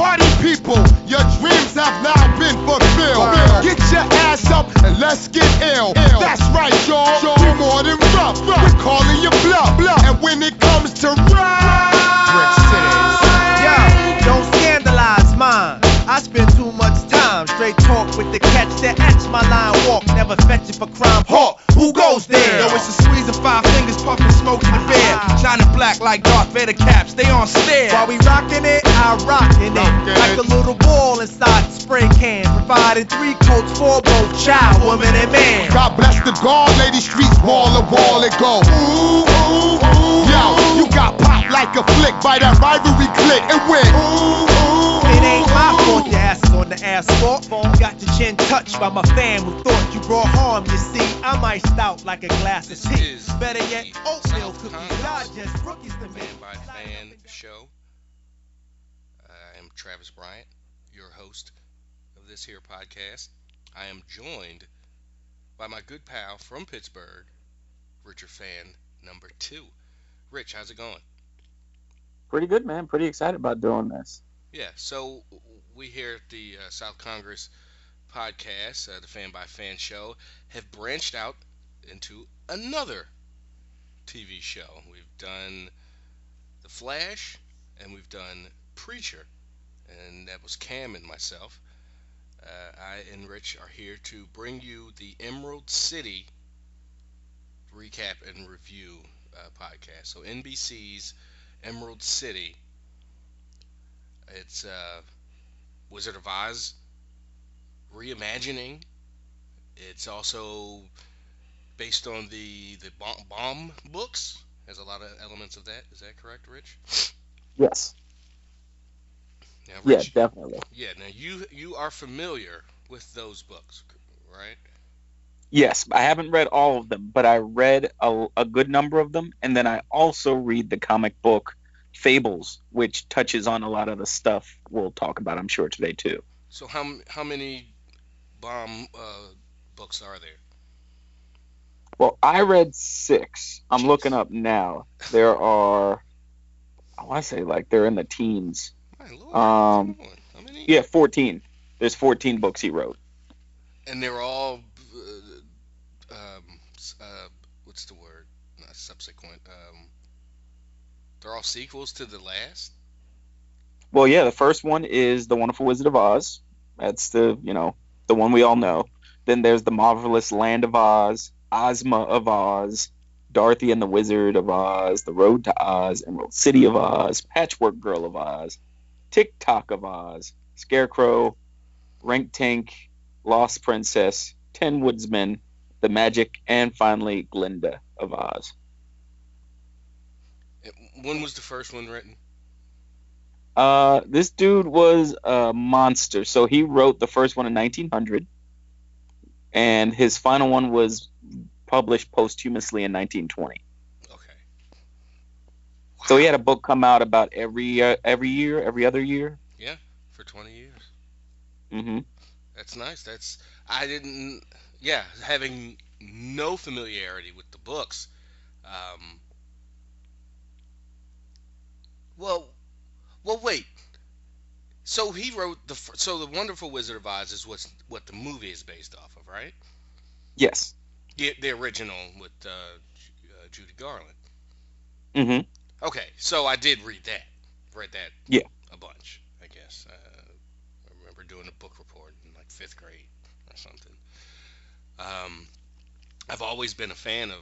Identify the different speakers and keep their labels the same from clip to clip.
Speaker 1: Party people, your dreams have now been fulfilled. Get your ass up and let's get ill. That's right, y'all. We more than rough. We're calling you bluff. And when it comes to
Speaker 2: Yo, don't scandalize mine. I spend too much time straight talk with the catch that etch my line walk. Never fetch it for crime. Hawk, who goes there?
Speaker 3: Yo, it's a squeeze of five fingers puffing smoke in the bed. Shining black like Darth Vader caps. they on stare.
Speaker 2: While we rockin' it, I rockin' it. Like a little ball inside the spray can. Providing three coats for both child, woman, and man.
Speaker 1: God bless the guard, lady streets wall to wall it go. Ooh, ooh, ooh. Yo, you got popped like a flick by that rivalry click and went. Ooh, ooh,
Speaker 2: It ain't my fault your ass is on the asphalt. Got your chin touched by my fan who thought you brought harm. You see, I'm iced out like a glass
Speaker 4: This
Speaker 2: of tea.
Speaker 4: is
Speaker 2: Better yet, oatmeal cookies. Y'all just rookies to me.
Speaker 4: Fan by Fan show. I am Travis Bryant, your host of this here podcast. I am joined by my good pal from Pittsburgh, Richard Fan number two. Rich, how's it going?
Speaker 5: Pretty good, man. Pretty excited about doing this.
Speaker 4: Yeah, so we here at the uh, South Congress podcast, uh, the Fan by Fan show, have branched out into another TV show. We've done The Flash and we've done Preacher, and that was Cam and myself. Uh, I and Rich are here to bring you the Emerald City recap and review uh, podcast. So NBC's Emerald City. It's uh, Wizard of Oz reimagining. It's also based on the the Baum, Baum books. Has a lot of elements of that. Is that correct, Rich?
Speaker 5: Yes.
Speaker 4: Now,
Speaker 5: Yeah, definitely.
Speaker 4: yeah. Now you you are familiar with those books, right?
Speaker 5: Yes, I haven't read all of them, but I read a, a good number of them, and then I also read the comic book Fables, which touches on a lot of the stuff we'll talk about, I'm sure, today too.
Speaker 4: So how how many Baum uh, books are there?
Speaker 5: Well, I read six. I'm
Speaker 4: Jeez.
Speaker 5: looking up now. There are, I want to say like they're in the teens.
Speaker 4: My lord,
Speaker 5: Um.
Speaker 4: How many?
Speaker 5: Yeah, 14. There's 14 books he wrote.
Speaker 4: and they're all uh, um, uh, what's the word? Not subsequent. Um, they're all sequels to the last.
Speaker 5: Well, yeah, the first one is The Wonderful Wizard of Oz. That's the, you know, the one we all know. Then there's The Marvelous Land of Oz, Ozma of Oz, Dorothy and the Wizard of Oz, The Road to Oz, Emerald City of Oz, Patchwork Girl of Oz, Tik-Tok of Oz, Scarecrow, Rinkitink, Lost Princess, Tin Woodsmen, The Magic, and finally Glinda of Oz.
Speaker 4: When was the first one written?
Speaker 5: Uh, this dude was a monster. So he wrote the first one in 1900, and his final one was published posthumously in 1920.
Speaker 4: Okay.
Speaker 5: So he had a book come out about every uh, every year, every other year.
Speaker 4: Yeah, for 20 years.
Speaker 5: Mm-hmm.
Speaker 4: That's nice. That's I didn't. Yeah, having no familiarity with the books. Um, well, well, wait. So he wrote the. So the Wonderful Wizard of Oz is what's what the movie is based off of, right?
Speaker 5: Yes.
Speaker 4: The the original with uh, uh, Judy Garland.
Speaker 5: Mm-hmm.
Speaker 4: Okay, so I did read that. Read that.
Speaker 5: Yeah.
Speaker 4: A bunch, I guess. Uh, I remember doing a book report in like fifth grade or something. Um, I've always been a fan of,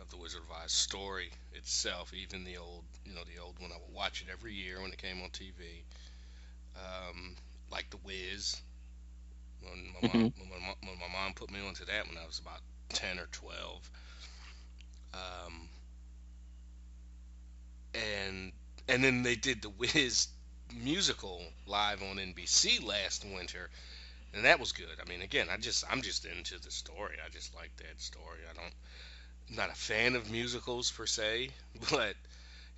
Speaker 4: of the Wizard of Oz story itself, even the old, you know, the old one. I would watch it every year when it came on TV. Um, like The Wiz. When my, mom, when, my, when my mom put me onto that when I was about 10 or 12. Um, and and then they did the Wiz musical live on NBC last winter, and that was good. I mean, again, I just I'm just into the story. I just like that story. I don't I'm not a fan of musicals per se, but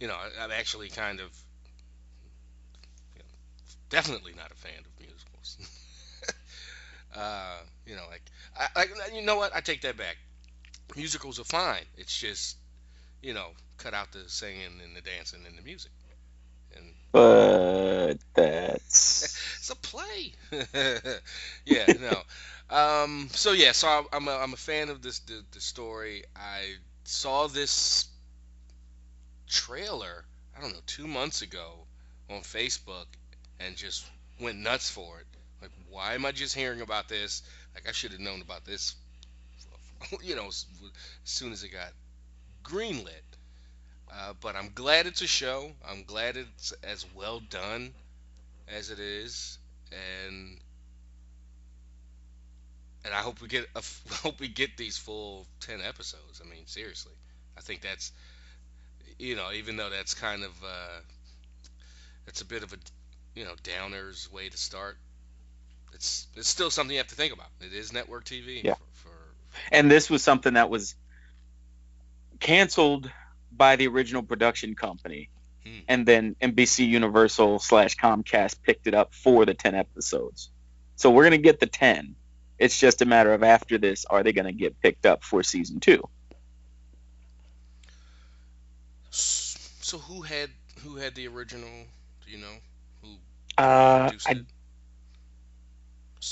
Speaker 4: you know, I, I'm actually kind of you know, definitely not a fan of musicals. uh, you know, like I, you know what? I take that back. Musicals are fine. It's just you know, cut out the singing and the dancing and the music. And
Speaker 5: But that's it's a play.
Speaker 4: yeah, no. Um, so yeah, so I, I'm a, I'm a fan of this the, the story. I saw this trailer I don't know two months ago on Facebook and just went nuts for it. Like, why am I just hearing about this? Like, I should have known about this, you know, as soon as it got greenlit. Uh, but I'm glad it's a show. I'm glad it's as well done as it is, and and I hope we get a, hope we get these full ten episodes. I mean, seriously, I think that's you know, even though that's kind of uh, it's a bit of a you know downer's way to start. It's it's still something you have to think about. It is network TV.
Speaker 5: Yeah.
Speaker 4: For, for
Speaker 5: And this was something that was canceled by the original production company,
Speaker 4: Hmm.
Speaker 5: and then NBC Universal slash Comcast picked it up for the ten episodes. So we're gonna get the ten. It's just a matter of after this, are they gonna get picked up for season two?
Speaker 4: So who had who had the original? Do you know who
Speaker 5: Uh,
Speaker 4: produced
Speaker 5: I,
Speaker 4: it?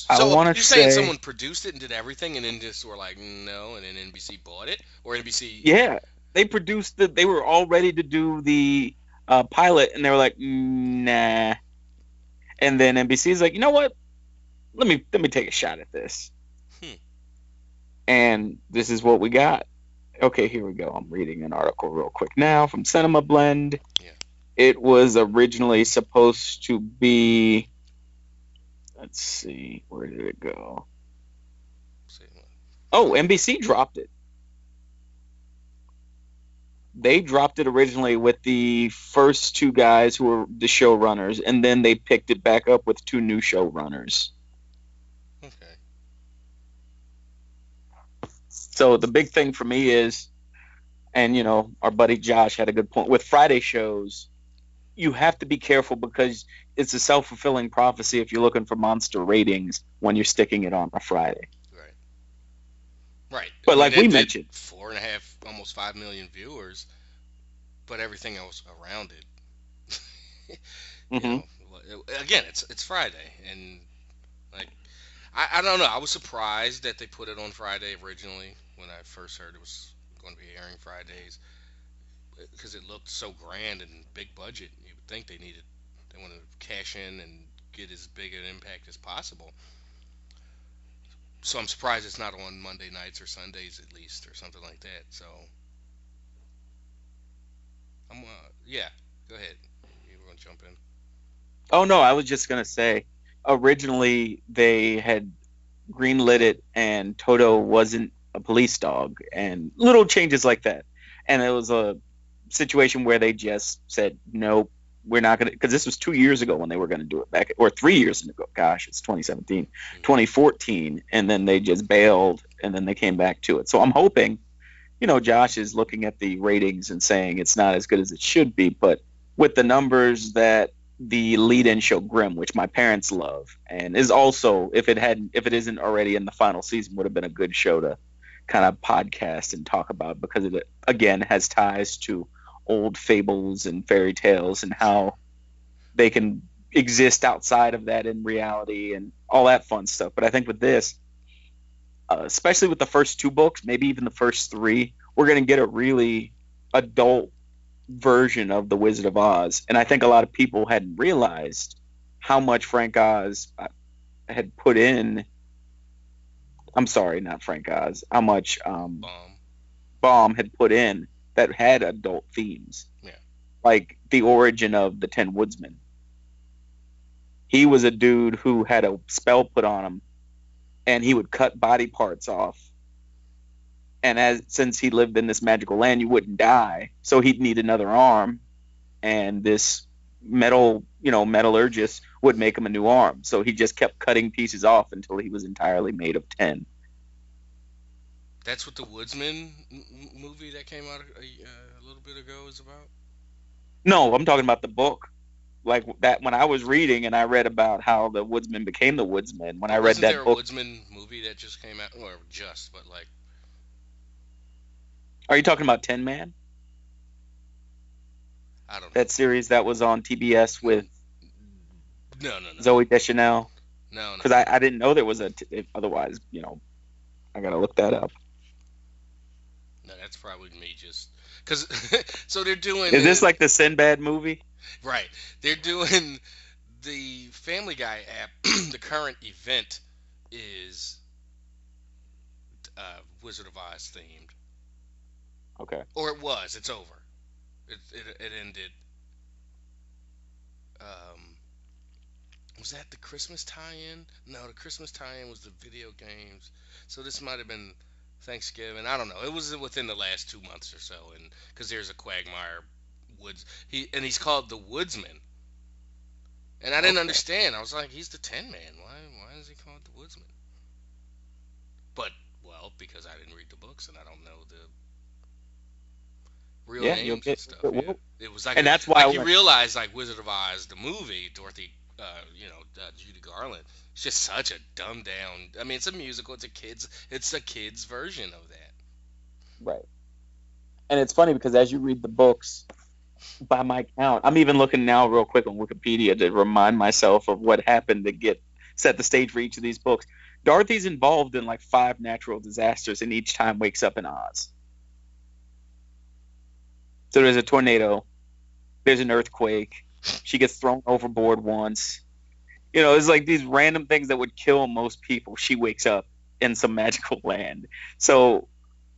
Speaker 5: I
Speaker 4: So
Speaker 5: wanna
Speaker 4: you're saying
Speaker 5: say-
Speaker 4: someone produced it and did everything, and then just were like, no, and then NBC bought it, or NBC?
Speaker 5: yeah, they produced the. They were all ready to do the uh, pilot, and they were like, nah. And then NBC's like, you know what? Let me let me take a shot at this.
Speaker 4: Hmm.
Speaker 5: And this is what we got. Okay, here we go. I'm reading an article real quick now from Cinema Blend.
Speaker 4: Yeah.
Speaker 5: It was originally supposed to be. Let's see, where did it go? Oh, NBC dropped it. They dropped it originally with the first two guys who were the showrunners, and then they picked it back up with two new showrunners.
Speaker 4: Okay.
Speaker 5: So the big thing for me is, and you know, our buddy Josh had a good point with Friday shows. You have to be careful because it's a self fulfilling prophecy if you're looking for monster ratings when you're sticking it on a Friday.
Speaker 4: Right. Right.
Speaker 5: But like we mentioned-
Speaker 4: four and a half, almost five million viewers, but everything else around it. you
Speaker 5: Mhm.
Speaker 4: know, again, it's it's Friday, and like I, I don't know. I was surprised that they put it on Friday originally when I first heard it was going to be airing Fridays because it looked so grand and big budget. You would think they needed they want to cash in and get as big an impact as possible. So I'm surprised it's not on Monday nights or Sundays at least or something like that. So I'm uh, yeah. Go ahead. You want to jump in?
Speaker 5: Oh no, I was just gonna say, originally they had greenlit it, and Toto wasn't a police dog, and little changes like that, and it was a situation where they just said, nope, we're not gonna, because this was two years ago when they were gonna do it back, or three years ago. Gosh, it's 2017, mm-hmm. 2014, and then they just bailed, and then they came back to it. So I'm hoping, you know, Josh is looking at the ratings and saying it's not as good as it should be, but with the numbers that the lead-in show Grimm, which my parents love, and is also if it hadn't if it isn't already in the final season, would have been a good show to kind of podcast and talk about because it again has ties to old fables and fairy tales and how they can exist outside of that in reality and all that fun stuff. But I think with this, uh, especially with the first two books, maybe even the first three, we're going to get a really adult version of the Wizard of Oz, and I think a lot of people hadn't realized how much Frank Oz uh, had put in. I'm sorry, not Frank Oz. How much um,
Speaker 4: Bomb.
Speaker 5: Baum had put in that had adult themes,
Speaker 4: Yeah.
Speaker 5: like the origin of the Tin Woodsmen. He was a dude who had a spell put on him, and he would cut body parts off and as since he lived in this magical land, you wouldn't die. So he'd need another arm, and this metal, you know, metallurgist would make him a new arm. So he just kept cutting pieces off until he was entirely made of tin.
Speaker 4: That's what the Woodsman movie that came out a, a little bit ago is about.
Speaker 5: No, I'm talking about the book. Like that when I was reading and I read about how the woodsman became the woodsman. When I read that
Speaker 4: there a
Speaker 5: book,
Speaker 4: Woodsman movie that just came out, or just, but like
Speaker 5: are you talking about Tin Man?
Speaker 4: I don't know.
Speaker 5: That series that was on TBS with
Speaker 4: no, no, no,
Speaker 5: Zooey Deschanel.
Speaker 4: No, no.
Speaker 5: Because I, I didn't know there was a. T- otherwise, you know, I gotta look that up.
Speaker 4: No, that's probably me just because. so they're doing.
Speaker 5: Is this like the Sinbad movie?
Speaker 4: right? They're doing the Family Guy app. the current event is uh, Wizard of Oz themed,
Speaker 5: Okay.
Speaker 4: or it was. It's over. It it, it ended. Um, was that the Christmas tie-in? No, the Christmas tie-in was the video games. So this might have been Thanksgiving. I don't know. It was within the last two months or so, and because there's a Quagmire Woods, he and he's called the Woodsman. And I didn't
Speaker 5: Okay.
Speaker 4: understand. I was like, he's the Tin Man. Why? Why is he called the Woodsman? But well, because I didn't read the books and I don't know the real
Speaker 5: Yeah,
Speaker 4: names
Speaker 5: you'll
Speaker 4: and
Speaker 5: get-
Speaker 4: stuff.
Speaker 5: well,
Speaker 4: yeah. It was like,
Speaker 5: and that's why I
Speaker 4: like you
Speaker 5: went-
Speaker 4: realize, like Wizard of Oz, the movie, Dorothy, uh, you know, uh, Judy Garland. It's just such a dumbed down. I mean, it's a musical. It's a kids. It's a kids version of that.
Speaker 5: Right. And it's funny because as you read the books, by my count, I'm even looking now real quick on Wikipedia to remind myself of what happened to get set the stage for each of these books. Dorothy's involved in like five natural disasters, and each time wakes up in Oz. So there's a tornado, there's an earthquake, she gets thrown overboard once. You know, it's like these random things that would kill most people. She wakes up in some magical land. So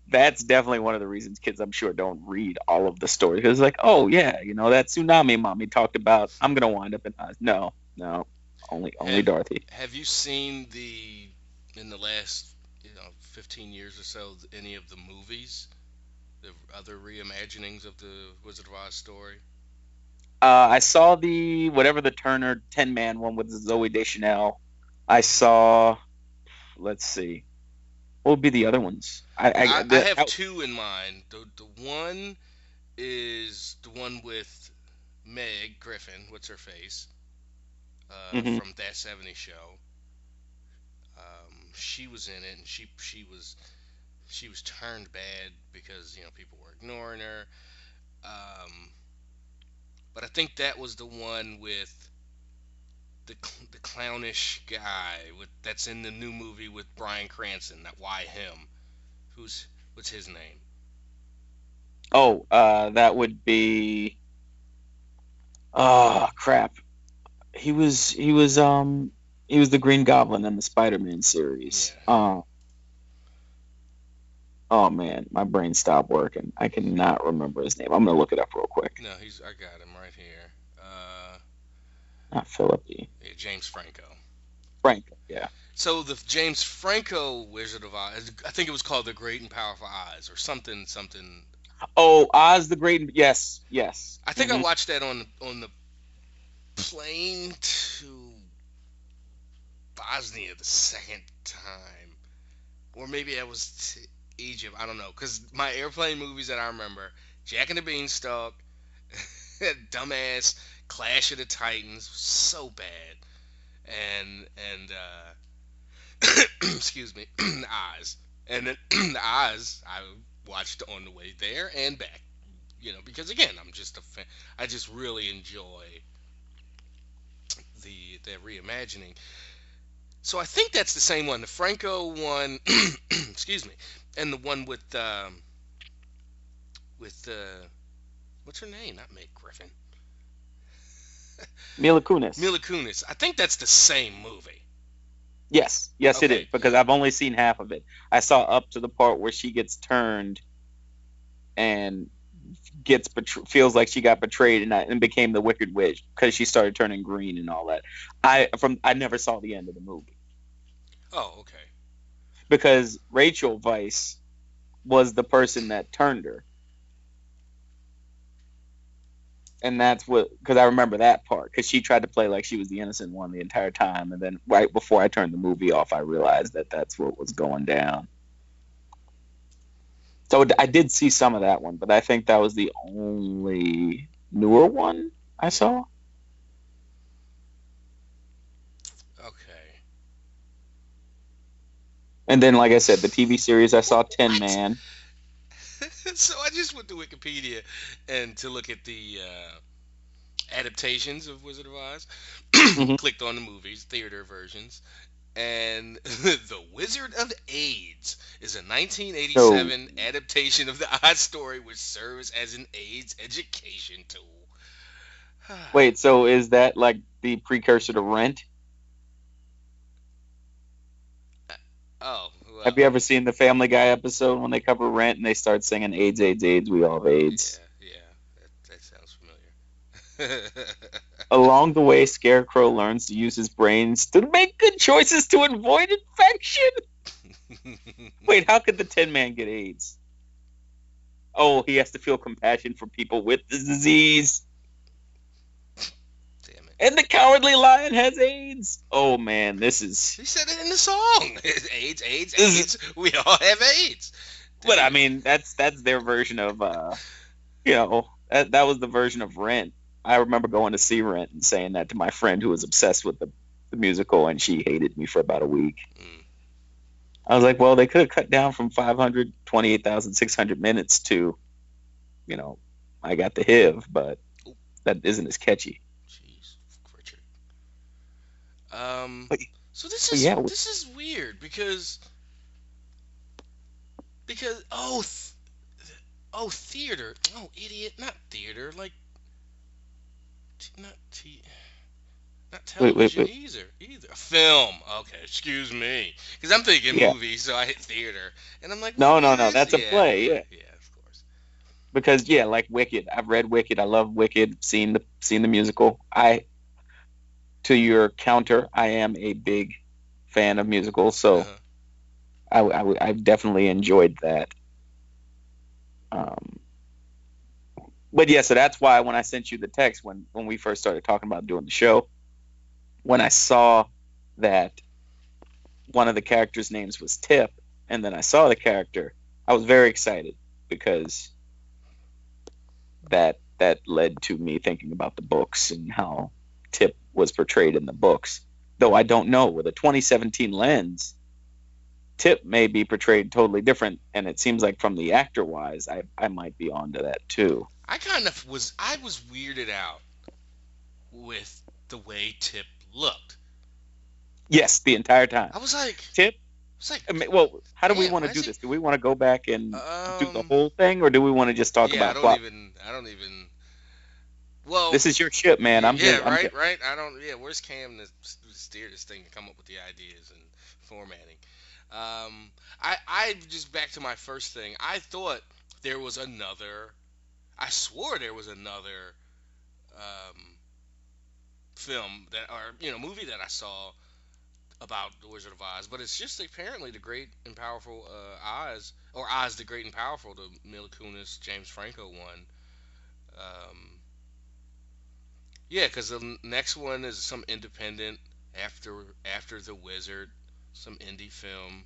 Speaker 5: that's definitely one of the reasons kids, I'm sure, don't read all of the stories. Because like, oh yeah, you know that tsunami mommy talked about. I'm gonna wind up in Oz. No, no, only only
Speaker 4: And-
Speaker 5: Dorothy.
Speaker 4: Have you seen the in the last you know 15 years or so any of the movies, the other reimaginings of the Wizard of Oz story?
Speaker 5: Uh, I saw the whatever the Turner Tin Man one with Zooey Deschanel. I saw. Let's see. What would be the other ones? I I,
Speaker 4: I, I have
Speaker 5: I-
Speaker 4: two in mind. The the one is the one with Meg Griffin. What's her face? Uh,
Speaker 5: Mhm.
Speaker 4: From that '70s show. Um, she was in it, and she she was she was turned bad because you know people were ignoring her. Um, but I think that was the one with the the clownish guy with that's in the new movie with Bryan Cranston. That why him? Who's what's his name?
Speaker 5: Oh, uh, that would be. Oh crap! He was he was um he was the Green Goblin in the Spider-Man series. Uh, oh man, my brain stopped working. I cannot remember his name. I'm gonna look it up real quick.
Speaker 4: No, he's I got him
Speaker 5: Not Philippi.
Speaker 4: yeah, James Franco.
Speaker 5: Frank. Yeah.
Speaker 4: So the James Franco Wizard of Oz, I think it was called The Great and Powerful Oz or something something.
Speaker 5: Oh, Oz the Great. Yes. Yes.
Speaker 4: I think I
Speaker 5: Mhm.
Speaker 4: watched that on on the plane to Bosnia the second time, or maybe I was to Egypt. I don't know, cause my airplane movies that I remember: Jack and the Beanstalk, dumbass Clash of the Titans, so bad, and and uh, excuse me, Oz, and then Oz I watched on the way there and back you know, because again, I'm just a fan. I just really enjoy the the reimagining. So I think that's the same one, the Franco one. excuse me, and the one with um, with uh, what's her name? Not Meg Griffin.
Speaker 5: Mila Kunis.
Speaker 4: Mila Kunis. I think that's the same movie.
Speaker 5: Yes, yes, it
Speaker 4: Okay.
Speaker 5: is because I've only seen half of it. I saw up to the part where she gets turned and gets betr- feels like she got betrayed and, and became the Wicked Witch because she started turning green and all that. I from I never saw the end of the movie
Speaker 4: Oh, okay.
Speaker 5: because Rachel Weisz was the person that turned her. And that's what, because I remember that part, because she tried to play like she was the innocent one the entire time, and then right before I turned the movie off, I realized that that's what was going down. So I did see some of that one, but I think that was the only newer one I saw.
Speaker 4: Okay.
Speaker 5: And then, like I said, the TV series I saw Tin
Speaker 4: What?
Speaker 5: Man.
Speaker 4: so I just went to Wikipedia and to look at the uh, adaptations of Wizard of Oz.
Speaker 5: Mhm.
Speaker 4: clicked on the movies, theater versions, and The Wizard of AIDS is a 1987 adaptation of the Oz story, which serves as an AIDS education tool.
Speaker 5: Wait, so is that like the precursor to Rent?
Speaker 4: Oh, well,
Speaker 5: Have you ever seen the Family Guy episode when they cover Rent and they start singing AIDS, AIDS, AIDS, we all have AIDS?
Speaker 4: Yeah, yeah, that, that sounds familiar.
Speaker 5: Along the way, Scarecrow learns to use his brains to make good choices to avoid infection. Wait, how could the Tin Man get AIDS? Oh, he has to feel compassion for people with the disease. And the Cowardly Lion has AIDS. Oh man, this is.
Speaker 4: He said it in the song. AIDS, AIDS,
Speaker 5: This
Speaker 4: AIDS. We all have AIDS.
Speaker 5: But I mean, that's that's their version of, uh, you know, that that was the version of Rent. I remember going to see Rent and saying that to my friend who was obsessed with the, the musical, and she hated me for about a week.
Speaker 4: Mm.
Speaker 5: I was like, well, they could have cut down from 500, 28,600 minutes to, you know, I got the HIV, but that isn't as catchy.
Speaker 4: Um.
Speaker 5: But-
Speaker 4: So this is
Speaker 5: yeah,
Speaker 4: this is weird because because oh th- oh theater oh idiot not theater like t- not t not
Speaker 5: Wait, wait,
Speaker 4: television
Speaker 5: wait.
Speaker 4: either either film okay excuse me because I'm thinking
Speaker 5: Yeah.
Speaker 4: movie so I hit theater and I'm like
Speaker 5: No, no, no, that's a
Speaker 4: yeah,
Speaker 5: play, yeah.
Speaker 4: yeah of course
Speaker 5: Because yeah, like Wicked, I've read Wicked. I love Wicked. Seen the seen the musical. I, to your counter, I am a big fan of musicals, so.
Speaker 4: Uh-huh.
Speaker 5: I, I, I definitely enjoyed that. Um, but yeah, so that's why when I sent you the text when when we first started talking about doing the show, when I saw that one of the characters' names was Tip, and then I saw the character, I was very excited because that that led to me thinking about the books and how Tip was portrayed in the books. Though I don't know with a 2017 lens, Tip may be portrayed totally different, and it seems like from the actor wise, I I might be onto that too.
Speaker 4: I kind of was I was weirded out with the way Tip looked.
Speaker 5: Yes, the entire time.
Speaker 4: I was like,
Speaker 5: Tip.
Speaker 4: I was like,
Speaker 5: I mean, well, how do we want to do
Speaker 4: is he-
Speaker 5: this? Do we want to go back and do the
Speaker 4: um,
Speaker 5: whole thing, or do we want to just talk
Speaker 4: yeah, I
Speaker 5: about
Speaker 4: don't
Speaker 5: plot?
Speaker 4: even, I don't even. Well,
Speaker 5: This is your ship, man. I'm
Speaker 4: yeah,
Speaker 5: just, I'm
Speaker 4: right, right. I don't. Yeah, where's Cam to steer this thing and come up with the ideas and formatting? Um, I, I just back to my first thing. I thought there was another. I swore there was another um, film that, or you know, movie that I saw about the Wizard of Oz, but it's just apparently the Great and Powerful uh, Oz, or Oz the Great and Powerful, the Mila Kunis, James Franco one. Um, yeah, because the next one is some independent after after the Wizard, some indie film,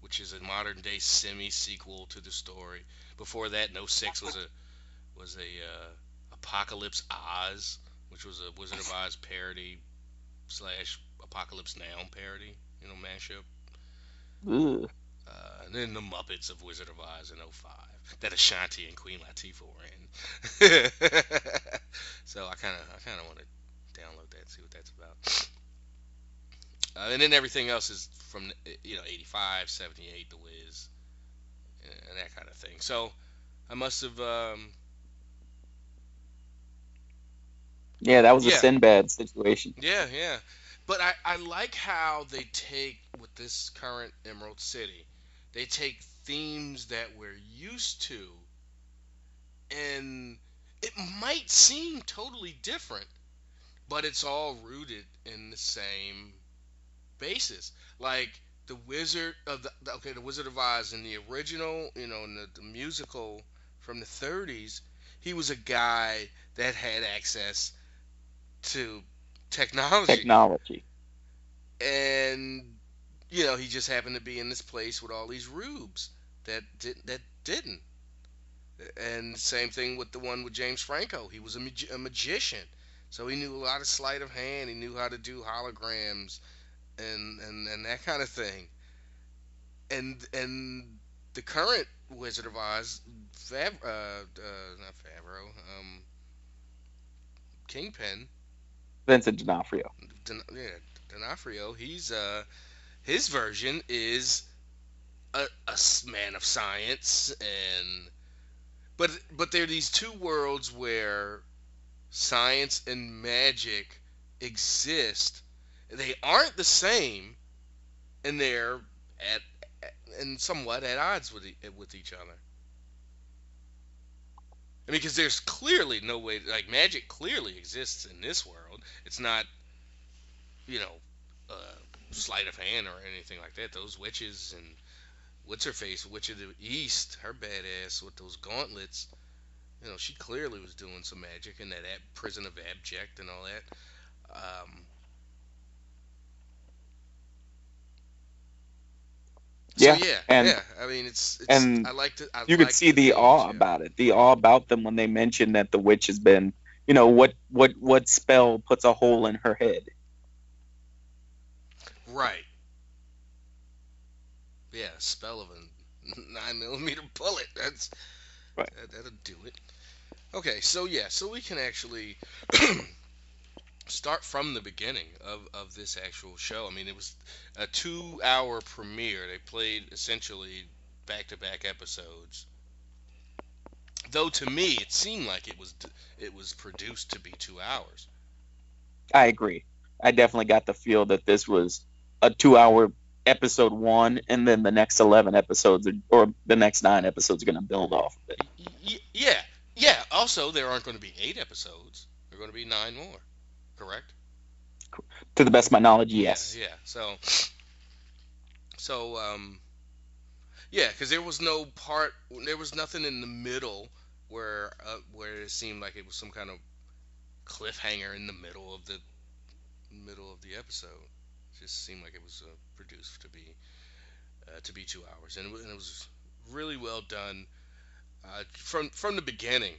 Speaker 4: which is a modern day semi sequel to the story. Before that, No Six was a was a uh, Apocalypse Oz, which was a Wizard of Oz parody slash Apocalypse Now parody, you know, mashup. Uh, and then the Muppets of Wizard of Oz in 05 that Ashanti and Queen Latifah were in. so I kind of I kind of want to download that and see what that's about. Uh, and then everything else is from you know 85, 78, The Wiz, and that kind of thing. So I must have um,
Speaker 5: Yeah, that was a
Speaker 4: Yeah.
Speaker 5: Sinbad situation.
Speaker 4: Yeah, yeah. But I, I like how they take with this current Emerald City, they take themes that we're used to and it might seem totally different, but it's all rooted in the same basis. Like the Wizard of the okay, the Wizard of Oz in the original, you know, in the, the musical from the 30s, he was a guy that had access to technology
Speaker 5: Technology.
Speaker 4: and you know he just happened to be in this place with all these rubes that did that didn't. And same thing with the one with James Franco. He was a, a magician. So he knew a lot of sleight of hand. He knew how to do holograms and and, and that kind of thing. And and the current Wizard of Oz Fav, uh, uh, not Favreau um, Kingpin.
Speaker 5: Vincent D'Onofrio.
Speaker 4: D'On- yeah, D'Onofrio, he's uh, his version is a man of science, and but but there are these two worlds where science and magic exist. They aren't the same, and they're at and somewhat at odds with with each other. I mean, because there's clearly no way, like magic clearly exists in this world. It's not, you know, uh, sleight of hand or anything like that. Those witches and what's her face, Witch of the East, her badass with those gauntlets. You know, she clearly was doing some magic in that ab- prison of abject and all that. Um, so
Speaker 5: Yeah,
Speaker 4: yeah,
Speaker 5: and-
Speaker 4: yeah. I mean, it's, it's
Speaker 5: and
Speaker 4: I like to. I
Speaker 5: you could see the
Speaker 4: themes,
Speaker 5: awe
Speaker 4: yeah.
Speaker 5: about it, the awe about them when they mention that the witch has been, you know, what what what spell puts a hole in her head.
Speaker 4: Right. Yeah, spell of a nine millimeter bullet. That's
Speaker 5: Right.
Speaker 4: that, that'll do it. Okay, so yeah, so we can actually start from the beginning of, of this actual show. I mean, it was a two hour premiere. They played essentially back to back episodes. Though to me, it seemed like it was it was produced to be two hours.
Speaker 5: I agree. I definitely got the feel that this was a two-hour episode one, and then the next eleven episodes, are, or the next nine episodes, are going to build off of it.
Speaker 4: Yeah, yeah. Also, there aren't going to be eight episodes. There are going to be nine more. Correct?
Speaker 5: To the best of my knowledge, yes.
Speaker 4: Yeah. yeah. So, so um, yeah, because there was no part, there was nothing in the middle where uh, where it seemed like it was some kind of cliffhanger in the middle of the middle of the episode. Just seemed like it was uh, produced to be uh, to be two hours, and it, and it was really well done uh, from from the beginning.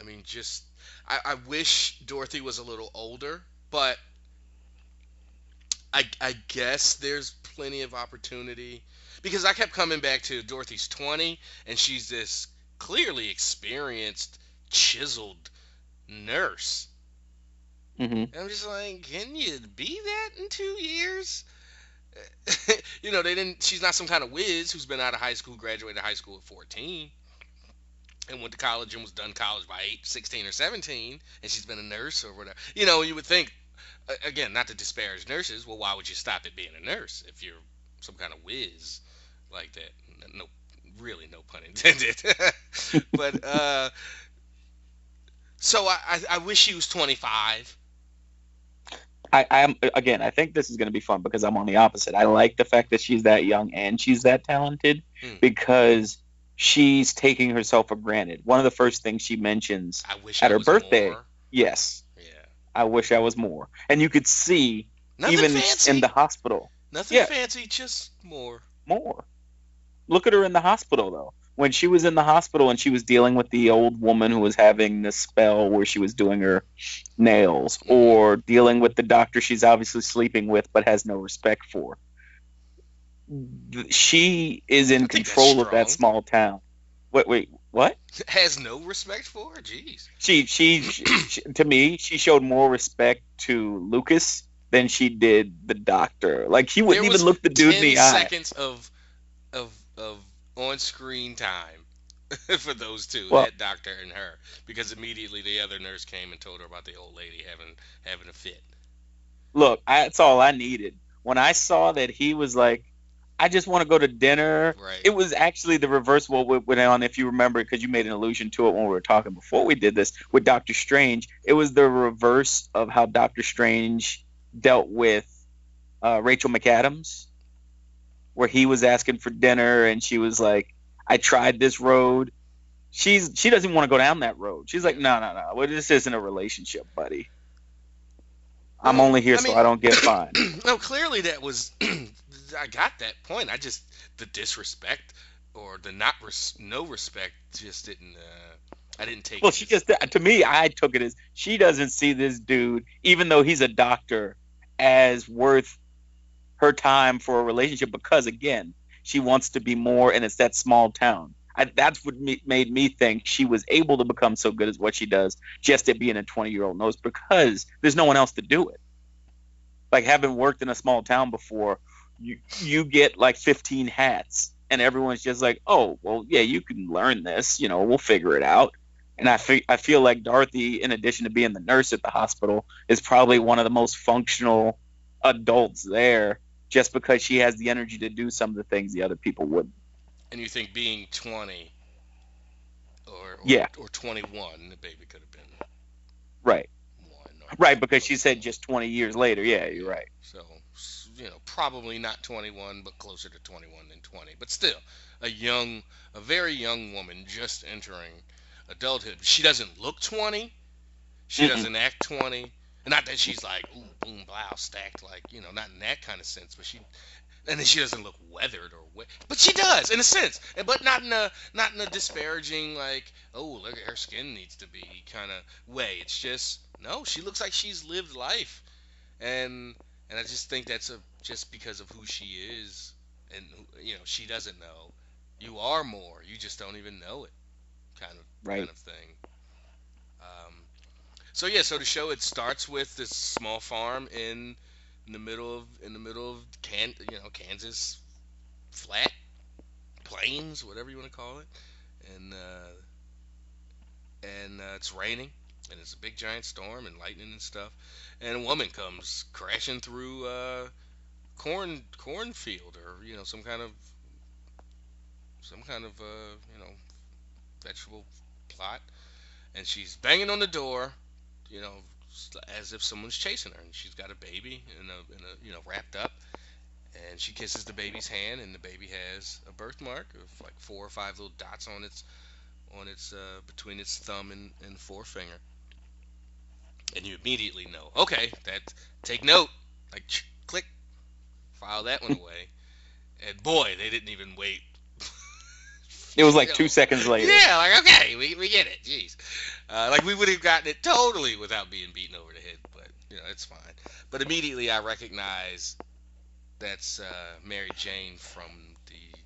Speaker 4: I mean, just I, I wish Dorothy was a little older, but I I guess there's plenty of opportunity because I kept coming back to Dorothy's 20 and she's this clearly experienced, chiseled nurse.
Speaker 5: Hmm
Speaker 4: And I'm just like, can you be that in two years? you know, they didn't. She's not some kind of whiz who's been out of high school, graduated high school at 14, and went to college and was done college by 8, 16 or 17, and she's been a nurse or whatever. You know, you would think, again, not to disparage nurses. Well, why would you stop at being a nurse if you're some kind of whiz like that? No, really, no pun intended. but uh, so I, I, I wish she was 25.
Speaker 5: I, I'm again. I think this is going to be fun because I'm on the opposite. I like the fact that she's that young and she's that talented
Speaker 4: Hmm.
Speaker 5: because she's taking herself for granted. One of the first things she mentions, At her birthday.
Speaker 4: more.
Speaker 5: yes,
Speaker 4: Yeah.
Speaker 5: I wish I was more, and you could see
Speaker 4: Nothing
Speaker 5: even
Speaker 4: fancy.
Speaker 5: in the hospital
Speaker 4: Nothing
Speaker 5: yeah.
Speaker 4: fancy, just more.
Speaker 5: more. Look at her in the hospital though. When she was in the hospital and she was dealing with the old woman who was having this spell where she was doing her nails, or dealing with the doctor she's obviously sleeping with but has no respect for. She is in
Speaker 4: I think that's
Speaker 5: control of that small town. Wait, wait, what?
Speaker 4: Has no respect for her. Jeez.
Speaker 5: She, she, she, she to me, she showed more respect to Lucas than she did the doctor. Like he wouldn't even look the dude in
Speaker 4: 10
Speaker 5: the eye.
Speaker 4: seconds of of of on-screen time for those two,
Speaker 5: Well-
Speaker 4: that doctor and her, because immediately the other nurse came and told her about the old lady having having a fit.
Speaker 5: look, I, that's all I needed. When I saw that he was like, I just want to go to dinner.
Speaker 4: Right.
Speaker 5: It was actually the reverse what went went on, if you remember, because you made an allusion to it when we were talking before we did this with Doctor Strange. It was the reverse of how Doctor Strange dealt with uh, Rachel McAdams, where he was asking for dinner and she was like, "I tried this road." She's she doesn't want to go down that road. She's like, "No, no, no. Well, this isn't a relationship, buddy. I'm only here
Speaker 4: I
Speaker 5: so
Speaker 4: mean-
Speaker 5: I don't get fined."
Speaker 4: no, clearly that was. I got that point. I just the disrespect or the not res- no respect just didn't. Uh, I didn't take.
Speaker 5: Well,
Speaker 4: it
Speaker 5: she just to me, I took it as she doesn't see this dude, even though he's a doctor, as worth her time for a relationship because again, she wants to be more, and it's that small town. I, that's what me, made me think she was able to become so good as what she does just at being a 20 year old nurse because there's no one else to do it. like having worked in a small town before, you you get like 15 hats, and everyone's just like, oh, well, yeah, you can learn this. You know, we'll figure it out. And I fe- I feel like Dorothy, in addition to being the nurse at the hospital, is probably one of the most functional adults there, just because she has the energy to do some of the things the other people wouldn't.
Speaker 4: And you think being 20 or, or
Speaker 5: Yeah.
Speaker 4: or 21, the baby could have been
Speaker 5: Right,
Speaker 4: one.
Speaker 5: Right, because she said just 20 years later. Yeah, you're right.
Speaker 4: So, you know, probably not 21, but closer to 21 than 20. But still, a young, a very young woman just entering adulthood. She doesn't look 20. She
Speaker 5: Mm-mm.
Speaker 4: doesn't act 20. Not that she's like, ooh, boom, blouse stacked, like, you know, not in that kind of sense, but she. And then she doesn't look weathered or wet, but she does in a sense, but not in a not in a disparaging like, oh look at her skin needs to be kind of way. It's just no, she looks like she's lived life, and and I just think that's a just because of who she is, and you know she doesn't know. You are more. You just don't even know it, kind of
Speaker 5: Right.
Speaker 4: kind of thing. So yeah, so the show it starts with this small farm in in the middle of in the middle of can you know Kansas flat plains, whatever you want to call it, and uh, and uh, it's raining and it's a big giant storm and lightning and stuff, and a woman comes crashing through uh, corn cornfield or you know some kind of some kind of uh, you know vegetable plot, and she's banging on the door, you know, as if someone's chasing her, and she's got a baby in a, a you know wrapped up, and she kisses the baby's hand, and the baby has a birthmark of like four or five little dots on its on its uh, between its thumb and, and forefinger, and you immediately know, okay, that take note, like click, file that one away, and boy, they didn't even wait.
Speaker 5: It was like
Speaker 4: You
Speaker 5: two seconds later.
Speaker 4: Yeah, like okay, we, we get it. Jeez, uh, like we would have gotten it totally without being beaten over the head, but you know it's fine. But immediately I recognize that's uh, Mary Jane from the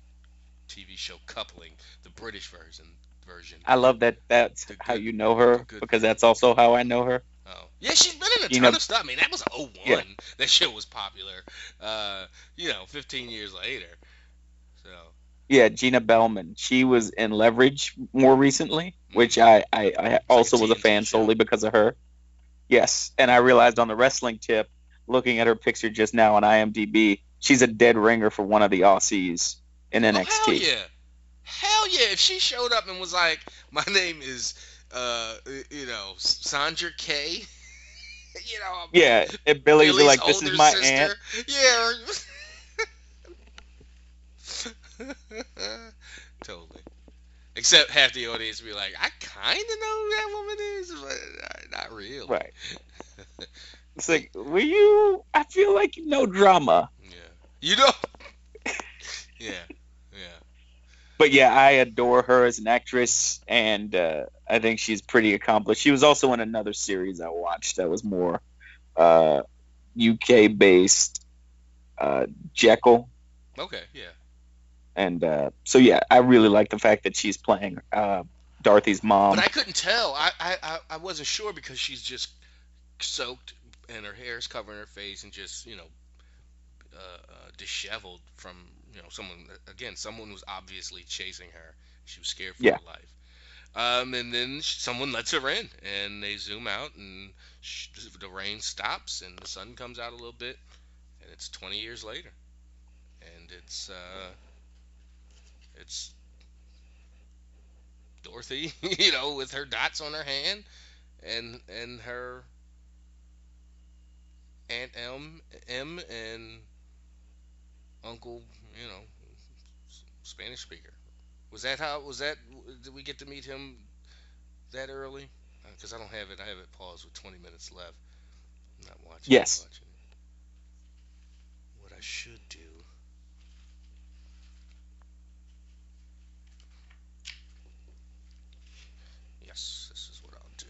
Speaker 4: TV show Coupling, the British version. Version.
Speaker 5: I love that. That's
Speaker 4: The
Speaker 5: how you know her because that's also how I know her.
Speaker 4: Oh. Yeah, she's been in a
Speaker 5: You
Speaker 4: ton
Speaker 5: know-
Speaker 4: of stuff. I mean, that was 01.
Speaker 5: Yeah.
Speaker 4: That show was popular. Uh, you know, 15 years later.
Speaker 5: Yeah, Gina Bellman. She was in Leverage more recently, which I, I, I also was a fan solely because of her. Yes, and I realized on the wrestling tip, looking at her picture just now on IMDb, she's a dead ringer for one of the Aussies in
Speaker 4: Oh,
Speaker 5: NXT.
Speaker 4: hell yeah. Hell yeah. If she showed up and was like, my name is, uh, you know, Sandra K. you know, I'm
Speaker 5: Yeah, and Billy's
Speaker 4: Billy's
Speaker 5: like, this is my
Speaker 4: sister.
Speaker 5: aunt.
Speaker 4: Yeah. totally. Except half the audience be like, I kind of know who that woman is, but uh, not really.
Speaker 5: Right. It's like, were you? I feel like no drama.
Speaker 4: Yeah. You know. yeah. Yeah.
Speaker 5: But yeah, I adore her as an actress, and uh, I think she's pretty accomplished. She was also in another series I watched that was more uh, UK based, uh, Jekyll,
Speaker 4: Okay. Yeah.
Speaker 5: And uh, so yeah, I really like the fact that she's playing uh, Dorothy's mom.
Speaker 4: But I couldn't tell. I, I, I, wasn't sure because she's just soaked and her hair's covering her face and just you know uh, uh, disheveled from you know someone again someone was obviously chasing her. She was scared for
Speaker 5: Yeah.
Speaker 4: her life. Um, and then someone lets her in, and they zoom out, and sh- the rain stops, and the sun comes out a little bit, and it's 20 years later, and it's uh, it's Dorothy, you know, with her dots on her hand, and and her Aunt M M and Uncle, you know, Spanish speaker. Was that how? Was that? Did we get to meet him that early? Uh, because I don't have it. I have it paused with 20 minutes left. I'm not watching.
Speaker 5: Yes.
Speaker 4: Watching. What I should do. Yes, this is what I'll do.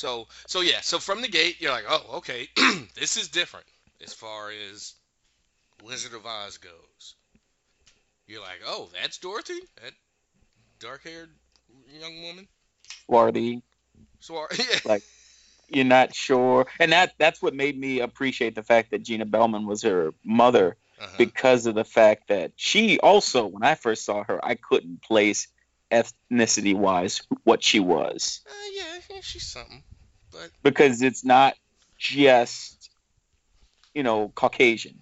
Speaker 4: So, so yeah, so from the gate, you're like, oh, okay, this is different as far as Wizard of Oz goes. You're like, oh, that's Dorothy, that dark-haired young woman.
Speaker 5: Swarthy,
Speaker 4: So, yeah,
Speaker 5: Like- you're not sure, and that that's what made me appreciate the fact that Gina Bellman was her mother
Speaker 4: Uh-huh.
Speaker 5: because of the fact that she also, when I first saw her, I couldn't place ethnicity wise what she was
Speaker 4: Uh, yeah, yeah, she's something. But
Speaker 5: because it's not just you know Caucasian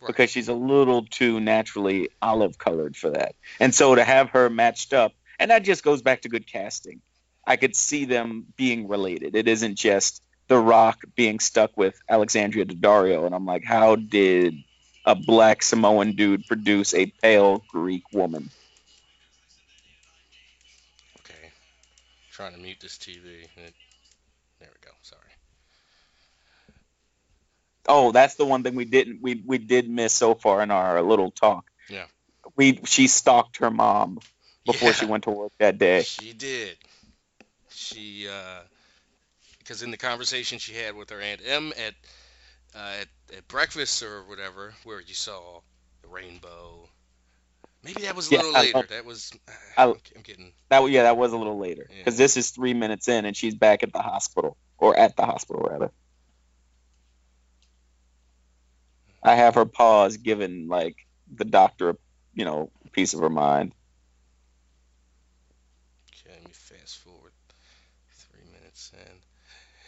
Speaker 4: right.
Speaker 5: because she's a little too naturally olive colored for that. And so to have her matched up, and that just goes back to good casting. I could see them being related. It isn't just The Rock being stuck with Alexandria Daddario, and I'm like, how did a black Samoan dude produce a pale Greek woman?
Speaker 4: okay, trying to mute this TV. It, there we go. Sorry.
Speaker 5: Oh, that's the one thing we didn't we we did miss so far in our little talk.
Speaker 4: Yeah.
Speaker 5: We she stalked her mom before
Speaker 4: Yeah.
Speaker 5: she went to work that day.
Speaker 4: She did. She, because in the conversation she had with her aunt M at, uh, at at breakfast or whatever, where you saw the rainbow. Maybe that was a little
Speaker 5: I
Speaker 4: later.
Speaker 5: love-
Speaker 4: that was.
Speaker 5: I-
Speaker 4: I'm, I'm getting.
Speaker 5: That yeah, that was a little later
Speaker 4: Yeah.
Speaker 5: because this is three minutes in, and she's back at the hospital or at the hospital rather. I have her pause, giving like the doctor, you know, piece of her mind.
Speaker 4: Okay, let me fast forward three minutes in.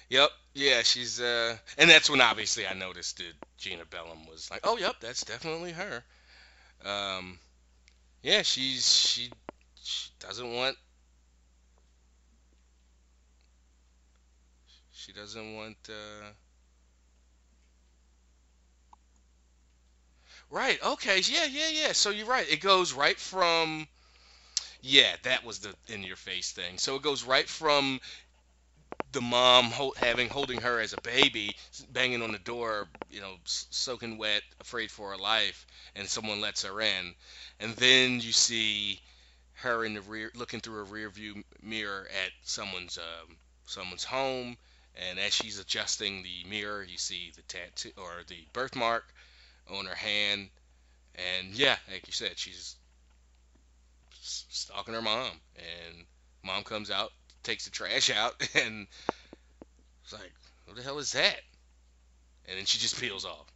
Speaker 4: Yep, yeah, she's uh, and that's when obviously I noticed that Gina Bellman was like, oh, yep, that's definitely her. Um, yeah, she's she she doesn't want she doesn't want uh. Right. Okay. Yeah. Yeah. Yeah. So you're right. It goes right from yeah, that was the in your face thing. So it goes right from the mom ho- having holding her as a baby, banging on the door, you know, soaking wet, afraid for her life, and someone lets her in, and then you see her in the rear, looking through a rear view mirror at someone's um, someone's home, and as she's adjusting the mirror, you see the tattoo or the birthmark on her hand, and yeah, like you said, she's stalking her mom, and mom comes out, takes the trash out, and it's like, what the hell is that? And then she just peels off.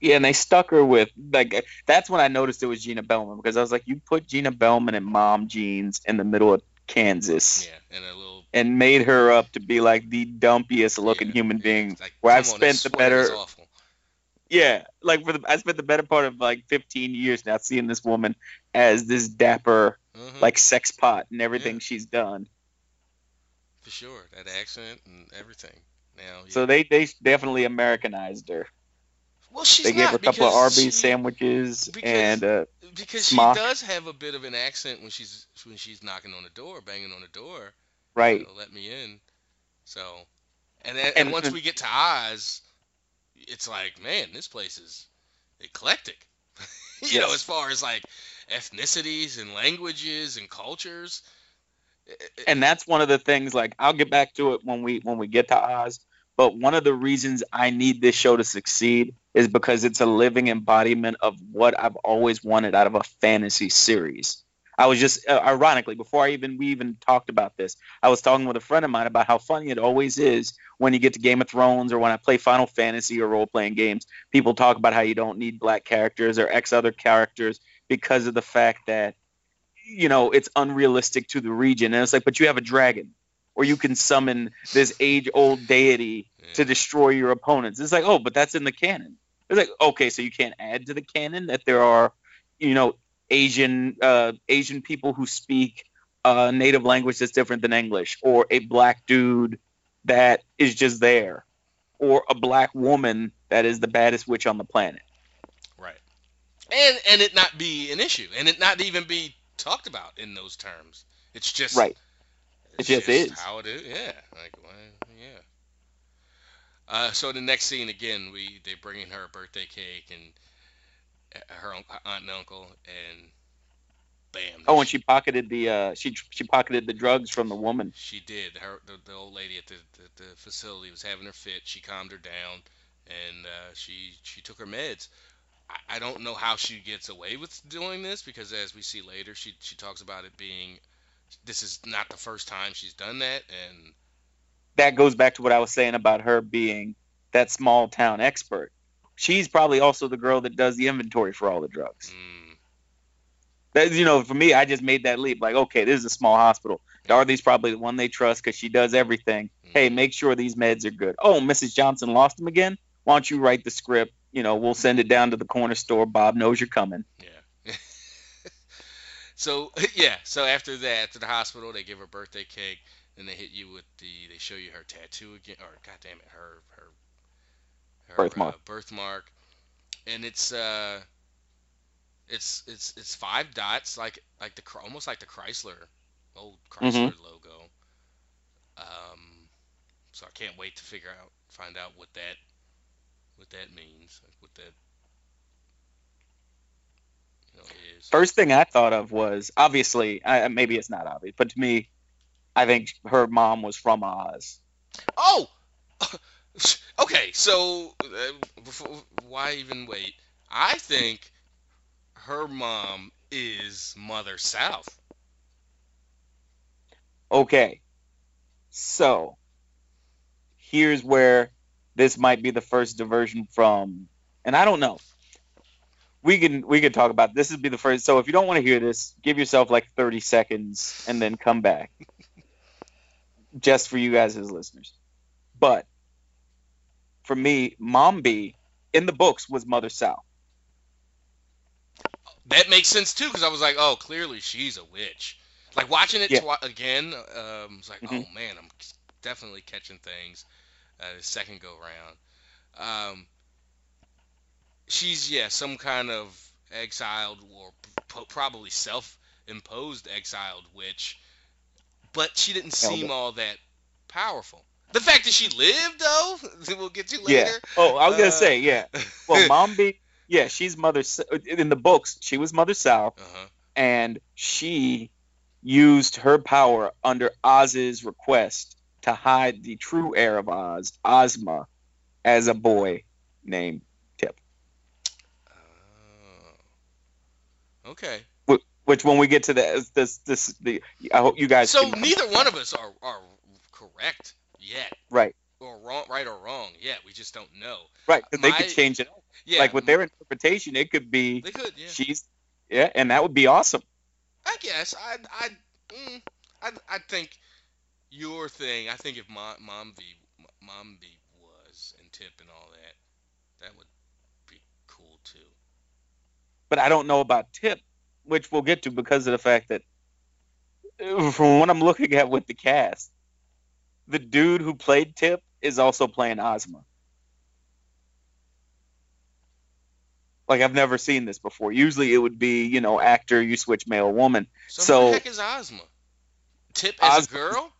Speaker 5: Yeah, and they stuck her with like that's when I noticed it was Gina Bellman because I was like, you put Gina Bellman in mom jeans in the middle of Kansas
Speaker 4: Yeah, and a little
Speaker 5: and made her up to be like the dumpiest looking
Speaker 4: yeah,
Speaker 5: human being.
Speaker 4: like,
Speaker 5: where I've
Speaker 4: on,
Speaker 5: spent the better-. Yeah, like for the I spent the better part of like 15 years now seeing this woman as this dapper
Speaker 4: Mhm,
Speaker 5: like sex pot and everything
Speaker 4: Yeah.
Speaker 5: she's done.
Speaker 4: for sure, that accent and everything. Now, yeah.
Speaker 5: So they they definitely Americanized her.
Speaker 4: well, she's
Speaker 5: they gave her a couple of Arby's
Speaker 4: she-
Speaker 5: sandwiches
Speaker 4: because-
Speaker 5: and uh,
Speaker 4: because
Speaker 5: smock.
Speaker 4: she does have a bit of an accent when she's when she's knocking on the door, banging on the door.
Speaker 5: right.
Speaker 4: you know, let me in. So, and then, and,
Speaker 5: And-
Speaker 4: once we get to Oz, it's like, man, this place is eclectic. you know, as far as like ethnicities and languages and cultures. It- it-
Speaker 5: and that's one of the things like I'll get back to it when we when we get to Oz but one of the reasons I need this show to succeed is because it's a living embodiment of what I've always wanted out of a fantasy series. I was just uh, ironically before I even we even talked about this, I was talking with a friend of mine about how funny it always is when you get to Game of Thrones or when I play Final Fantasy or role playing games. People talk about how you don't need black characters or X other characters because of the fact that you know it's unrealistic to the region. And it's like but you have a dragon or you can summon this age old deity to destroy your opponents. It's like oh but that's in the canon. It's like okay so you can't add to the canon that there are you know asian uh asian people who speak a native language that's different than english or a black dude that is just there or a black woman that is the baddest witch on the planet
Speaker 4: Right. And and it not be an issue, and it not even be talked about in those terms. It's just
Speaker 5: right
Speaker 4: It's
Speaker 5: It just is.
Speaker 4: how it is. Yeah. Like why, yeah. Uh, so the next scene again, we they bring in her birthday cake and uh, her aunt and uncle, and bam.
Speaker 5: oh and she pocketed the uh she she pocketed the drugs from the woman
Speaker 4: She did. Her the, the old lady at the, the, the facility was having her fit. She calmed her down, and uh, she she took her meds. I, I don't know how she gets away with doing this because as we see later, she she talks about it being this is not the first time she's done that, and
Speaker 5: that goes back to what I was saying about her being that small town expert. She's probably also the girl that does the inventory for all the drugs.
Speaker 4: Mm,
Speaker 5: That you know, for me, I just made that leap. Like, okay, this is a small hospital. Dorothy's probably the one they trust because she does everything.
Speaker 4: mm.
Speaker 5: Hey, make sure these meds are good. Oh, Mrs. Johnson lost them again. Why don't you write the script? You know, we'll send it down to the corner store. Bob knows you're coming.
Speaker 4: Yeah. so yeah, so after that, after the hospital, they give her birthday cake, then they hit you with the, they show you her tattoo again, or god damn it, her, her
Speaker 5: Birthmark.
Speaker 4: Uh, birthmark, and it's uh, it's it's it's five dots, like like the almost like the Chrysler, old Chrysler logo. Um, so I can't wait to figure out, find out what that, what that means, like what that. You know, is.
Speaker 5: First thing I thought of was obviously, I, maybe it's not obvious, but to me, I think her mom was from Oz.
Speaker 4: Oh, okay. So, uh, before, why even wait? I think her mom is Mother South.
Speaker 5: Okay, so here's where this might be the first diversion from, and I don't know. We can we can talk about this. Would be the first. So if you don't want to hear this, give yourself like 30 seconds and then come back, just for you guys as listeners. But for me, Mombi in the books was Mother South.
Speaker 4: That makes sense too, because I was like, oh, clearly she's a witch. Like watching it
Speaker 5: Yeah.
Speaker 4: twi- again, um, it's like,
Speaker 5: Mhm.
Speaker 4: oh man, I'm definitely catching things. Uh, the second go round, um, she's yeah, some kind of exiled or p- probably self-imposed exiled witch, but she didn't seem all that powerful. The fact that she lived, though, we'll get to later. Yeah.
Speaker 5: Oh, I was gonna
Speaker 4: Uh,
Speaker 5: say yeah. Well, Mombi, yeah, she's Mother. In the books, she was Mother South.
Speaker 4: uh-huh.
Speaker 5: and she used her power under Oz's request to hide the true heir of Oz, Ozma, as a boy named Tip.
Speaker 4: Oh. Okay.
Speaker 5: Which, when we get to the this this the, I hope you guys.
Speaker 4: So neither one of us are, are correct yet,
Speaker 5: right,
Speaker 4: or wrong, right or wrong yet. We just don't know.
Speaker 5: right, because they could change it.
Speaker 4: Yeah,
Speaker 5: like with their interpretation, it could be
Speaker 4: they could. Yeah,
Speaker 5: she's yeah, and that would be awesome.
Speaker 4: I guess. I I mm, I I think your thing. I think if Mom Mombi Mombi was and Tip and all that, that would be cool too.
Speaker 5: but I don't know about Tip, which we'll get to because of the fact that from what I'm looking at with the cast, the dude who played Tip is also playing Ozma. Like I've never seen this before. Usually it would be, you know, actor, you switch male woman.
Speaker 4: So,
Speaker 5: So-
Speaker 4: who the heck is Ozma? Tip as
Speaker 5: Ozma-
Speaker 4: a girl?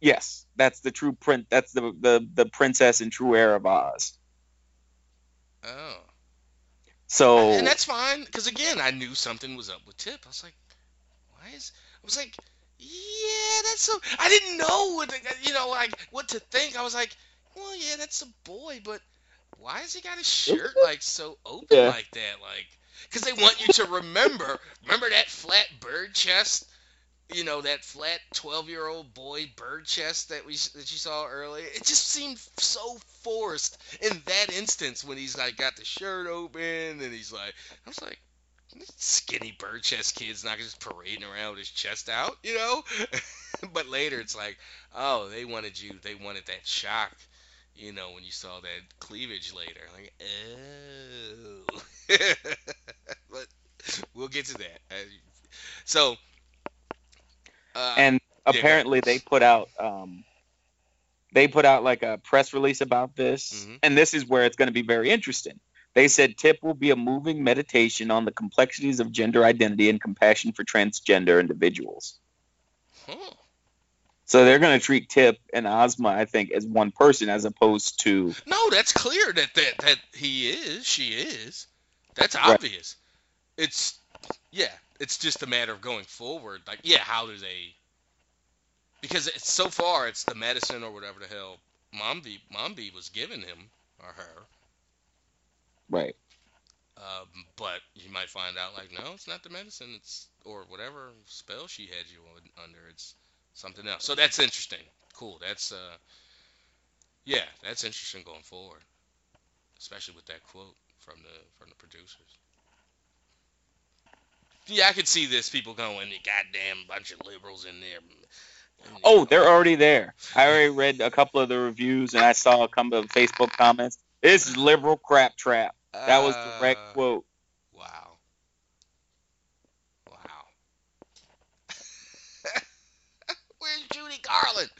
Speaker 5: Yes, that's the true print. That's the the the princess and true heir of Oz.
Speaker 4: Oh.
Speaker 5: So
Speaker 4: And that's fine, because again, I knew something was up with Tip. I was like, why is? I was like, yeah, that's so. I didn't know what, to, you know, like what to think. I was like, well, yeah, that's a boy, but why has he got his shirt like so open
Speaker 5: Yeah.
Speaker 4: like that? Like, because they want you to remember, remember that flat bird chest. You know that flat twelve-year-old boy bird chest that we that you saw earlier. It just seemed so forced in that instance when he's like got the shirt open and he's like, I was like, skinny bird chest kid's not just parading around with his chest out, you know. but later it's like, oh, they wanted you, they wanted that shock, you know, when you saw that cleavage later. Like, oh. but we'll get to that. Uh, So. Uh,
Speaker 5: and
Speaker 4: yeah,
Speaker 5: apparently they put out um they put out like a press release about this
Speaker 4: Mhm.
Speaker 5: and this is where it's going to be very interesting they said tip will be a moving meditation on the complexities of gender identity and compassion for transgender individuals
Speaker 4: huh.
Speaker 5: so they're going to treat tip and ozma i think as one person as opposed to
Speaker 4: No, that's clear that that that he is, she is. That's
Speaker 5: Right.
Speaker 4: obvious. It's yeah, it's just a matter of going forward. Like yeah, how do they? Because it's, so far it's the medicine or whatever the hell Mombi Mombi was giving him or her.
Speaker 5: Right
Speaker 4: Um, but you might find out like no, it's not the medicine. It's or whatever spell she had you under. It's something else. So that's interesting. Cool. That's uh, Yeah, that's interesting going forward, especially with that quote from the from the producers. Yeah, I could see this people going, "The goddamn bunch of liberals in there." And,
Speaker 5: Oh,
Speaker 4: know,
Speaker 5: they're already there. I already read a couple of the reviews and I saw a couple of Facebook comments. This is liberal crap trap. That was direct
Speaker 4: uh,
Speaker 5: quote.
Speaker 4: Wow. Wow. Where's Judy Garland?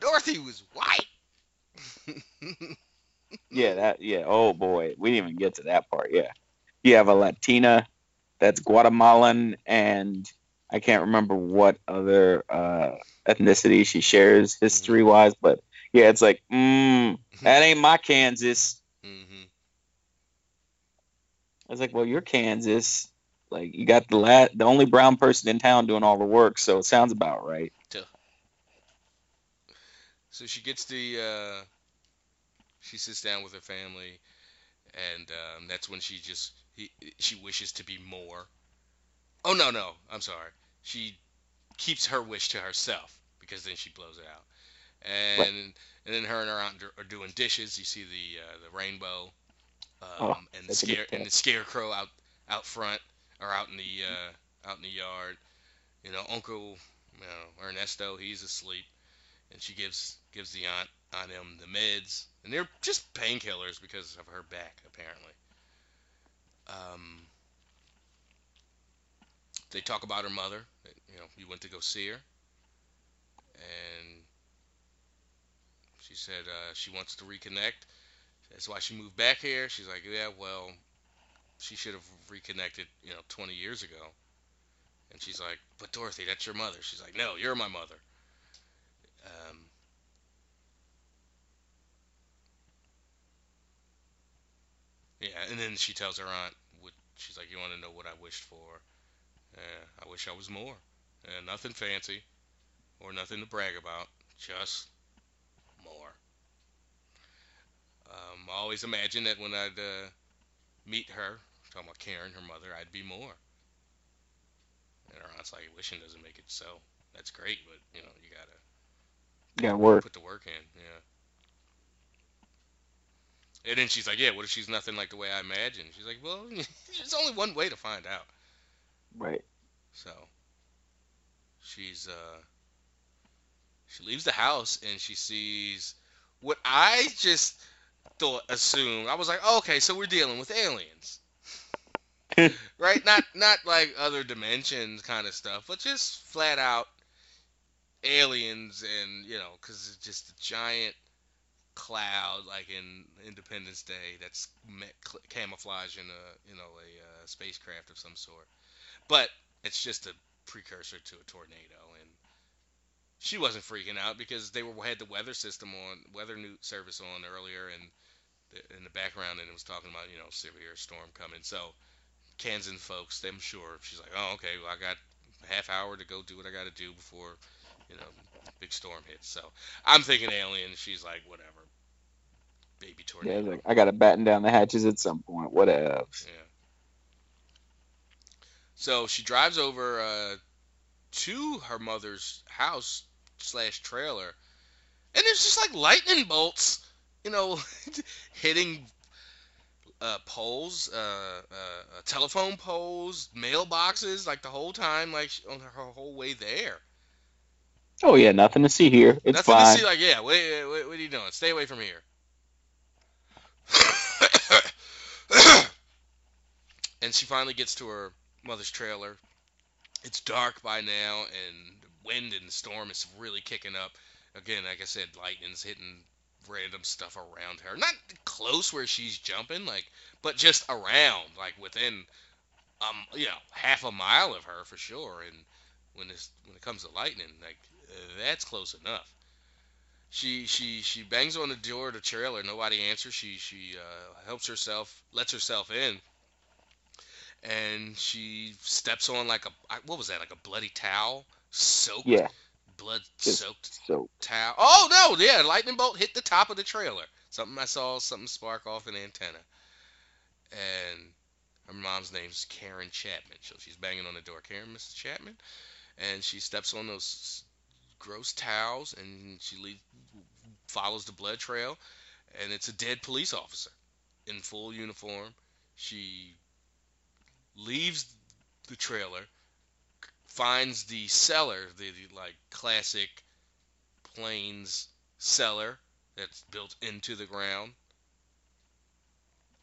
Speaker 4: Dorothy was white.
Speaker 5: Yeah, that yeah. Oh boy, we didn't even get to that part. Yeah, you have a Latina that's Guatemalan, and I can't remember what other uh, ethnicity she shares history wise, but yeah, it's like, mm, that ain't my Kansas.
Speaker 4: hmm
Speaker 5: I was like, well, you're Kansas. Like you got the la- the only brown person in town doing all the work, so it sounds about right.
Speaker 4: So she gets the. Uh, she sits down with her family, and um, that's when she just he, she wishes to be more. Oh no no, I'm sorry. She keeps her wish to herself because then she blows it out. And
Speaker 5: Right.
Speaker 4: and then her and her aunt are- are doing dishes. You see the uh, the rainbow, um,
Speaker 5: Oh,
Speaker 4: and the scare and the scarecrow out out front or out in the uh, out in the yard. You know, Uncle you know, Ernesto, he's asleep, and she gives gives the aunt on him the meds, and they're just painkillers because of her back apparently. Um, they talk about her mother. You know, you went to go see her, and she said uh, she wants to reconnect. That's why she moved back here. She's like, yeah, well, she should have reconnected, you know, 20 years ago. And she's like, but Dorothy, that's your mother. She's like, no, you're my mother. Um, yeah, and then she tells her aunt, what, she's like, you want to know what I wished for? Yeah, I wish I was more. Uh, nothing fancy or nothing to brag about, just more. Um, I always imagined that when I'd uh, meet her, talking about Karen, her mother, I'd be more. And her aunt's like, wishing doesn't make it so. That's great, but you know, you gotta
Speaker 5: Yeah, work.
Speaker 4: put the work in, yeah. And then she's like, yeah, what if she's nothing like the way I imagined? She's like, well, there's only one way to find out.
Speaker 5: Right.
Speaker 4: So she's uh she leaves the house and she sees what I just thought assumed. I was like, oh, okay, so we're dealing with aliens. right? Not not like other dimensions kind of stuff, but just flat out aliens and, you know, cuz it's just a giant cloud like in Independence Day that's camouflage in a, you know, a uh, spacecraft of some sort. But it's just a precursor to a tornado she wasn't freaking out because they were had the weather system on weather new service on earlier and the, in the background and it was talking about you know severe storm coming so Kansas folks I'm sure she's like oh okay well I got a half hour to go do what I got to do before you know big storm hits so I'm thinking alien she's like whatever baby
Speaker 5: Yeah,
Speaker 4: tornado
Speaker 5: it's like I gotta batten down the hatches at some point. Whatever.
Speaker 4: Yeah. So she drives over uh, to her mother's house slash trailer, and there's just like lightning bolts, you know, hitting uh, poles, uh, uh, telephone poles, mailboxes, like the whole time, like on her whole way there.
Speaker 5: Oh yeah, nothing to see here. It's
Speaker 4: Nothing
Speaker 5: fine.
Speaker 4: to see. Like, yeah, wait, wait, what are you doing? Stay away from here. and she finally gets to her mother's trailer. It's dark by now, and wind and storm is really kicking up. Again, like I said, lightning's hitting random stuff around her. Not close where she's jumping, like, but just around, like within, um, you know, half a mile of her for sure. And when this when it comes to lightning, like, that's close enough. She she she bangs on the door of the trailer. Nobody answers. She she uh, helps herself, lets herself in, and she steps on like a what was that? Like a bloody towel, soaked,
Speaker 5: Yeah.
Speaker 4: blood soaked
Speaker 5: So
Speaker 4: towel. Oh no, yeah, lightning bolt hit the top of the trailer. Something I saw, something spark off an antenna, and her mom's name's Karen Chapman. So she's banging on the door, Karen, Mrs. Chapman, and she steps on those gross towels and she leaves, follows the blood trail, and it's a dead police officer in full uniform. She leaves the trailer, finds the cellar, the, the like classic plains cellar that's built into the ground,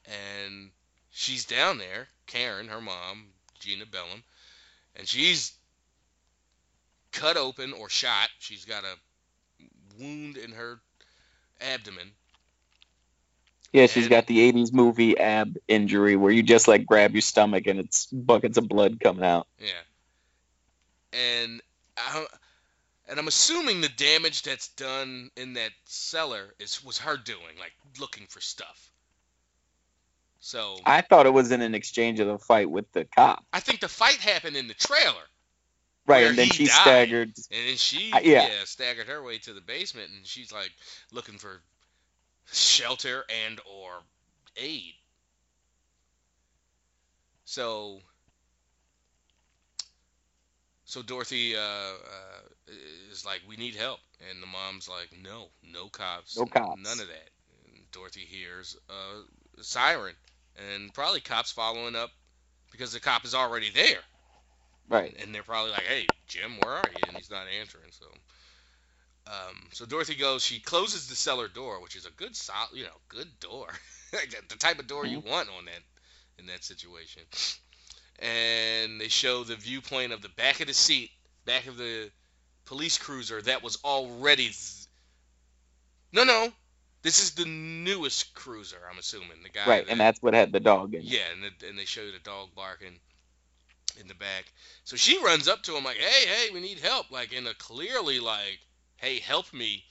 Speaker 4: and she's down there. Karen, her mom, Gina Bellman, and she's cut open or shot. She's got a wound in her abdomen.
Speaker 5: Yeah, she's
Speaker 4: And-
Speaker 5: got the '80s movie ab injury where you just like grab your stomach and it's buckets of blood coming out.
Speaker 4: Yeah. And I, and I'm assuming the damage that's done in that cellar is was her doing, like looking for stuff. So
Speaker 5: I thought it was in an exchange of the fight with the cop,
Speaker 4: I think the fight happened in the trailer,
Speaker 5: right? And then she
Speaker 4: died.
Speaker 5: staggered.
Speaker 4: and then she
Speaker 5: Uh, yeah.
Speaker 4: yeah staggered her way to the basement, and she's like looking for shelter and or aid. So so Dorothy uh, uh, is like, "We need help," and the mom's like, "No, no cops,
Speaker 5: No cops.
Speaker 4: none of that." And Dorothy hears a siren, and probably cops following up because the cop is already there,
Speaker 5: Right.
Speaker 4: and they're probably like, "Hey, Jim, where are you?" And he's not answering. So, um, so Dorothy goes. She closes the cellar door, which is a good, sol- you know, good door, the type of door you want on that in that situation. And they show the viewpoint of the back of the seat, back of the police cruiser that was already. Th- no, no, this is the newest cruiser. I'm assuming the guy.
Speaker 5: Right,
Speaker 4: that-
Speaker 5: and that's what had the dog in. it.
Speaker 4: yeah, and, the, and they show the dog barking in the back. So she runs up to him like, "Hey, hey, we need help!" Like in a clearly like, "Hey, help me,"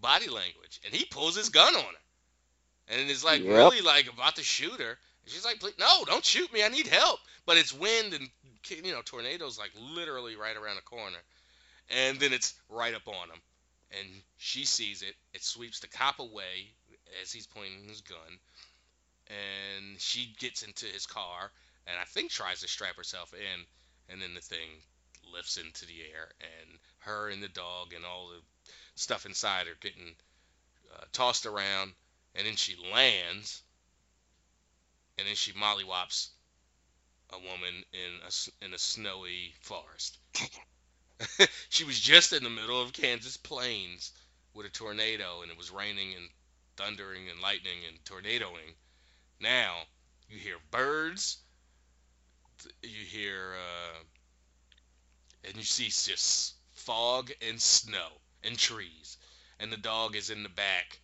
Speaker 4: body language, and he pulls his gun on her, and is like
Speaker 5: Yep.
Speaker 4: really like about to shoot her. And she's like, "Please, "No, don't shoot me! I need help!" But it's wind and you know tornadoes like literally right around the corner, and then it's right up on him, and she sees it. It sweeps the cop away as he's pointing his gun. And she gets into his car and I think tries to strap herself in. And then the thing lifts into the air and her and the dog and all the stuff inside are getting uh, tossed around. And then she lands. And then she mollywops a woman in a, in a snowy forest. she was just in the middle of Kansas plains with a tornado and it was raining and thundering and lightning and tornadoing. Now you hear birds, you hear, uh, and you see just fog and snow and trees, and the dog is in the back,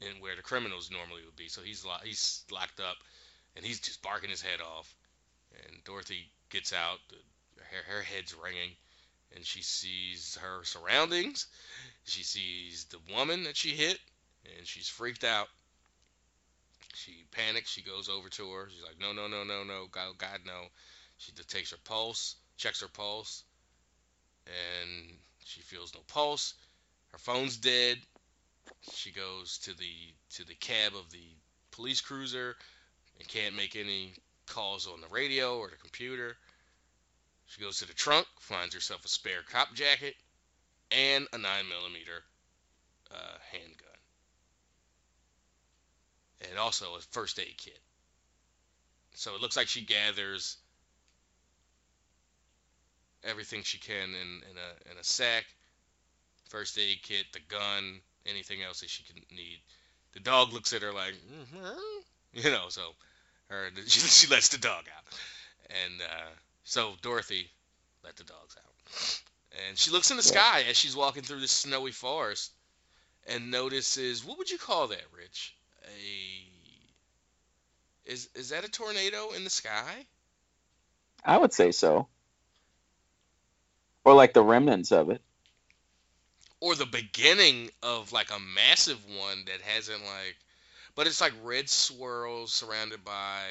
Speaker 4: and where the criminals normally would be. So he's lo- he's locked up, and he's just barking his head off. And Dorothy gets out, her, her head's ringing, and she sees her surroundings. She sees the woman that she hit, and she's freaked out. She panics. She goes over to her. She's like, "No, no, no, no, no, God, God, no." She takes her pulse, checks her pulse, and she feels no pulse. Her phone's dead. She goes to the to the cab of the police cruiser and can't make any calls on the radio or the computer. She goes to the trunk, finds herself a spare cop jacket and a 9 millimeter uh, handgun and also a first aid kit. So it looks like she gathers everything she can in, in a in a sack. First aid kit, the gun, anything else that she can need. The dog looks at her like, "Mhm," you know, so her she, she lets the dog out, and uh, so Dorothy let the dogs out, and she looks in the sky as she's walking through this snowy forest, and notices what would you call that, Rich? A is is that a tornado in the sky?
Speaker 5: I would say so. Or like the remnants of it.
Speaker 4: Or the beginning of like a massive one that hasn't like, but it's like red swirls surrounded by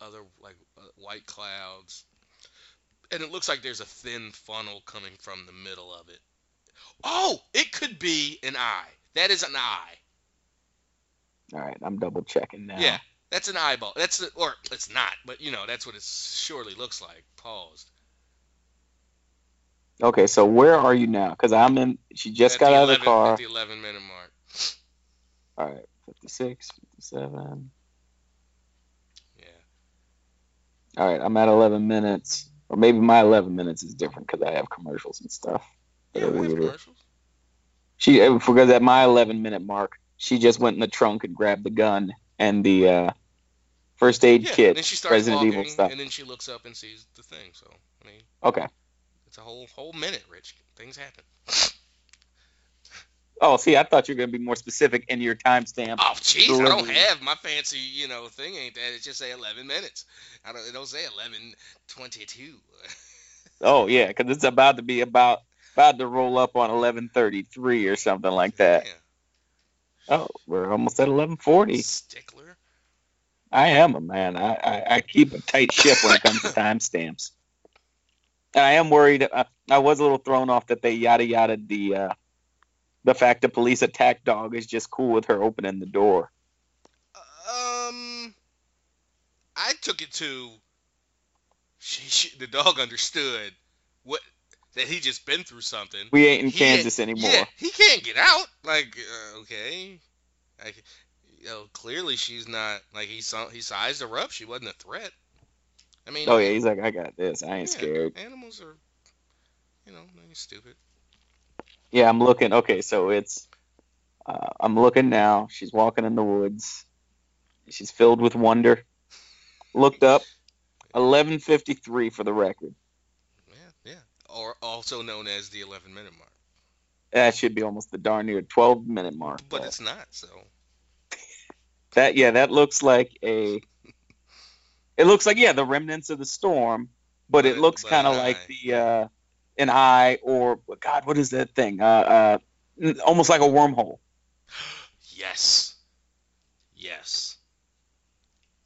Speaker 4: other like uh, white clouds, and it looks like there's a thin funnel coming from the middle of it. Oh, it could be an eye. That is an eye.
Speaker 5: All right, I'm double checking now.
Speaker 4: Yeah, that's an eyeball. That's the, or it's not, but you know that's what it surely looks like. Paused.
Speaker 5: Okay, so where are you now? Because I'm in. She just
Speaker 4: At
Speaker 5: got out of the car.
Speaker 4: At the 11 minute mark.
Speaker 5: All right, 56, 57.
Speaker 4: Yeah.
Speaker 5: All right, I'm at 11 minutes. Or maybe my 11 minutes is different because I have commercials and stuff.
Speaker 4: Yeah, we have commercials.
Speaker 5: She uh, because at my 11 minute mark, she just went in the trunk and grabbed the gun and the uh, first aid
Speaker 4: Yeah,
Speaker 5: kit,
Speaker 4: and then she starts
Speaker 5: Resident
Speaker 4: walking,
Speaker 5: Evil stuff.
Speaker 4: and then she looks up and sees the thing. So I mean,
Speaker 5: Okay.
Speaker 4: it's a whole whole minute, Rich. Things happen.
Speaker 5: Oh, see, I thought you were gonna be more specific in your timestamp.
Speaker 4: Oh, jeez, I don't have my fancy, you know, thing. Ain't that? It just say 11 minutes. I don't. It don't say 11:22.
Speaker 5: Oh yeah, because it's about to be about about to roll up on 11:33 or something like that.
Speaker 4: Yeah.
Speaker 5: Oh, we're almost at 11:40.
Speaker 4: Stickler.
Speaker 5: I am a man. I, I, I keep a tight ship when it comes to timestamps. And I am worried. Uh, I was a little thrown off that they yada yada the uh, the fact the police attack dog is just cool with her opening the door.
Speaker 4: Um, I took it to. She, she, the dog understood what that he just been through something.
Speaker 5: We ain't in
Speaker 4: He
Speaker 5: Kansas anymore.
Speaker 4: Yeah, he can't get out. Like, uh, okay, like, you know, clearly she's not. Like he saw, he sized her up. She wasn't a threat. I mean,
Speaker 5: Oh yeah, he's like, I got this. I ain't
Speaker 4: yeah,
Speaker 5: scared.
Speaker 4: Animals are, you know, they're stupid.
Speaker 5: Yeah, I'm looking. Okay, so it's uh, I'm looking now. She's walking in the woods. She's filled with wonder. Looked up. 11:53 for the record.
Speaker 4: Yeah, yeah. Or also known as the 11 minute mark.
Speaker 5: That should be almost the darn near 12 minute mark.
Speaker 4: But
Speaker 5: though.
Speaker 4: it's not. So
Speaker 5: That yeah, that looks like a. It looks like yeah, the remnants of the storm, but it looks kind of like the uh, an eye or God, what is that thing? Uh, uh, almost like a wormhole.
Speaker 4: yes, yes,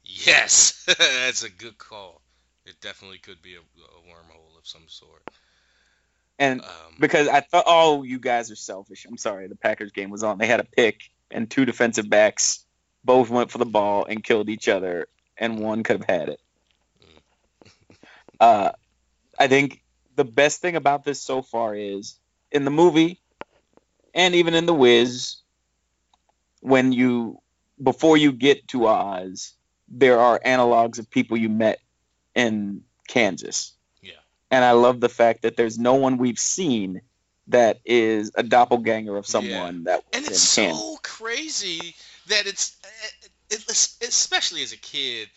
Speaker 4: yes. That's a good call. It definitely could be a, a wormhole of some sort.
Speaker 5: And
Speaker 4: Um,
Speaker 5: because I thought, oh, you guys are selfish. I'm sorry, the Packers game was on. They had a pick and two defensive backs both went for the ball and killed each other, and one could have had it. Uh, I think the best thing about this so far is in the movie, and even in the Wiz, when you before you get to Oz, there are analogs of people you met in Kansas.
Speaker 4: Yeah.
Speaker 5: And I love the fact that there's no one we've seen that is a doppelganger of someone that was
Speaker 4: and it's
Speaker 5: Kansas.
Speaker 4: so crazy that it's, it, it, especially as a kid,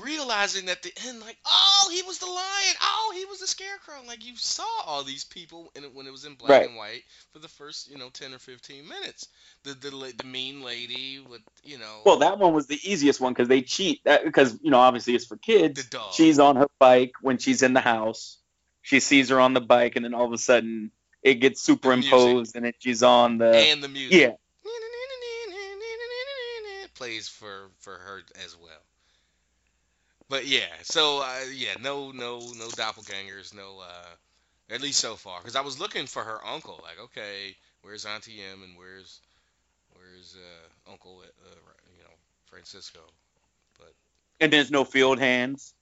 Speaker 4: realizing at the end, like, oh, he was the lion, oh, he was the scarecrow. Like you saw all these people in it when it was in black
Speaker 5: Right.
Speaker 4: and white for the first, you know, ten or fifteen minutes. The the the mean lady with, you know,
Speaker 5: Well, that one was the easiest one because they cheat. That because you know obviously it's for kids.
Speaker 4: the dog.
Speaker 5: She's on her bike when she's in the house. She sees her on the bike, and then all of a sudden it gets superimposed, and then she's on the
Speaker 4: and the music.
Speaker 5: yeah.
Speaker 4: plays for for her as well. But yeah, so uh, yeah, no no no doppelgangers, no uh at least so far cuz I was looking for her uncle like okay, where's Auntie M and where's where's uh uncle uh, you know, Francisco.
Speaker 5: But and there's no field hands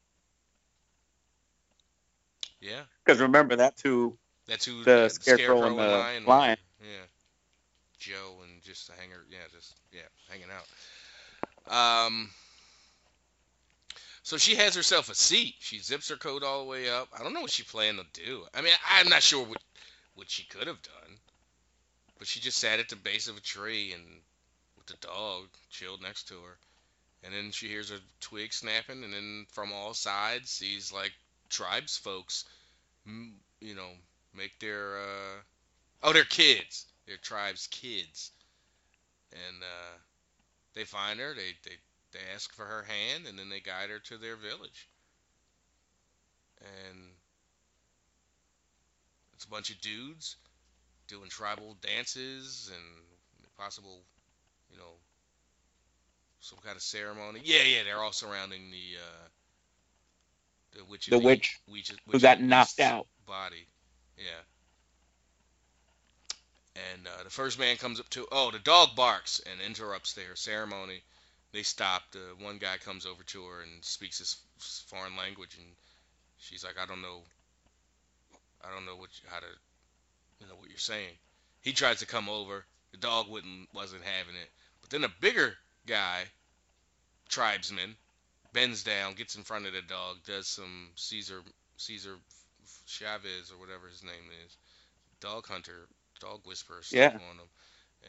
Speaker 4: Yeah.
Speaker 5: because remember that too.
Speaker 4: That's who
Speaker 5: The
Speaker 4: uh,
Speaker 5: Scarecrow and the
Speaker 4: Lion.
Speaker 5: Lion.
Speaker 4: Yeah. Joe and just the hanger. Yeah, just yeah, hanging out. Um. So she has herself a seat. She zips her coat all the way up. I don't know what she planned to do. I mean, I'm not sure what what she could have done, but she just sat at the base of a tree and with the dog chilled next to her. And then she hears a twig snapping, and then from all sides, these like tribes folks, you know, make their uh, oh, they're kids, they're tribes kids, and uh, they find her. They they they ask for her hand, and then they guide her to their village. And it's a bunch of dudes doing tribal dances and possible, you know, some kind of ceremony. Yeah, yeah, they're all surrounding the uh, the witch.
Speaker 5: The witch
Speaker 4: witch,
Speaker 5: who got knocked out.
Speaker 4: Body. Yeah. And uh, the first man comes up to. Oh, the dog barks and interrupts their ceremony. They stop. The one guy comes over to her and speaks this f- foreign language, and she's like, "I don't know. I don't know what you- how to, you know, what you're saying." He tries to come over, The dog wouldn't wasn't having it. But then a bigger guy, tribesman, bends down, gets in front of the dog, does some Caesar Caesar Chavez or whatever his name is, dog hunter, dog whisperer stuff
Speaker 5: Yeah.
Speaker 4: on him.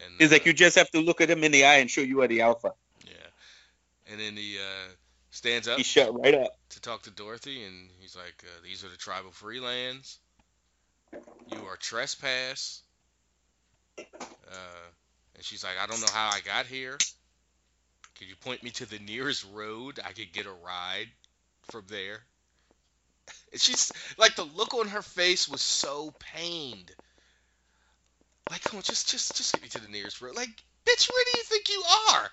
Speaker 4: And
Speaker 5: He's like,
Speaker 4: uh,
Speaker 5: you just have to look at him in the eye and show you are the alpha.
Speaker 4: And then he uh, stands up
Speaker 5: He shut right up.
Speaker 4: to talk to Dorothy, and he's like, uh, "These are the tribal free lands. You are trespass." Uh, and she's like, "I don't know how I got here. Could you point me to the nearest road I could get a ride from there?" And she's like, the look on her face was so pained. Like, come on, just, just, just get me to the nearest road. Like, bitch, where do you think you are?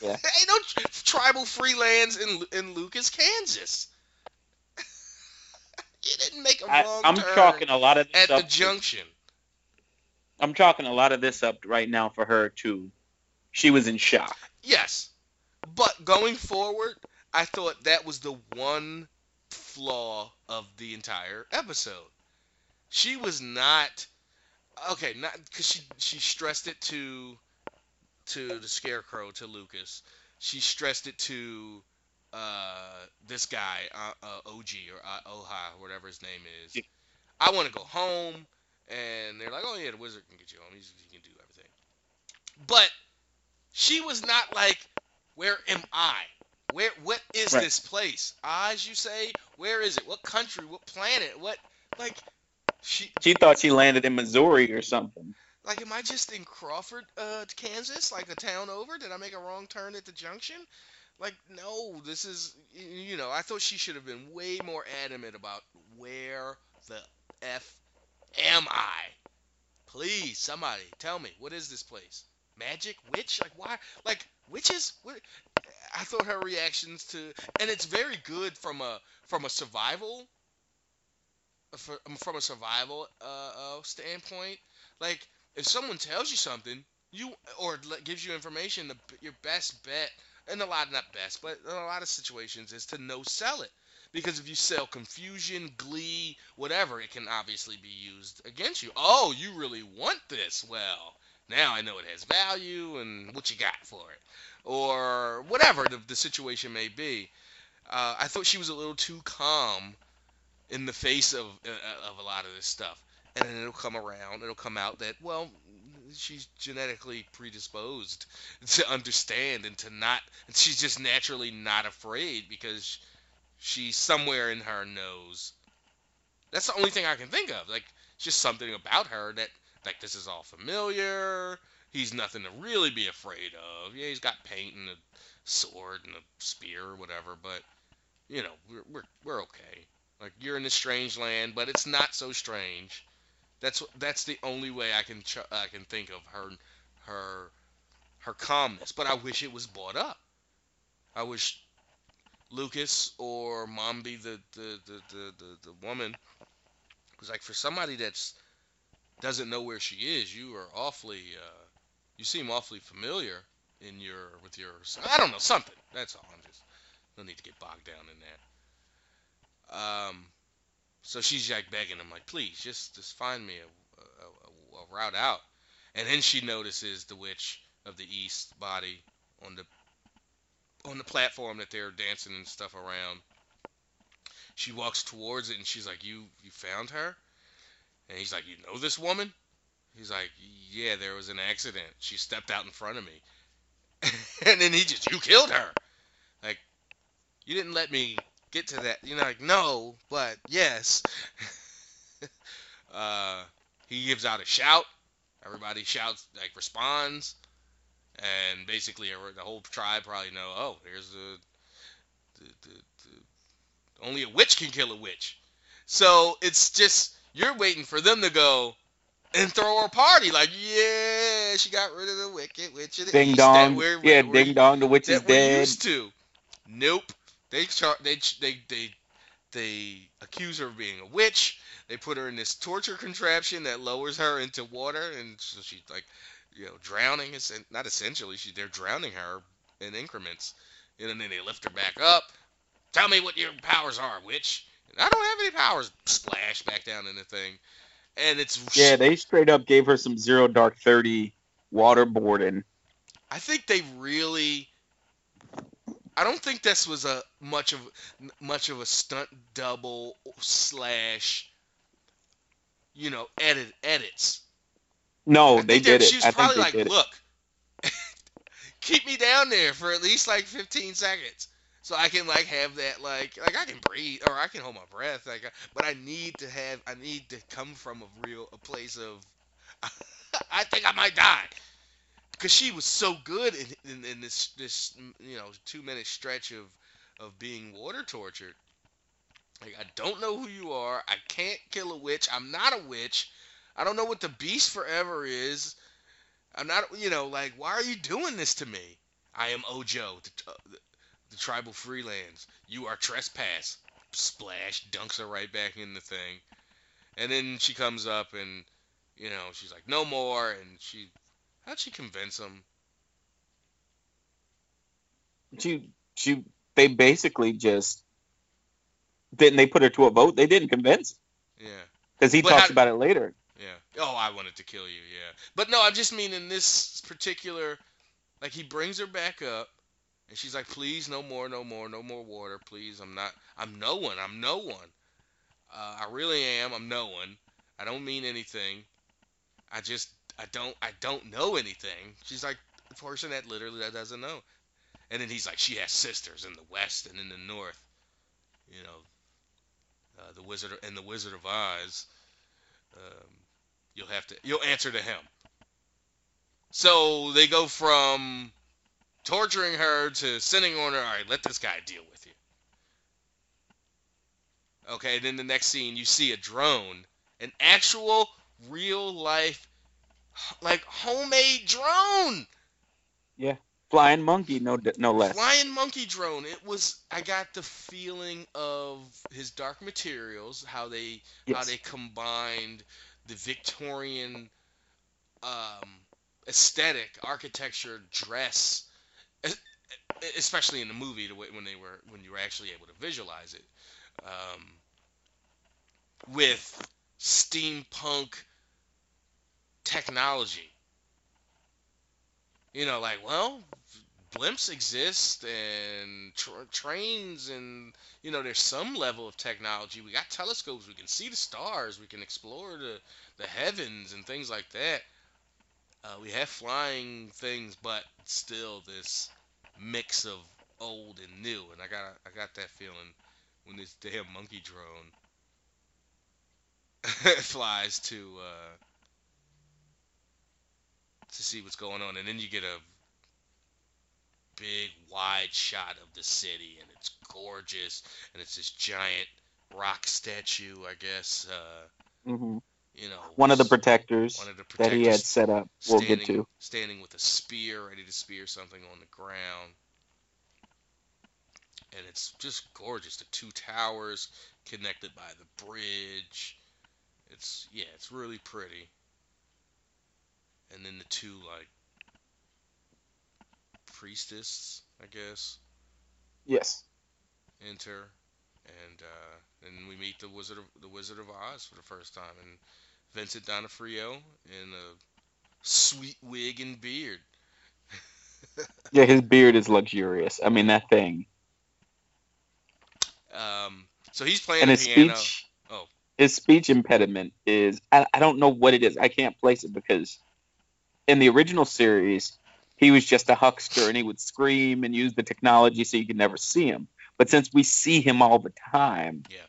Speaker 5: Yeah.
Speaker 4: Ain't no tr- tribal freelands in in Lucas, Kansas. you didn't make a
Speaker 5: I,
Speaker 4: wrong
Speaker 5: I'm
Speaker 4: turn
Speaker 5: chalking a lot of this
Speaker 4: at the
Speaker 5: up.
Speaker 4: junction.
Speaker 5: I'm chalking a lot of this up right now for her too. She was in shock.
Speaker 4: Yes, but going forward, I thought that was the one flaw of the entire episode. She was not okay, not because she she stressed it to to the scarecrow to Lucas. She stressed it to uh, this guy uh, uh, OG or uh, Oha, whatever his name is.
Speaker 5: Yeah.
Speaker 4: I want to go home, and they're like, "Oh yeah, the wizard can get you home. He's, he can do everything." But she was not like, "Where am I? Where? What is
Speaker 5: Right.
Speaker 4: this place? Oz, you say? Where is it? What country? What planet? What? Like, she
Speaker 5: She thought she landed in Missouri or something.
Speaker 4: Like, am I just in Crawford, uh, Kansas, like a town over? Did I make a wrong turn at the junction? Like, no, this is, you know, I thought she should have been way more adamant about where the F am I? Please, somebody, tell me, what is this place? Magic? Witch? Like, why? Like, witches? What? I thought her reactions to, and it's very good from a, from a survival, from a survival, uh, uh standpoint. Like, if someone tells you something, you or gives you information, the, your best bet, and a lot not best, but in a lot of situations is to no sell it. Because if you sell confusion, glee, whatever, it can obviously be used against you. Oh, you really want this? Well, now I know it has value, and what you got for it, or whatever the, the situation may be. Uh, I thought she was a little too calm in the face of uh, of a lot of this stuff and then it'll come around it'll come out that well she's genetically predisposed to understand and to not she's just naturally not afraid because she somewhere in her knows that's the only thing i can think of. Like it's just something about her that like this is all familiar. He's nothing to really be afraid of. Yeah he's got paint and a sword and a spear or whatever but you know we're we're, we're okay. Like you're in a strange land but it's not so strange that's that's the only way I can ch- I can think of her her her calmness. But I wish it was brought up. I wish Lucas or Mombi, the the, the, the, the, the woman, was like for somebody that's doesn't know where she is. You are awfully uh, you seem awfully familiar in your with your I don't know something. That's all. I'm just no need to get bogged down in that. Um, so she's like begging him, like, please, just just find me a, a, a, route out. And then she notices the witch of the east body on the on the platform that they're dancing and stuff around. She walks towards it and she's like, "You you found her?" And he's like, "You know this woman?" He's like, "Yeah, there was an accident. She stepped out in front of me." and then he just, "You killed her." Like, you didn't let me get to that. You know, like no, but yes. uh, he gives out a shout. Everybody shouts, like responds, and basically the whole tribe probably know. Oh, here's the, the, the, the only a witch can kill a witch. So it's just you're waiting for them to go and throw a party. Like, yeah, she got rid of the wicked witch of the
Speaker 5: Ding
Speaker 4: east
Speaker 5: dong.
Speaker 4: that we're,
Speaker 5: yeah,
Speaker 4: we're-
Speaker 5: ding dong. The witch is dead.
Speaker 4: used to. Nope. They char- they they they they accuse her of being a witch. They put her in this torture contraption that lowers her into water, and so she's like, you know, drowning. Is not essentially. She they're drowning her in increments, and then they lift her back up. Tell me what your powers are, witch. I don't have any powers. Splash back down in the thing, and it's
Speaker 5: Yeah, they straight up gave her some zero dark thirty waterboarding.
Speaker 4: I think they really. I don't think this was a much of much of a stunt double slash. You know, edit edits.
Speaker 5: No, they did it.
Speaker 4: She was
Speaker 5: I
Speaker 4: probably like, "Look, keep me down there for at least like 15 seconds, so I can like have that like like I can breathe or I can hold my breath. Like, but I need to have I need to come from a real a place of I think I might die because she was so good in, in, in this this you know two minute stretch of of being water tortured. Like I don't know who you are. I can't kill a witch. I'm not a witch. I don't know what the beast forever is. I'm not you know like why are you doing this to me? I am Ojo, the, uh, the, the tribal freelands. You are trespass. Splash dunks her right back in the thing, and then she comes up and you know she's like no more, and she how'd she convince him?
Speaker 5: She, she, they basically just didn't they put her to a vote? They didn't convince
Speaker 4: Yeah.
Speaker 5: because he
Speaker 4: But
Speaker 5: talks
Speaker 4: how-
Speaker 5: about it later.
Speaker 4: Yeah. Oh, I wanted to kill you. Yeah. But no, I just mean in this particular, like he brings her back up, and she's like, "Please, no more, no more, no more water, please. I'm not. I'm no one. I'm no one. Uh, I really am. I'm no one. I don't mean anything. I just, I don't, I don't know anything." She's like the person that literally that doesn't know. And then he's like, "She has sisters in the west and in the north. You know, uh, the wizard and the Wizard of Oz." Um, you'll have to you'll answer to him. So they go from torturing her to sending on her. All right, let this guy deal with you. Okay, and then the next scene you see a drone, an actual real life, like homemade drone, Yeah,
Speaker 5: Flying monkey, no, no less.
Speaker 4: flying monkey drone. It was. I got the feeling of his Dark Materials, how they how they combined the Victorian um, aesthetic, architecture, dress, especially in the movie, the way when they were when you were actually able to visualize it, um, with steampunk technology. You know, like well, blimps exist and tr- trains and you know there's some level of technology. We got telescopes we can see the stars we can explore the the heavens and things like that. Uh, we have flying things but still this mix of old and new. And i got i got that feeling when this damn monkey drone flies to uh to see what's going on. And then you get a big wide shot of the city and it's gorgeous and it's this giant rock statue i guess uh
Speaker 5: hmm
Speaker 4: you know.
Speaker 5: One of the protectors
Speaker 4: one of the
Speaker 5: that he had set up. We'll
Speaker 4: standing,
Speaker 5: get to.
Speaker 4: standing with a spear ready to spear something on the ground. And it's just gorgeous. The two towers connected by the bridge. It's yeah it's really pretty and then the two like priestess i guess
Speaker 5: Yes.
Speaker 4: enter, and uh, and we meet the Wizard of the Wizard of Oz for the first time, and Vincent D'Onofrio in a sweet wig and beard.
Speaker 5: Yeah, his beard is luxurious. I mean, that thing.
Speaker 4: Um, so he's playing
Speaker 5: And
Speaker 4: the
Speaker 5: his
Speaker 4: piano.
Speaker 5: speech.
Speaker 4: Oh.
Speaker 5: His speech impediment is I, I don't know what it is. I can't place it because in the original series, he was just a huckster and he would scream and use the technology so you could never see him. But since we see him all the time,
Speaker 4: Yeah.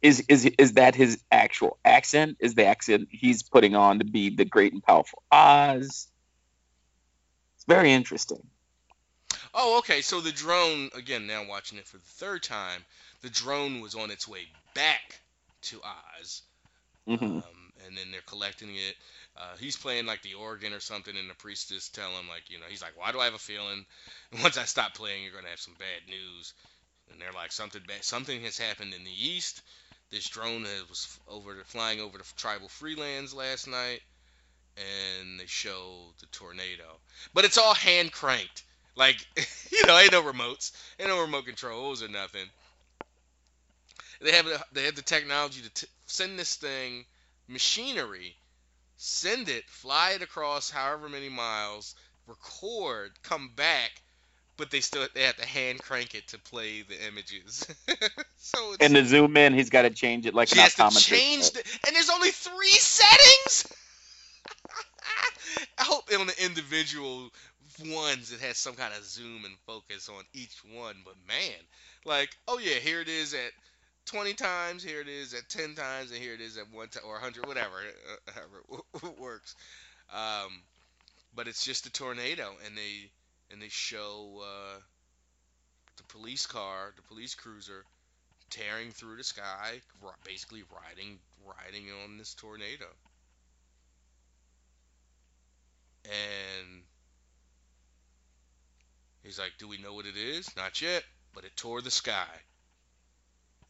Speaker 5: is is is that his actual accent? Is the accent he's putting on to be the great and powerful Oz? It's very interesting.
Speaker 4: Oh, okay. So the drone again. Now watching it for the third time, the drone was on its way back to Oz.
Speaker 5: hmm
Speaker 4: um, and then they're collecting it. Uh, he's playing like the organ or something, and the priestess tell him like, you know, he's like, why do I have a feeling once I stop playing, you're gonna have some bad news? And they're like, something bad, something has happened in the east. This drone was over flying over the tribal freelands last night, and they show the tornado, but it's all hand cranked. Like, you know, ain't no remotes, ain't no remote controls or nothing. They have the, they have the technology to t- send this thing machinery send it, fly it across however many miles, record, come back, but they still they have to hand crank it to play the images. so it's,
Speaker 5: And to zoom in, he's got to change it like
Speaker 4: she
Speaker 5: an
Speaker 4: has to change the, and there's only three settings. I hope on the individual ones it has some kind of zoom and focus on each one. But man, like, oh yeah, here it is at 20 times, here it is at 10 times, and here it is at one time or 100, whatever, uh, however it works. Um, but it's just a tornado, and they and they show uh, the police car, the police cruiser, tearing through the sky, basically riding riding on this tornado. And he's like, "Do we know what it is? Not yet, but it tore the sky."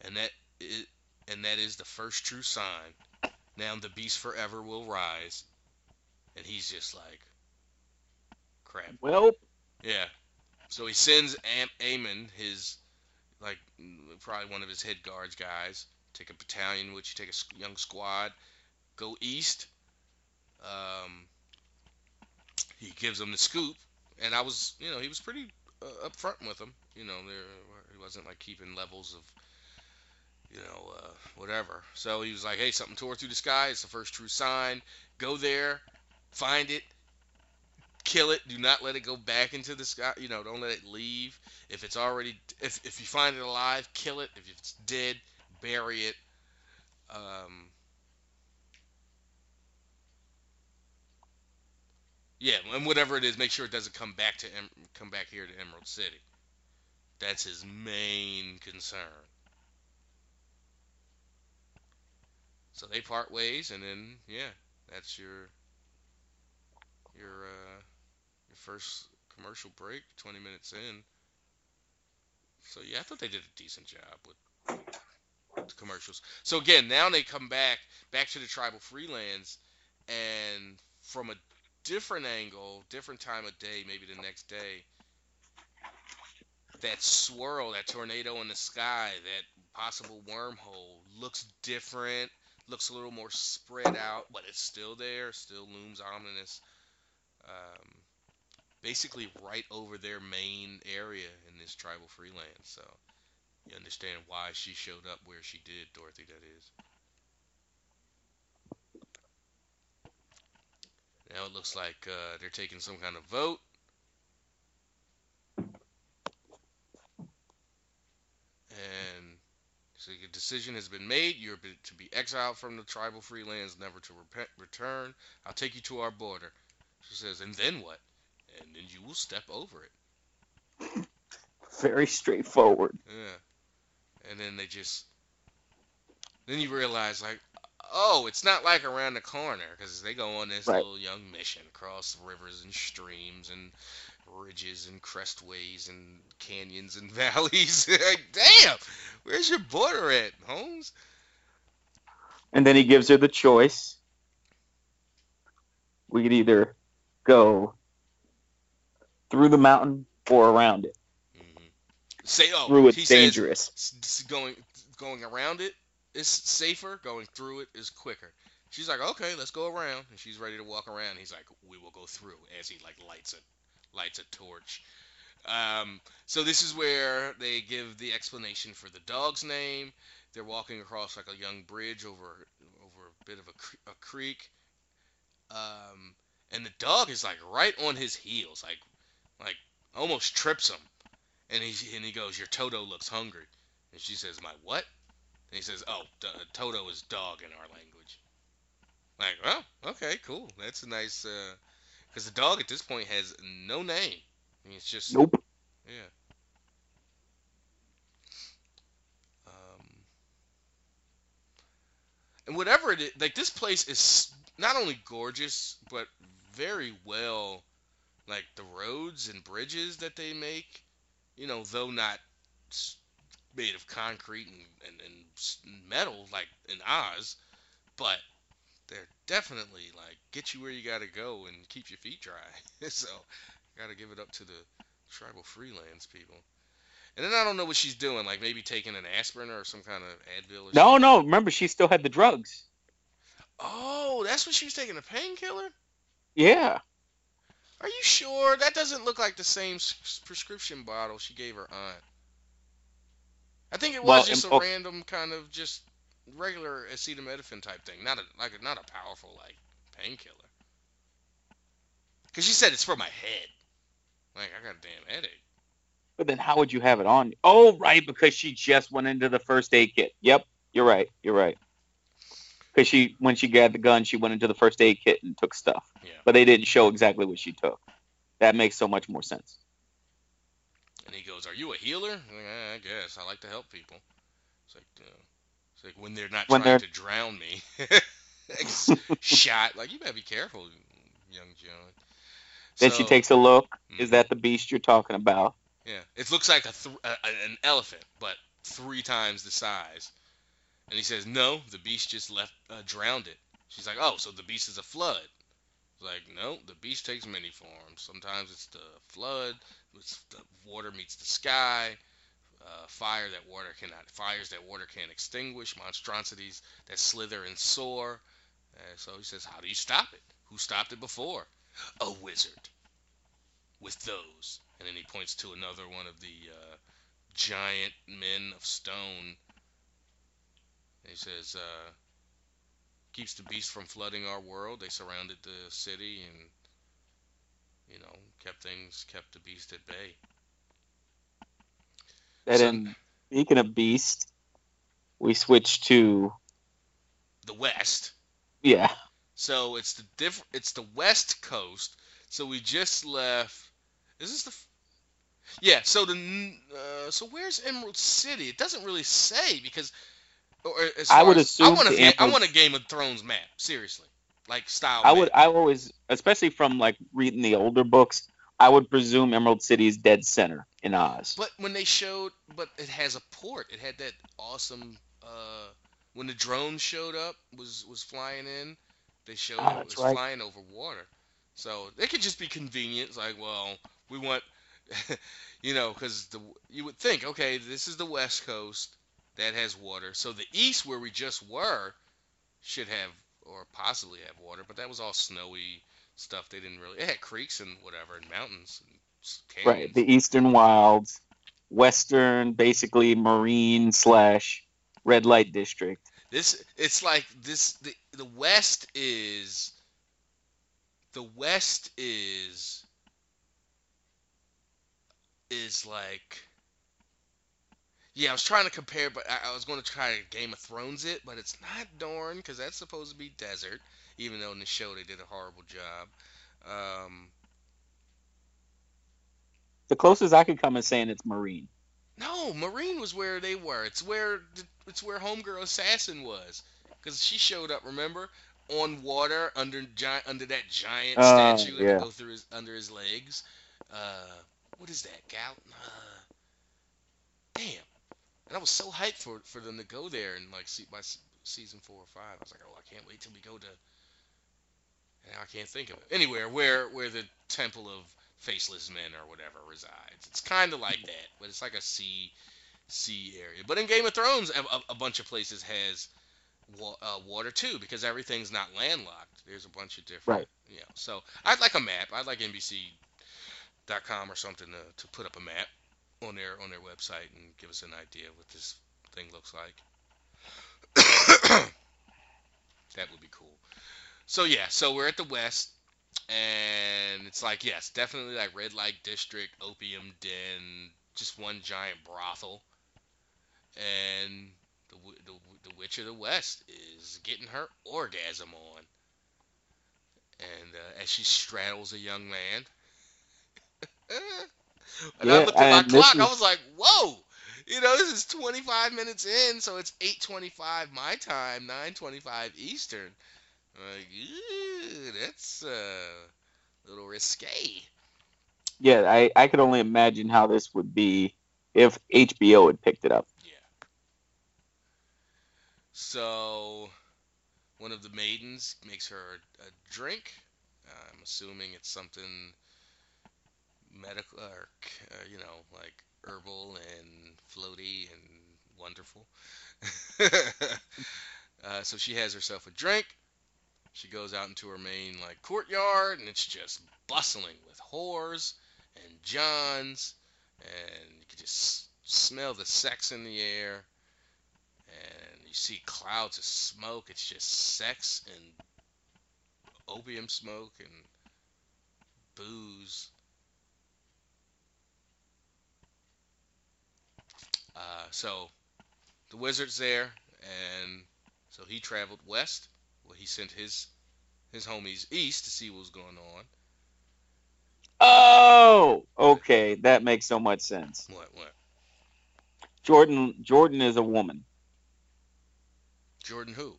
Speaker 4: And that is, and that is the first true sign. Now the beast forever will rise. And he's just like, crap.
Speaker 5: Well,
Speaker 4: Yeah. So he sends Am- Amon, his like probably one of his head guards guys, take a battalion, which you take a young squad, go east. Um, he gives them the scoop, and I was, you know, he was pretty uh, upfront with them. You know, there he wasn't like keeping levels of, you know, uh, whatever. So he was like, hey, something tore through the sky. It's the first true sign. Go there, find it, kill it. Do not let it go back into the sky. You know, don't let it leave. If it's already, if if you find it alive, kill it. If it's dead, bury it. Um, yeah, and whatever it is, make sure it doesn't come back to em- come back here to Emerald City. That's his main concern. So they part ways, and then yeah, that's your your uh, your first commercial break, 20 minutes in. So yeah, I thought they did a decent job with, the commercials. So again, now they come back back to the tribal freelands, and from a different angle, different time of day, maybe the next day. That swirl, that tornado in the sky, that possible wormhole looks different, looks a little more spread out, but it's still there, still looms ominous um, basically right over their main area in this tribal freeland. So you understand why she showed up where she did, Dorothy. That is. Now it looks like uh, they're taking some kind of vote. And so a decision has been made. You're to be exiled from the tribal free lands, never to repent, return. I'll take you to our border. She says, and then what? And then you will step over it.
Speaker 5: very straightforward.
Speaker 4: Yeah. And then they just. Then you realize, like, oh, it's not like around the corner, because they go on this
Speaker 5: Right.
Speaker 4: little young mission across rivers and streams and ridges and crestways and canyons and valleys. like, damn, where's your border at, Holmes?
Speaker 5: And then he gives her the choice. We could either go through the mountain or around it.
Speaker 4: hmm Say, oh,
Speaker 5: through it's
Speaker 4: he says,
Speaker 5: dangerous.
Speaker 4: s- s- going going around it is safer. Going through it is quicker. She's like, okay, let's go around, and she's ready to walk around. He's like, we will go through as he like lights a lights a torch. Um, so this is where they give the explanation for the dog's name. They're walking across like a young bridge over over a bit of a, cre- a creek, um, and the dog is like right on his heels, like like almost trips him. And he and he goes, "Your Toto looks hungry." And she says, "My what?" And he says, "Oh, d- Toto is dog in our language." Like, oh, okay, cool. That's a nice, because the dog at this point has no name. I mean, it's just
Speaker 5: Nope.
Speaker 4: yeah. Um, and whatever it is, like this place is not only gorgeous, but very well, like the roads and bridges that they make, you know, though not made of concrete and, and, and metal like in Oz, but they're definitely like get you where you gotta go and keep your feet dry. so, gotta give it up to the tribal freelands people. And then I don't know what she's doing, like maybe taking an aspirin or some kind of Advil. Or
Speaker 5: No,
Speaker 4: something.
Speaker 5: no. Remember, she still had the drugs.
Speaker 4: Oh, that's when she was taking a painkiller.
Speaker 5: Yeah.
Speaker 4: Are you sure? That doesn't look like the same prescription bottle she gave her aunt. I think it was
Speaker 5: Well,
Speaker 4: just a
Speaker 5: oh.
Speaker 4: random kind of just regular acetaminophen type thing, not a like a, not a powerful like painkiller. Cause she said it's for my head. Like I got a damn headache.
Speaker 5: But then how would you have it on? Oh, right, because she just went into the first aid kit. Yep, you're right. You're right. Because she, when she grabbed the gun, she went into the first aid kit and took stuff.
Speaker 4: Yeah.
Speaker 5: But they didn't show exactly what she took. That makes so much more sense.
Speaker 4: And he goes, "Are you a healer?" Like, "Eh, I guess I like to help people. It's like, uh, it's like when they're not
Speaker 5: When
Speaker 4: trying
Speaker 5: they're-
Speaker 4: to drown me. Shot. Like you better be careful, young John.
Speaker 5: Then she takes a look.
Speaker 4: Mhm.
Speaker 5: Is that the beast you're talking about?
Speaker 4: Yeah, it looks like a th- a, an elephant, but three times the size. And he says, "No, the beast just left, uh, drowned it." She's like, "Oh, so the beast is a flood?" Like, "No, the beast takes many forms. Sometimes it's the flood, it's the water meets the sky, uh, fire that water cannot, fires that water can't extinguish, monstrosities that slither and soar." Uh, so he says, "How do you stop it? Who stopped it before? A wizard." With those, and then he points to another one of the uh, giant men of stone. He says, uh, keeps the beast from flooding our world. They surrounded the city and, you know, kept things, kept the beast at bay.
Speaker 5: That
Speaker 4: So-
Speaker 5: in speaking of beast, we switch to
Speaker 4: The West.
Speaker 5: yeah.
Speaker 4: So it's the diff- It's the West Coast. So we just left. Is this the? f- Yeah. So the. n- Uh, so where's Emerald City? It doesn't really say because. Or as
Speaker 5: I would
Speaker 4: as-
Speaker 5: assume
Speaker 4: I want a. I
Speaker 5: Emerald-
Speaker 4: want a Game of Thrones map. Seriously, like style.
Speaker 5: I would. I always especially from like reading the older books, I would presume Emerald City is dead center in Oz.
Speaker 4: But when they showed, but it has a port. It had that awesome. Uh, when the drone showed up, was was flying in. They showed
Speaker 5: Ah,
Speaker 4: it was
Speaker 5: right.
Speaker 4: flying over water. So it could just be convenient. Like, well, we want, you know, because the you would think, okay, this is the West Coast that has water. So the East, where we just were, should have or possibly have water. But that was all snowy stuff. They didn't really. It had creeks and whatever and mountains and canyons.
Speaker 5: Right. The Eastern Wilds, Western, basically Meereen slash red light district.
Speaker 4: This it's like this the the West is the West is is like yeah, I was trying to compare, but I, I was going to try to Game of Thrones it, but it's not Dorne because that's supposed to be desert, even though in the show they did a horrible job. Um,
Speaker 5: The closest I could come is saying it's Meereen.
Speaker 4: No, Meereen was where they were. It's where it's where Homegirl Assassin was, because she showed up. Remember, on water under giant under that giant
Speaker 5: Oh,
Speaker 4: statue
Speaker 5: yeah.
Speaker 4: and go through his under his legs. Uh, what is that? Gal? Uh, damn. And I was so hyped for for them to go there and like see by season four or five. I was like, oh, I can't wait till we go to. I can't think of it. Anywhere where where the Temple of Faceless Men or whatever resides. It's kind of like that, but it's like a sea sea area. But in Game of Thrones, a, a, bunch of places has wa- uh, water too because everything's not landlocked. There's a bunch of different.
Speaker 5: Right.
Speaker 4: Yeah. So I'd like a map. I'd like NBC.com or something to, to put up a map on their on their website and give us an idea what this thing looks like. that would be cool. So yeah, so we're at the west, and it's like yes, definitely like red light district, opium den, just one giant brothel, and the the, the witch of the west is getting her orgasm on, and uh, as she straddles a young man. and I
Speaker 5: Yeah,
Speaker 4: looked at my clock. I was like, "Whoa!" You know, this is 25 minutes in, so it's 8:25 my time, 9:25 Eastern. Like, "Ew, that's uh, a little risque.
Speaker 5: Yeah, I, I could only imagine how this would be if HBO had picked it up.
Speaker 4: Yeah. So, one of the maidens makes her a drink. I'm assuming it's something medical, or uh, you know, like herbal and floaty and wonderful. uh, so she has herself a drink, she goes out into her main like courtyard, and it's just bustling with whores and johns, and you can just smell the sex in the air, and you see clouds of smoke. It's just sex and opium smoke and booze. Uh, so the wizard's there, and so he traveled west. Well, he sent his his homies east to see what was going on.
Speaker 5: Oh, okay, that makes so much sense.
Speaker 4: What? What?
Speaker 5: Jordan Jordan is a woman.
Speaker 4: Jordan who?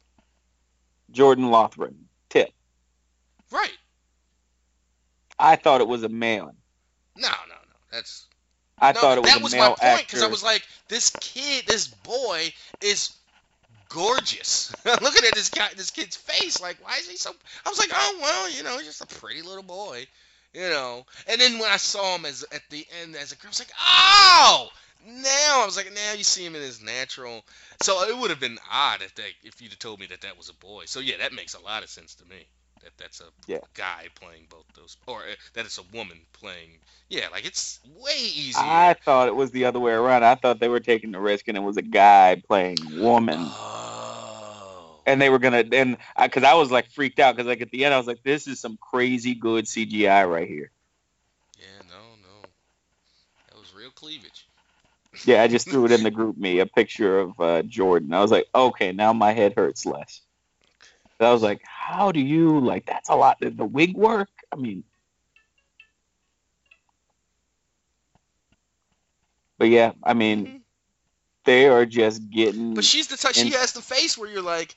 Speaker 5: Jordan Loughran. Tip.
Speaker 4: Right.
Speaker 5: I thought it was a male.
Speaker 4: No, no, no. That's
Speaker 5: I
Speaker 4: no,
Speaker 5: thought it was
Speaker 4: that
Speaker 5: a
Speaker 4: was
Speaker 5: male
Speaker 4: my point because. I was like, this kid, this boy is gorgeous. Looking at this guy, this kid's face, like, why is he so? I was like, oh well, you know, he's just a pretty little boy, you know. And then when I saw him as at the end as a girl, I was like, oh. Now I was like, now you see him in his natural. So it would have been odd if they, if you'd have told me that that was a boy. So yeah, that makes a lot of sense to me. That that's a
Speaker 5: Yeah.
Speaker 4: guy playing both those, or uh, that it's a woman playing. Yeah, like it's way easier.
Speaker 5: I thought it was the other way around. I thought they were taking the risk and it was a guy playing woman.
Speaker 4: Oh.
Speaker 5: and they were gonna and because I, was like freaked out because like at the end I was like, this is some crazy good CGI right here.
Speaker 4: Yeah, no, no. That was real cleavage.
Speaker 5: Yeah, I just threw it in the GroupMe a picture of uh, Jordan. I was like, okay, now my head hurts less. I was like, how do you like? That's a lot. The wig work. I mean, but yeah, I mean,
Speaker 4: Mhm.
Speaker 5: they are just getting.
Speaker 4: But she's the type. She has the face where you're like,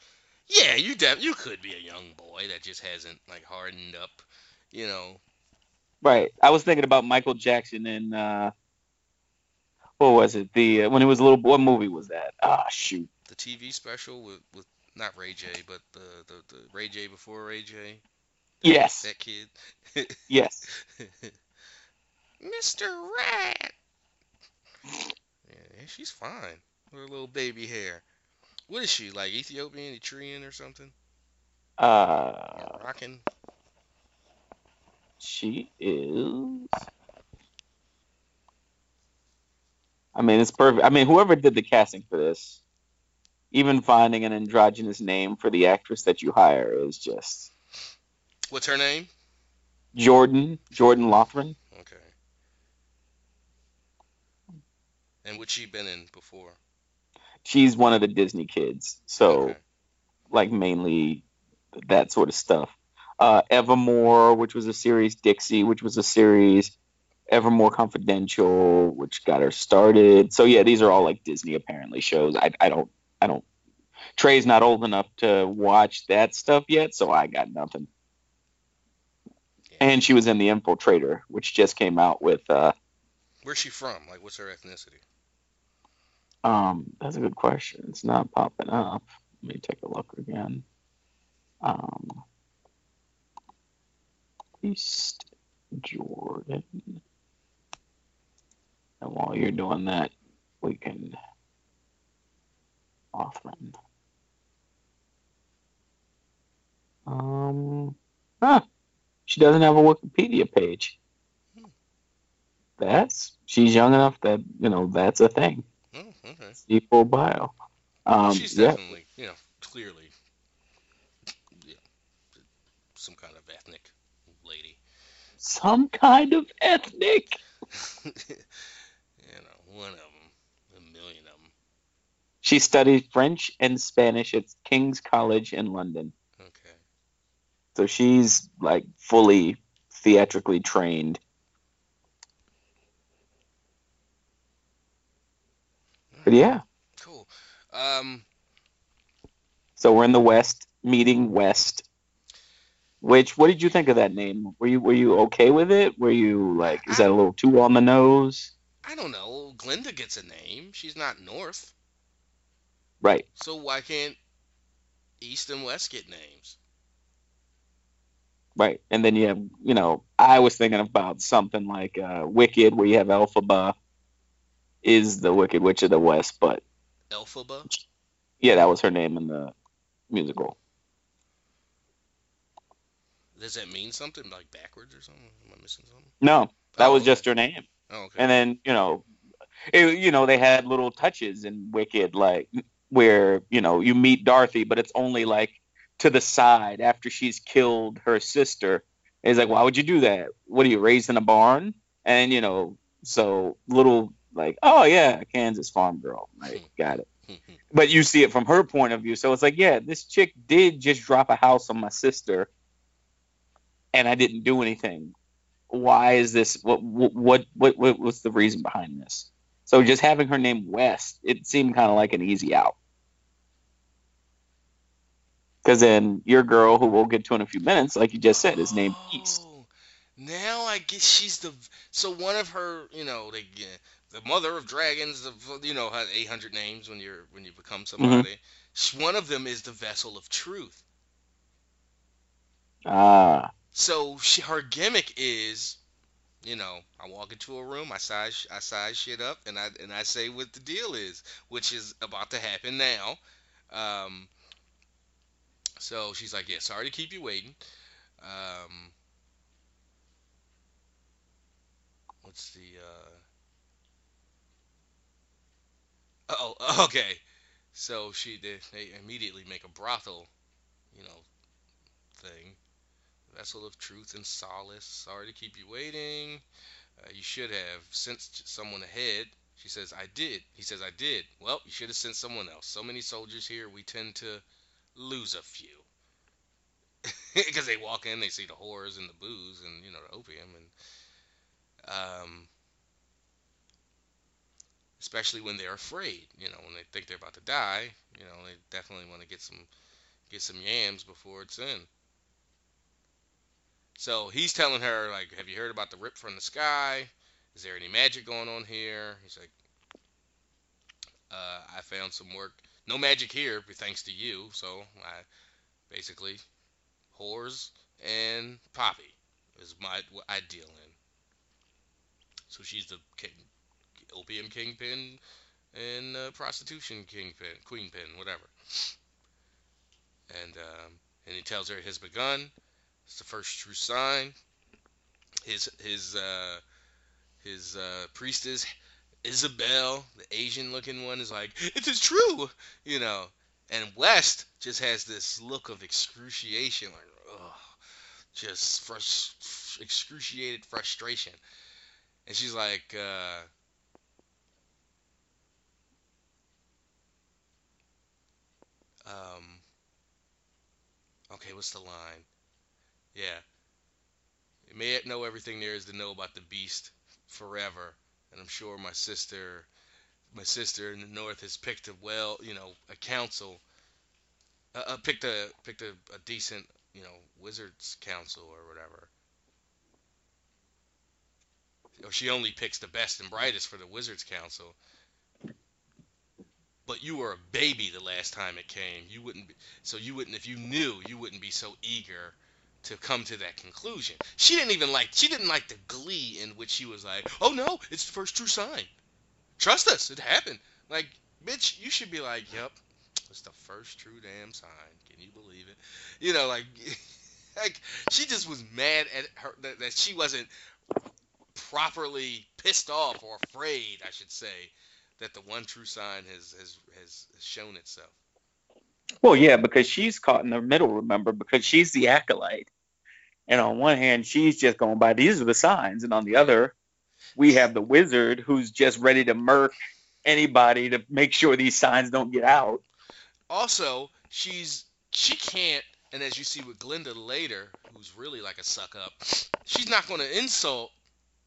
Speaker 4: yeah, you def- you could be a young boy that just hasn't like hardened up, you know.
Speaker 5: Right. I was thinking about Michael Jackson and uh what was it? The uh, when he was a little boy. What movie was that? Ah, shoot.
Speaker 4: The TV special with with not Ray J, but the the, the Ray J before Ray J.
Speaker 5: Yes.
Speaker 4: That kid.
Speaker 5: Yes.
Speaker 4: Mr. Rat. Yeah, she's fine. With her little baby hair. What is she like? Ethiopian, Eritrean, or something?
Speaker 5: Uh,
Speaker 4: Moroccan.
Speaker 5: she is. I mean, it's perfect. I mean, whoever did the casting for this, even finding an androgynous name for the actress that you hire is just
Speaker 4: What's her name?
Speaker 5: Jordan Jordan Loughran.
Speaker 4: Okay. And what she been in before?
Speaker 5: She's one of the Disney kids, so.
Speaker 4: Okay.
Speaker 5: like mainly that sort of stuff. Uh, Evermoor, which was a series, Dixi, which was a series, Evermoor Confidential, which got her started. So yeah, these are all like Disney apparently shows. I, I don't I don't. Trey's not old enough to watch that stuff yet, so I got nothing. And she was in The Infiltrator, which just came out with. Uh,
Speaker 4: Where's she from? Like, what's her ethnicity?
Speaker 5: um, that's a good question. It's not popping up. Let me take a look again. Um, East Jordan. And while you're doing that, we can Othman. Um, huh. She doesn't have a Wikipedia page. That's she's young enough that you know that's a thing.
Speaker 4: Oh, okay.
Speaker 5: See full bio. Um,
Speaker 4: She's
Speaker 5: yeah,
Speaker 4: definitely, you know, clearly, yeah, some kind of ethnic lady.
Speaker 5: some kind of ethnic.
Speaker 4: you know, one of them, a million of them.
Speaker 5: She studied French and Spanish at King's College in London.
Speaker 4: Okay.
Speaker 5: So she's like fully theatrically trained. But yeah,
Speaker 4: Cool. Um,
Speaker 5: so we're in the West, meeting West. Which, what did you think of that name? Were you were you okay with it? Were you like, is that a little too on the nose?
Speaker 4: I don't know. Glinda gets a name. She's not North.
Speaker 5: Right.
Speaker 4: So why can't East and West get names?
Speaker 5: Right. And then you have, you know, I was thinking about something like uh, Wicked, where you have Elphaba is the Wicked Witch of the West, but
Speaker 4: Elphaba?
Speaker 5: yeah, that was her name in the musical.
Speaker 4: Does that mean something like backwards or something? Am I missing something?
Speaker 5: No, that
Speaker 4: Oh,
Speaker 5: was
Speaker 4: okay.
Speaker 5: just her name.
Speaker 4: Oh, okay.
Speaker 5: And then you know, it, you know they had little touches in Wicked, like where you know you meet Dorothy, but it's only like to the side after she's killed her sister. It's like, why would you do that? What are you raised in a barn? And you know, so little like, oh yeah, Kansas farm girl, right? Hmm. Got it. Hmm, hmm. But you see it from her point of view, so it's like, yeah, this chick did just drop a house on my sister, and I didn't do anything why is this what what what what what's the reason behind this so just having her name west it seemed kind of like an easy out because then your girl who we'll get to in a few minutes like you just said is named east
Speaker 4: Oh, Now I guess she's the so one of her, you know, they the mother of dragons. The, you know, had 800 names when you're when you become somebody. Sh One of them is the vessel of truth.
Speaker 5: ah
Speaker 4: So she, her gimmick is, you know, I walk into a room, I size I size shit up, and I and I say what the deal is, which is about to happen now. Um, so she's like, yeah, sorry to keep you waiting. Um, what's the uh? Oh, okay. So she they, they immediately make a brothel, you know, thing. Vessel of truth and solace. Sorry to keep you waiting. Uh, you should have sent someone ahead. She says, I did. He says, I did. Well, you should have sent someone else. So many soldiers here, we tend to lose a few. Because they walk in, they see the whores and the booze and, you know, the opium. And, um, especially when they're afraid, you know, when they think they're about to die, you know, they definitely want to get some, get some yams before it's in. So he's telling her, like, have you heard about the rip from the sky? Is there any magic going on here? He's like, uh, I found some work. No magic here, thanks to you. So I basically whores and Poppy is my what I deal in. So she's the king, opium kingpin and uh, prostitution kingpin, queenpin, whatever. And um, and he tells her it has begun. It's the first true sign. His his uh, his uh, priestess Isabel, the Asian-looking one, is like, "It is true," you know. And West just has this look of excruciation, like, ugh, just frus- excruciated frustration. And she's like, uh, um, okay, what's the line? Yeah. You may know everything there is to know about the beast forever, and I'm sure my sister, my sister in the north has picked a well, you know, a council, uh, uh, picked a picked a, a decent, you know, wizards council or whatever. Or she only picks the best and brightest for the wizards council. But you were a baby the last time it came. You wouldn't, be, so you wouldn't, if you knew, you wouldn't be so eager to come to that conclusion. She didn't even like she didn't like the glee in which she was like, "Oh no, it's the first true sign. Trust us, it happened." Like, bitch, you should be like, "Yep, it's the first true damn sign. Can you believe it?" You know, like, like she just was mad at her that, that she wasn't properly pissed off or afraid, I should say, that the one true sign has has has shown itself.
Speaker 5: well yeah because she's caught in the middle remember because she's the acolyte and on one hand she's just going by these are the signs and on the other we have the wizard who's just ready to murk anybody to make sure these signs don't get out
Speaker 4: Also, she's she can't, and as you see with Glinda later, who's really like a suck up, she's not going to insult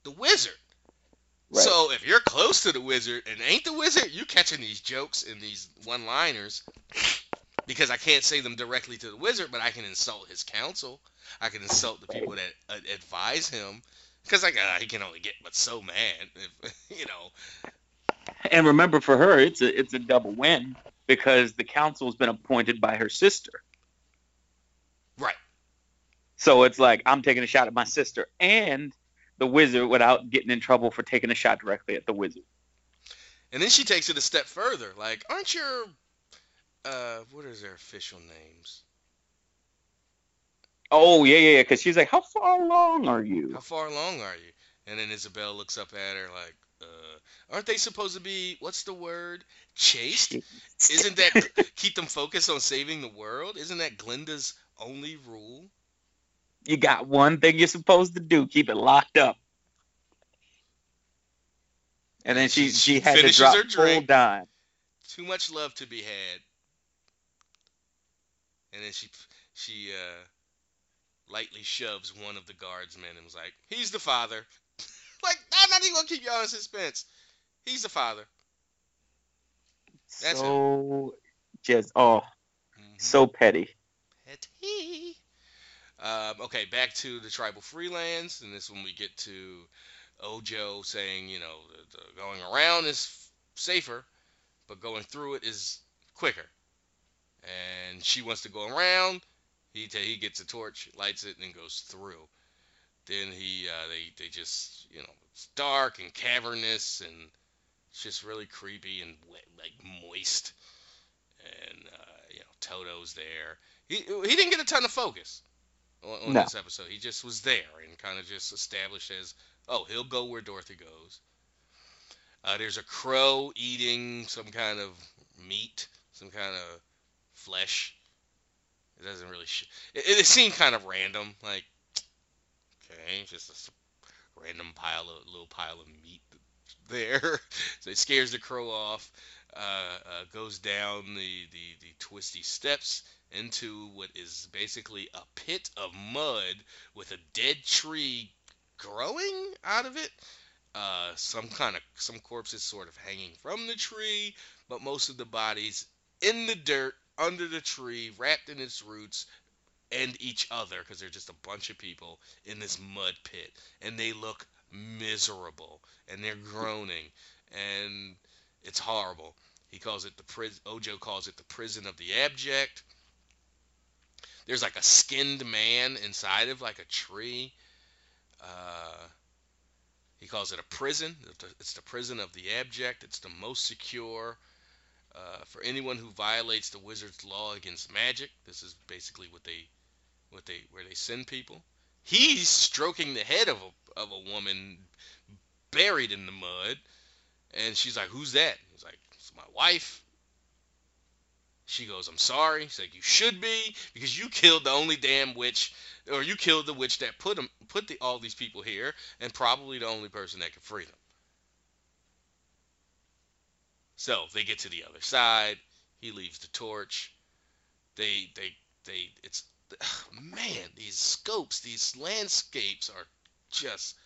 Speaker 4: the wizard.
Speaker 5: Right.
Speaker 4: So if you're close to the wizard and ain't the wizard, you catching these jokes and these one-liners because I can't say them directly to the wizard, but I can insult his council. I can insult the people that uh, advise him because like uh, he can only get but so mad if you know.
Speaker 5: And remember, for her, it's a it's a double win because the council's been appointed by her sister.
Speaker 4: Right.
Speaker 5: So it's like I'm taking a shot at my sister and the wizard without getting in trouble for taking a shot directly at the wizard.
Speaker 4: And then she takes it a step further. Like, aren't your uh what is their official names?
Speaker 5: Oh yeah, yeah, yeah. Because she's like, "How far along are you?"
Speaker 4: How far along are you? And then Isabel looks up at her like, uh, aren't they supposed to be, what's the word? Chaste? Isn't that keep them focused on saving the world? Isn't that Glinda's only rule?
Speaker 5: you got one thing you're supposed to do: keep it locked up. And then she
Speaker 4: She
Speaker 5: she had to drop
Speaker 4: her
Speaker 5: full dime.
Speaker 4: Too much love to be had. And then she she uh, lightly shoves one of the guardsmen and was like, "He's the father." like, I'm not even gonna keep y'all in suspense. He's the father. That's
Speaker 5: so just oh,
Speaker 4: Mhm.
Speaker 5: so petty.
Speaker 4: Petty. Um, okay, back to the tribal freelands, and this is when we get to Ojo saying, you know, the, the going around is f- safer, but going through it is quicker. And she wants to go around. He ta he gets a torch, lights it, and then goes through. Then he uh, they they just you know it's dark and cavernous and it's just really creepy and wet, like moist. And uh, you know Toto's there. He he didn't get a ton of focus on, on
Speaker 5: No.
Speaker 4: this episode. He just was there and kind of just established as oh he'll go where Dorothy goes. Uh, there's a crow eating some kind of meat, some kind of flesh. It doesn't really. Sh- it, it seemed kind of random, like okay, just a random pile of little pile of meat there. so it scares the crow off. Uh, uh, goes down the, the, the twisty steps into what is basically a pit of mud with a dead tree growing out of it. Uh, some kind of some corpses sort of hanging from the tree, but most of the bodies in the dirt under the tree, wrapped in its roots, and each other because they're just a bunch of people in this mud pit, and they look miserable, and they're groaning, and it's horrible. He calls it the prison. Ojo calls it the prison of the abject. There's like a skinned man inside of like a tree. Uh, he calls it a prison. It's the prison of the abject. It's the most secure uh, for anyone who violates the wizard's law against magic. This is basically what they, what they, where they send people. He's stroking the head of a of a woman buried in the mud, and she's like, "Who's that?" He's like, "It's my wife." She goes, "I'm sorry." He's like, "You should be because you killed the only damn witch, or you killed the witch that put them, put the, all these people here, and probably the only person that could free them." So they get to the other side. He leaves the torch. They they they it's man, these scopes, these landscapes are just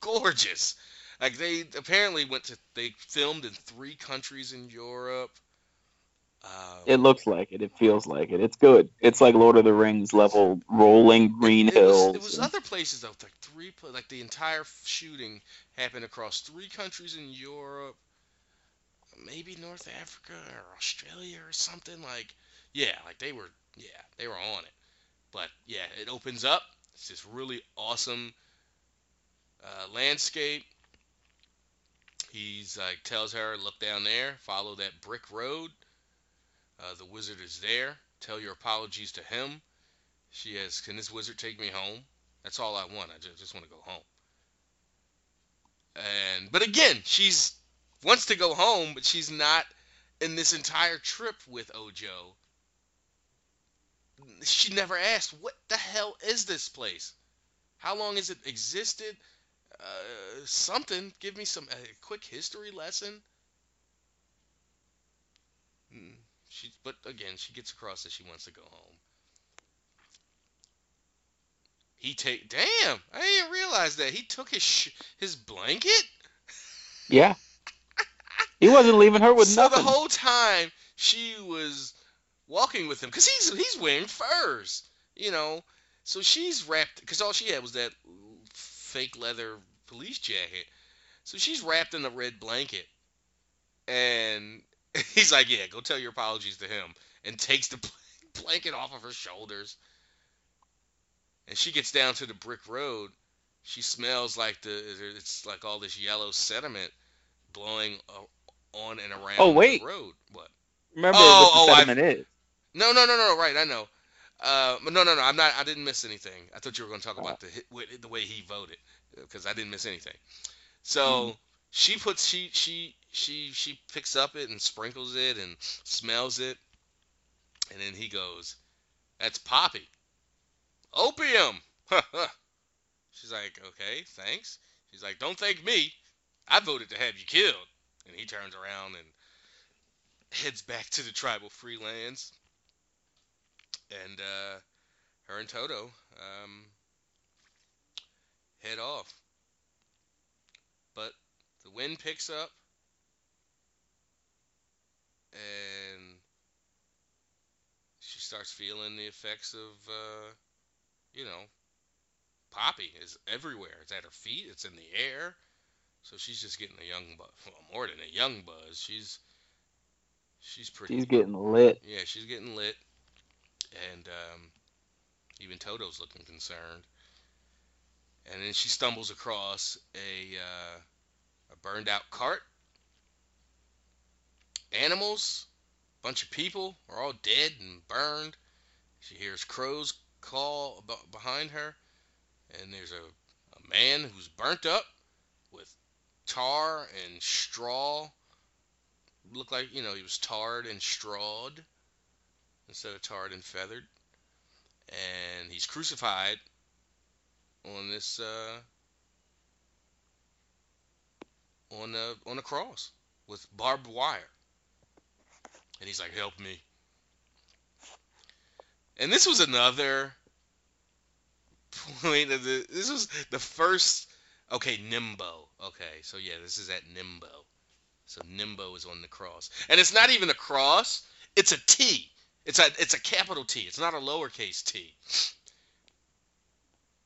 Speaker 4: gorgeous. Like they apparently went to they filmed in three countries in Europe. Um,
Speaker 5: It looks like it. It feels like it. It's good. It's like Lord of the Rings level rolling green
Speaker 4: it,
Speaker 5: hills.
Speaker 4: Was, it was
Speaker 5: and-
Speaker 4: other places though, like three, like the entire shooting happened across three countries in Europe, maybe North Africa or Australia or something. Like, yeah, like they were, yeah, they were on it. But yeah, it opens up. It's this really awesome uh, landscape. He's like tells her, look down there, follow that brick road. Uh, the wizard is there. Tell your apologies to him. She has, can this wizard take me home? That's all I want. I just, just want to go home. And but again, she's wants to go home, but she's not in this entire trip with Ojo. She never asked, "What the hell is this place? How long has it existed? Uh, something. Give me some a quick history lesson." Mm, She, but again, she gets across that she wants to go home. He take damn. I didn't realize that he took his sh- his blanket.
Speaker 5: Yeah. He wasn't leaving her with
Speaker 4: so
Speaker 5: nothing.
Speaker 4: the whole time she was walking with him because he's he's wearing furs, you know. So she's wrapped because all she had was that fake leather police jacket. So she's wrapped in a red blanket, and he's like, "Yeah, go tell your apologies to him," and takes the blanket off of her shoulders. And she gets down to the brick road. She smells like the it's like all this yellow sediment blowing on and around
Speaker 5: Oh, wait.
Speaker 4: the road. What?
Speaker 5: Remember
Speaker 4: Oh,
Speaker 5: what
Speaker 4: oh,
Speaker 5: the sediment is.
Speaker 4: No, no, no, no. Right, I know. Uh, but no, no, no. I'm not. I didn't miss anything. I thought you were going to talk about the the way he voted because I didn't miss anything. So she puts she she she she picks up it and sprinkles it and smells it, and then he goes, "That's poppy, opium." She's like, "Okay, thanks." She's like, "Don't thank me. I voted to have you killed." And he turns around and heads back to the tribal freelands. And uh, her and Toto um, head off. But the wind picks up, and she starts feeling the effects of, uh, you know, Poppy is everywhere. It's at her feet. It's in the air. So she's just getting a young buzz. Well, more than a young buzz. She's she's pretty.
Speaker 5: She's getting lit.
Speaker 4: Yeah, she's getting lit, and um, even Toto's looking concerned. And then she stumbles across a uh, a burned out cart. Animals, bunch of people are all dead and burned. She hears crows call behind her, and there's a, a man who's burnt up with tar and straw. Looked like you know he was tarred and strawed instead of tarred and feathered, and he's crucified on this uh, on a on a cross with barbed wire, and he's like, "Help me." And this was another point of the. This was the first. Okay, Nimbo. Okay, so yeah, this is at Nimbo. So Nimbo is on the cross, and it's not even a cross. It's a T. It's a it's a capital T. It's not a lowercase t.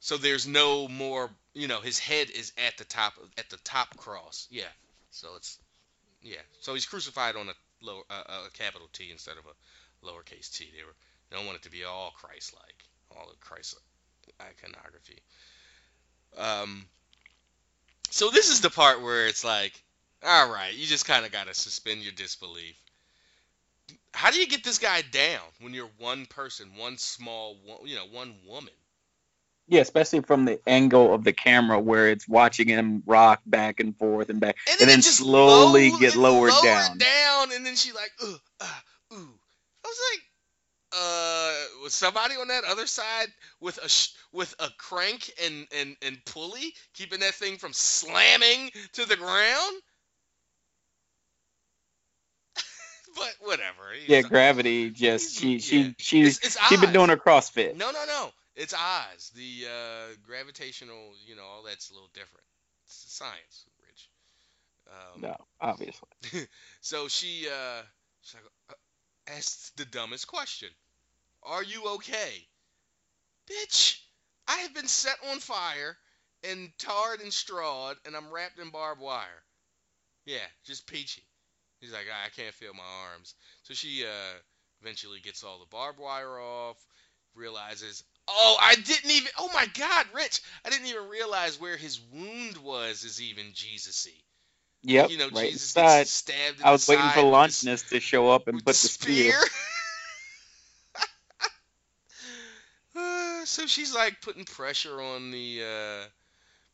Speaker 4: So there's no more. You know, his head is at the top at the top cross. Yeah. So it's yeah. So he's crucified on a lower uh, a capital T instead of a lowercase t. They were they don't want it to be all Christ-like, all of Christ iconography. Um. So this is the part where it's like, all right, you just kind of got to suspend your disbelief. How do you get this guy down when you're one person, one small, you know, one woman?
Speaker 5: Yeah, especially from the angle of the camera where it's watching him rock back and forth and back, and, then
Speaker 4: just
Speaker 5: slowly
Speaker 4: low-
Speaker 5: get lowered down.
Speaker 4: down, and then she like, ugh, ah, ooh. I was like, uh, was somebody on that other side with a sh- with a crank and and and pulley keeping that thing from slamming to the ground? but whatever. he's-
Speaker 5: Yeah, gravity just she she
Speaker 4: yeah.
Speaker 5: she
Speaker 4: It's- it's
Speaker 5: she been doing her CrossFit.
Speaker 4: No, no, no. It's Oz. The uh, gravitational, you know, all that's a little different. It's science, Rich. Um,
Speaker 5: No, obviously.
Speaker 4: So she uh, she's like, uh, asks the dumbest question: Are you okay, bitch? I have been set on fire and tarred and strawed, and I'm wrapped in barbed wire. Yeah, just peachy. He's like, I can't feel my arms. So she uh, eventually gets all the barbed wire off, realizes, oh, I didn't even, oh my God, Rich, I didn't even realize where his wound was is even Jesus-y.
Speaker 5: Yep,
Speaker 4: you know,
Speaker 5: right
Speaker 4: Jesus stabbed
Speaker 5: I was waiting for Longinus to show up and put
Speaker 4: the
Speaker 5: the spear.
Speaker 4: Uh, so she's like putting pressure on the uh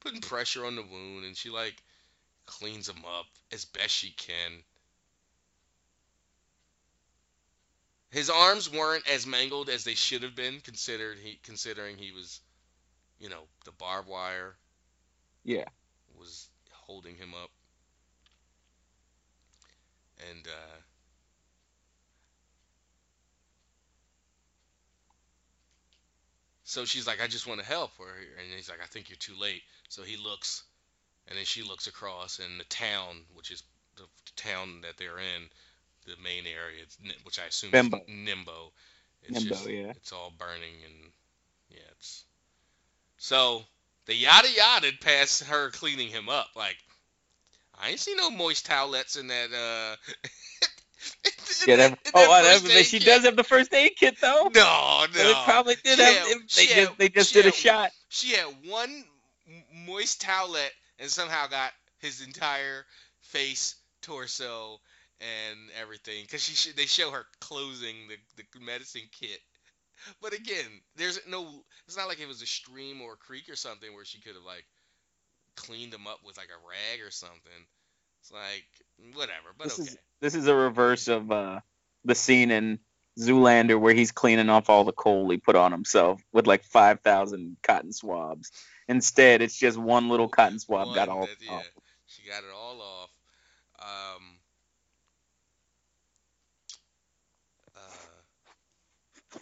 Speaker 4: putting pressure on the wound and she like cleans him up as best she can. His arms weren't as mangled as they should have been considered he considering he was you know, the barbed wire
Speaker 5: Yeah.
Speaker 4: was holding him up. And uh So she's like, I just want to help her. And he's like, I think you're too late. So he looks, and then she looks across, and the town, which is the town that they're in, the main area, which I assume
Speaker 5: Bimbo.
Speaker 4: is Nimbo. It's
Speaker 5: Nimbo,
Speaker 4: just,
Speaker 5: yeah.
Speaker 4: It's all burning, and yeah, it's. So they yada yada past her cleaning him up. Like, I ain't see no moist towelettes in that. uh in
Speaker 5: Yeah,
Speaker 4: that-
Speaker 5: that, oh,
Speaker 4: that
Speaker 5: she
Speaker 4: kit.
Speaker 5: does have the first aid kit though.
Speaker 4: No, no.
Speaker 5: It probably did
Speaker 4: She
Speaker 5: have.
Speaker 4: had-
Speaker 5: they just
Speaker 4: had-
Speaker 5: they just did a
Speaker 4: had-
Speaker 5: shot.
Speaker 4: She had one moist towelette and somehow got his entire face, torso, and everything. Cause she sh- they show her closing the, the medicine kit but again, there's no. It's not like it was a stream or a creek or something where she could have like cleaned them up with like a rag or something. It's like whatever, but
Speaker 5: This
Speaker 4: okay.
Speaker 5: is this is a reverse of uh, the scene in Zoolander where he's cleaning off all the coal he put on himself with like five thousand cotton swabs. Instead, it's just one little cotton swab got all.
Speaker 4: that- yeah,
Speaker 5: off.
Speaker 4: she got it all off. Um, uh,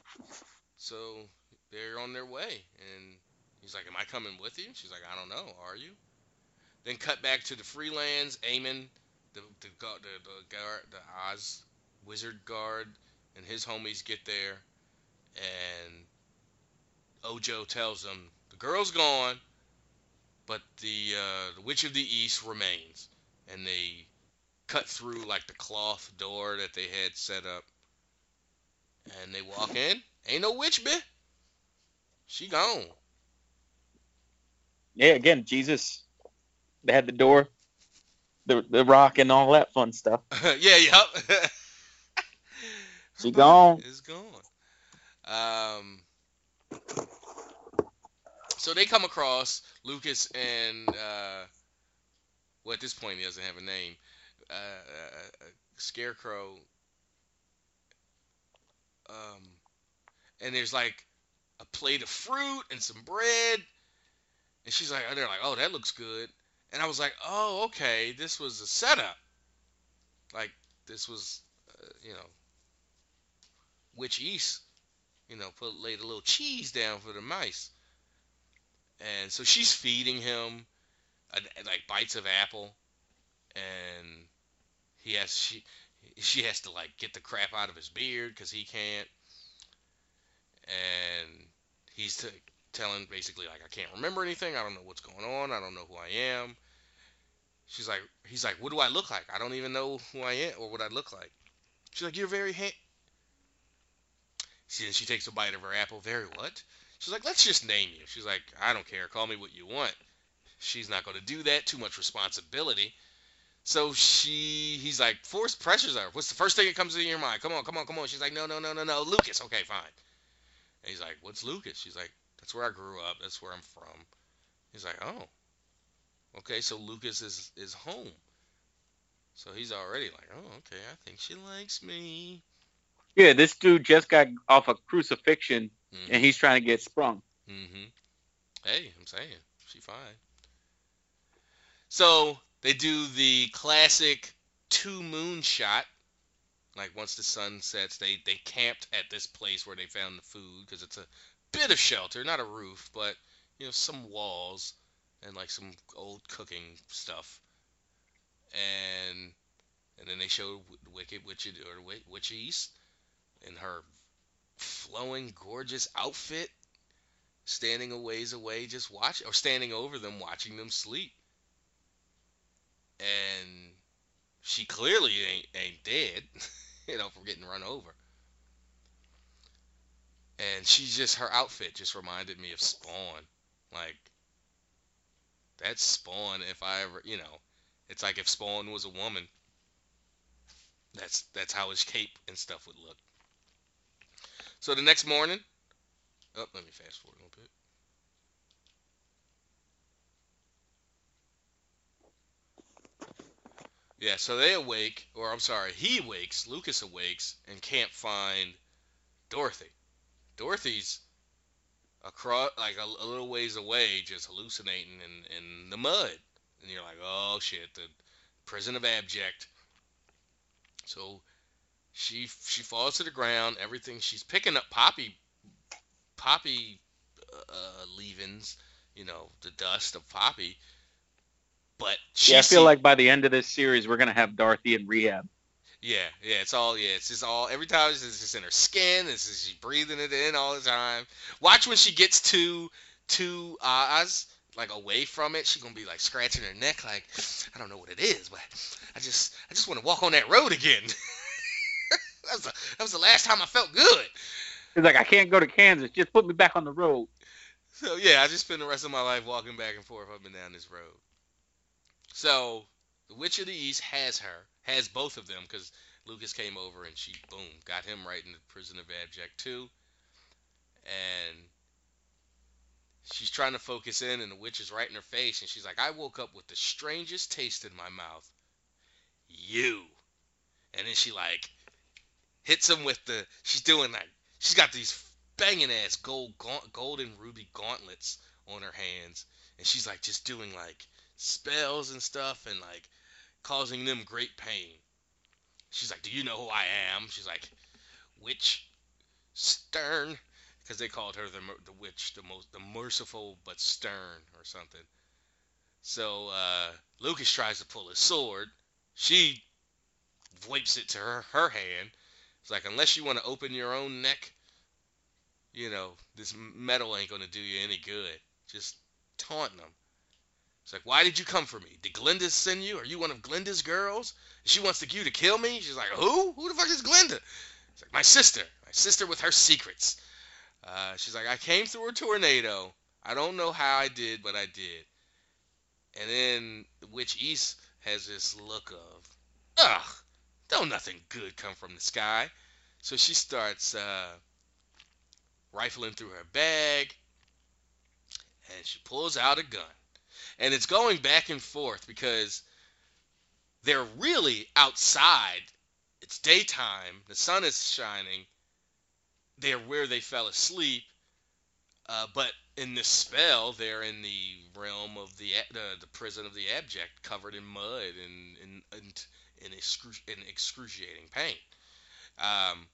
Speaker 4: so they're on their way, and he's like, "Am I coming with you?" She's like, "I don't know. Are you?" Then cut back to the Freelands. Eamon, the the the, the guard, the Oz wizard guard, and his homies get there, and Ojo tells them the girl's gone, but the uh, the Witch of the East remains, and they cut through like the cloth door that they had set up, and they walk in. Ain't no witch, bitch. She gone.
Speaker 5: Yeah, again, Jesus. They had the door, the the rock, and all that fun stuff.
Speaker 4: yeah, yep.
Speaker 5: She gone.
Speaker 4: It's gone. Um. So they come across Lucas and uh, well, at this point he doesn't have a name. Uh, uh, uh, Scarecrow. Um, and there's like a plate of fruit and some bread, and she's like, they're like, oh, that looks good. And I was like, oh, okay, this was a setup. Like this was, uh, you know, Witch East, you know, put laid a little cheese down for the mice. And so she's feeding him uh, like bites of apple, and he has she she has to like get the crap out of his beard because he can't, and he's t- telling basically like I can't remember anything. I don't know what's going on. I don't know who I am. She's like, he's like, what do I look like? I don't even know who I am or what I look like. She's like, you're very ha-. She, she takes a bite of her apple. Very what? She's like, let's just name you. She's like, I don't care. Call me what you want. She's not going to do that. Too much responsibility. So she, he's like, force pressures her. What's the first thing that comes into your mind? Come on, come on, come on. She's like, no, no, no, no, no. Lucas. Okay, fine. And he's like, what's Lucas? She's like, that's where I grew up. That's where I'm from. He's like, oh. Okay, so Lucas is is home. So he's already like, oh, okay, I think she likes me.
Speaker 5: Yeah, this dude just got off a crucifixion
Speaker 4: Mhm.
Speaker 5: and he's trying to get sprung.
Speaker 4: Mm-hmm. Hey, I'm saying she fine. So they do the classic two moon shot. Like once the sun sets, they they camped at this place where they found the food because it's a bit of shelter, not a roof, but you know some walls and like some old cooking stuff. And and then they showed Wicked Witch or Wi- Witch East in her flowing, gorgeous outfit standing a ways away, just watch or standing over them, watching them sleep. And she clearly ain't ain't dead, you know, from getting run over. And she's just her outfit just reminded me of Spawn, like that's Spawn. If I ever, you know, it's like if Spawn was a woman. That's that's how his cape and stuff would look. So the next morning, Oh, let me fast forward a little bit. Yeah, so they awake, or I'm sorry, he wakes, Lucas awakes, and can't find Dorothy. Dorothy's across, like a, a little ways away, just hallucinating in, in the mud. And you're like, oh shit, the prison of abject. So she she falls to the ground. Everything she's picking up poppy poppy uh, leavings, you know, the dust of poppy. But she
Speaker 5: yeah, I feel like by the end of this series, we're gonna have Dorothy in rehab.
Speaker 4: Yeah, yeah, it's all yeah, it's just all every time it's just in her skin. It's just she's breathing it in all the time. Watch when she gets to to Oz, like away from it, she's gonna be like scratching her neck, like I don't know what it is, but I just I just want to walk on that road again. that was the, that was the last time I felt good.
Speaker 5: He's like, I can't go to Kansas. Just put me back on the road.
Speaker 4: So yeah, I just spend the rest of my life walking back and forth up and down this road. So the Witch of the East has her, has both of them, because Lucas came over and she boom got him right in the prison of abject too. and she's trying to focus in, and the witch is right in her face, and she's like, "I woke up with the strangest taste in my mouth. You." And then she like hits him with the. She's doing like she's got these banging ass gold gaunt, golden ruby gauntlets on her hands, and she's like just doing like spells and stuff, and like causing them great pain. She's like, "Do you know who I am?" She's like, "Witch Stern," because they called her the the witch, the most the merciful but stern or something. So uh, Lucas tries to pull his sword. She wipes it to her her hand. It's like unless you want to open your own neck, you know this metal ain't gonna do you any good. Just taunting them. It's like, why did you come for me? Did Glinda send you? Are you one of Glinda's girls? She wants you to kill me? She's like, who? Who the fuck is Glinda? It's like, my sister. My sister with her secrets. Uh, she's like, I came through a tornado. I don't know how I did, but I did. And then Witch East has this look of, ugh, don't nothing good come from the sky. So she starts uh, rifling through her bag, and she pulls out a gun and it's going back and forth because they're really outside. It's daytime. The sun is shining. They're where they fell asleep. Uh, but in this spell, they're in the realm of the uh, the prison of the abject, covered in mud and and, and in, excru- in excruciating pain. Um,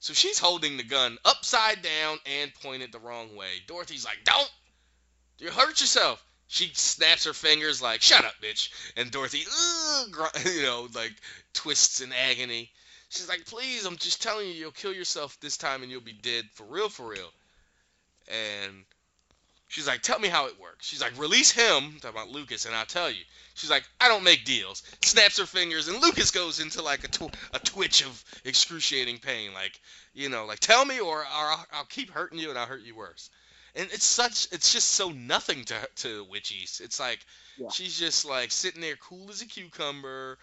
Speaker 4: so she's holding the gun upside down and pointed the wrong way. Dorothy's like, "Don't! You hurt yourself." She snaps her fingers like "Shut up, bitch!" And Dorothy, you know, like twists in agony. She's like, "Please, I'm just telling you, you'll kill yourself this time, and you'll be dead for real, for real." And she's like, "Tell me how it works." She's like, "Release him," talking about Lucas, and I'll tell you. She's like, "I don't make deals." Snaps her fingers, and Lucas goes into like a, tw- a twitch of excruciating pain, like, you know, like, "Tell me, or, or I'll, I'll keep hurting you, and I'll hurt you worse." And it's such it's just so nothing to to Witch East. It's like yeah. she's just like sitting there cool as a cucumber,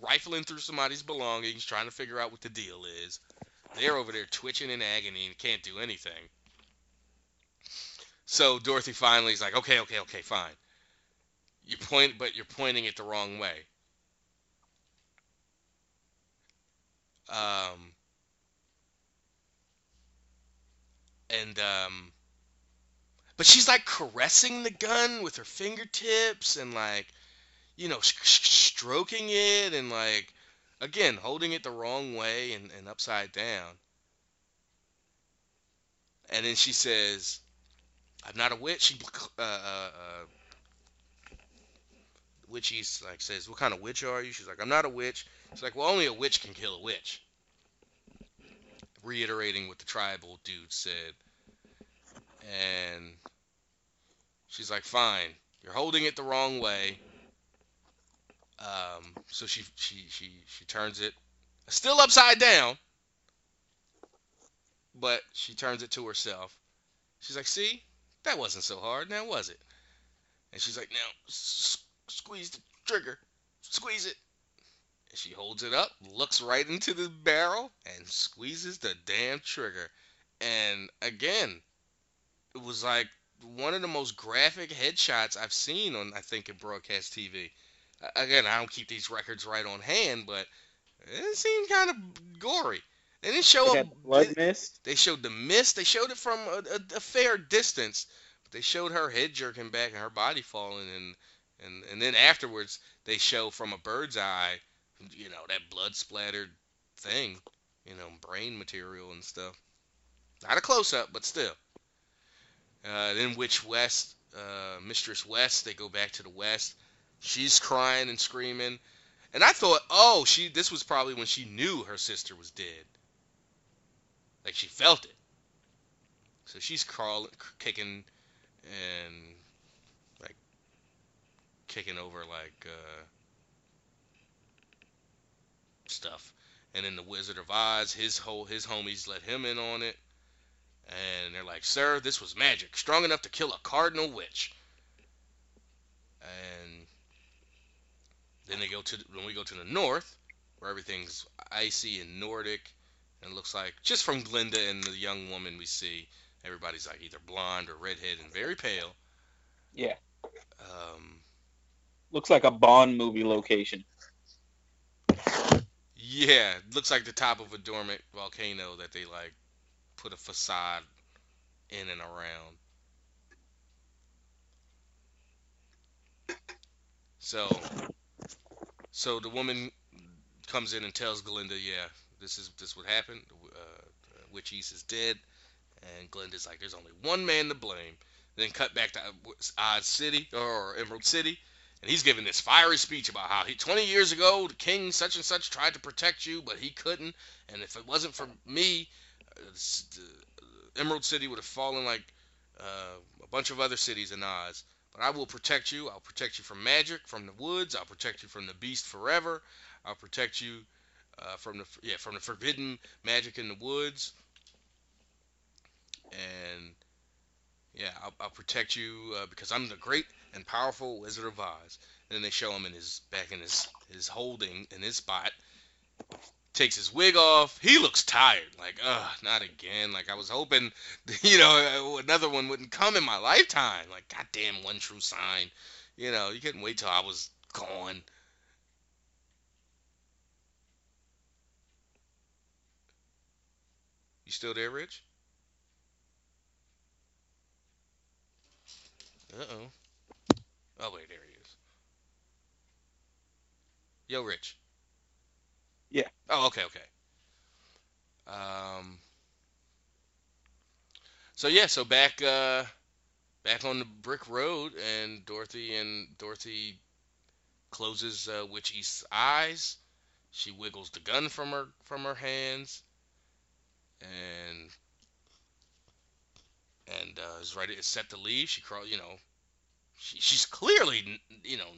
Speaker 4: rifling through somebody's belongings, trying to figure out what the deal is. They're over there twitching in agony and can't do anything. So Dorothy finally is like, okay, okay, okay, fine. You point, but you're pointing it the wrong way. Um, and um, but she's like caressing the gun with her fingertips and like you know stroking it and like again holding it the wrong way and, and upside down. And then she says i'm not a witch. She uh, uh, uh, witchy's like says what kind of witch are you? She's like i'm not a witch. She's like well only a witch can kill a witch. Reiterating what the tribal dude said and she's like, "Fine, you're holding it the wrong way." Um, so she she she she turns it still upside down, but she turns it to herself. She's like, "See, that wasn't so hard, now was it?" And she's like, "Now s- squeeze the trigger, squeeze it." And she holds it up, looks right into the barrel, and squeezes the damn trigger. And again, was like one of the most graphic headshots I've seen on I think in broadcast TV. Again, I don't keep these records right on hand, but it seemed kind of gory. They didn't show up
Speaker 5: blood they, mist.
Speaker 4: They showed the mist. They showed it from a, a, a, fair distance, but they showed her head jerking back and her body falling, and and and then afterwards they show from a bird's eye, you know, that blood splattered thing, you know, brain material and stuff. Not a close up, but still. Uh, then Witch West, uh, Mistress West, they go back to the West. She's crying and screaming. And I thought, oh, she this was probably when she knew her sister was dead. Like she felt it. So she's crawling, kicking, and like kicking over like uh, stuff. And then the Wizard of Oz, his whole his homies let him in on it. And they're like, Sir, this was magic, strong enough to kill a cardinal witch. And then they go to when we go to the north, where everything's icy and Nordic, and looks like just from Glinda and the young woman we see, Everybody's like either blonde or redhead and very pale.
Speaker 5: Yeah.
Speaker 4: Um,
Speaker 5: Looks like a Bond movie location.
Speaker 4: yeah, looks like the top of a dormant volcano that they like put a facade in and around. So, so the woman comes in and tells Glinda, "Yeah, this is this what happened. Uh, Witch East is dead." And Glinda's like, "There's only one man to blame." Then cut back to Oz City or Emerald City, and he's giving this fiery speech about how he 20 years ago the king such and such tried to protect you, but he couldn't, and if it wasn't for me, uh, Emerald City would have fallen like uh, a bunch of other cities in Oz. But I will protect you. I'll protect you from magic, from the woods. I'll protect you from the beast forever. I'll protect you uh, from the yeah from the forbidden magic in the woods. And yeah, I'll, I'll protect you uh, because I'm the great and powerful Wizard of Oz. And then they show him in his back in his his holding in his spot. Takes his wig off. He looks tired. Like, ugh, not again. Like I was hoping, you know, another one wouldn't come in my lifetime. Like, goddamn, one true sign. You know, you couldn't wait till I was gone. You still there, Rich? Uh oh. Oh wait, there he is. Yo, Rich.
Speaker 5: Yeah.
Speaker 4: Oh, okay, okay. Um. So yeah, so back uh, back on the brick road, and Dorothy and Dorothy closes uh, eyes. She wiggles the gun from her from her hands, and and uh, is ready is set to leave. She crawl, you know, she, she's clearly you know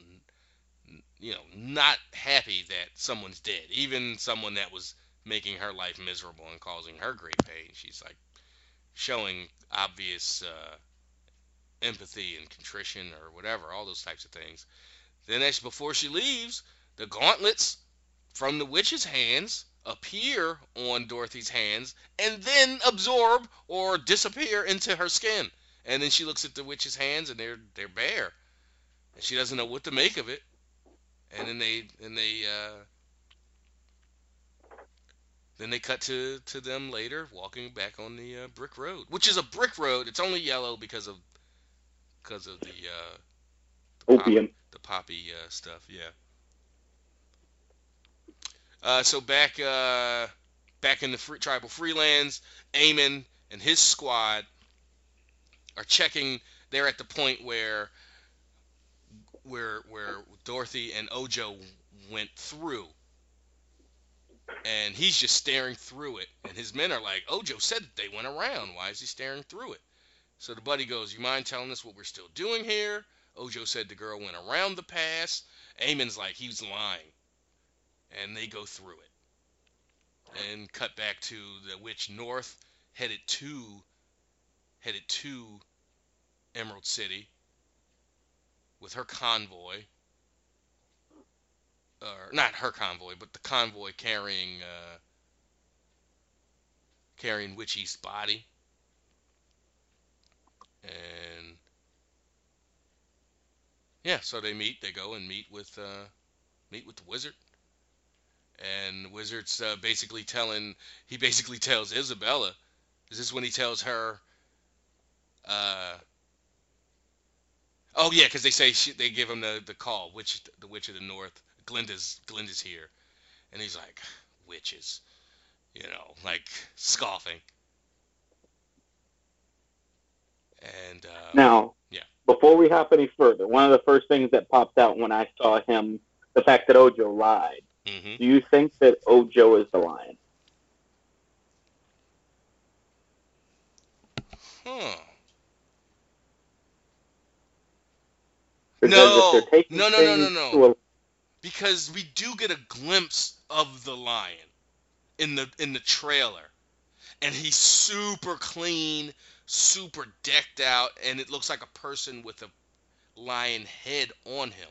Speaker 4: you know not happy that someone's dead, even someone that was making her life miserable and causing her great pain. She's like showing obvious uh, empathy and contrition or whatever, all those types of things. Then as before she leaves, the gauntlets from the witch's hands appear on Dorothy's hands and then absorb or disappear into her skin. And then she looks at the witch's hands and they're they're bare. And she doesn't know what to make of it. And then they and they uh then they cut to, to them later walking back on the uh, brick road, which is a brick road. It's only yellow because of because of the uh, the
Speaker 5: Opium.
Speaker 4: Poppy, the poppy uh, stuff. Yeah. Uh, so back uh, back in the free, tribal freelands, Eamon and his squad are checking. They're at the point where where where Dorothy and Ojo went through, and he's just staring through it. And his men are like, Ojo said that they went around. Why is he staring through it? So the buddy goes, You mind telling us what we're still doing here? Ojo said the girl went around the pass. Eamon's like, he was lying. And they go through it. And cut back to the witch north, headed to headed to Emerald City with her convoy. Or not her convoy, but the convoy carrying uh, carrying Witch East's body. And yeah, so they meet. They go and meet with uh, meet with the wizard. And the wizard's uh, basically telling. He basically tells Isabella. Is this when he tells her? Uh, oh yeah, because they say she, they give him the, the call. Witch, the witch of the north. Glinda's Glinda's here, and he's like, witches, you know, like scoffing. And uh,
Speaker 5: Now,
Speaker 4: Yeah.
Speaker 5: before we hop any further, one of the first things that popped out when I saw him, the fact that Ojo lied.
Speaker 4: hmm
Speaker 5: Do you think that Ojo is the lion?
Speaker 4: huh. No.
Speaker 5: if they're taking
Speaker 4: No, no, no, no, no.
Speaker 5: a-
Speaker 4: because we do get a glimpse of the lion in the in the trailer and he's super clean super decked out and it looks like a person with a lion head on him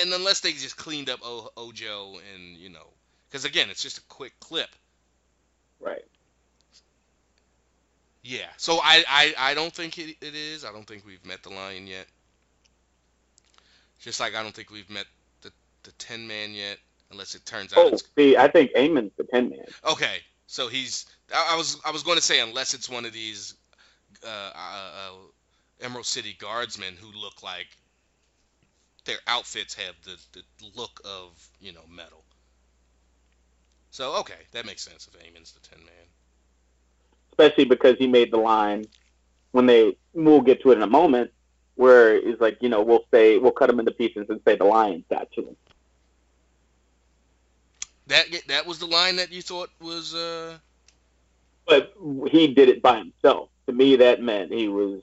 Speaker 4: and unless they just cleaned up o- ojo and you know because again it's just a quick clip
Speaker 5: right.
Speaker 4: Yeah. So I, I, I don't think it, it is. I don't think we've met the lion yet. Just like I don't think we've met the the Tin Man yet, unless it turns out
Speaker 5: Oh,
Speaker 4: it's
Speaker 5: see, I think Eamon's the Tin Man.
Speaker 4: okay. So he's. I, I was I was going to say unless it's one of these uh, uh, uh, Emerald City guardsmen who look like their outfits have the, the look of you know metal. So okay, that makes sense if Eamon's the Tin Man.
Speaker 5: Especially because he made the line when they we'll get to it in a moment where he's like you know we'll say we'll cut him into pieces and say the got to him.
Speaker 4: That that was the line that you thought was uh
Speaker 5: but he did it by himself. To me that meant he was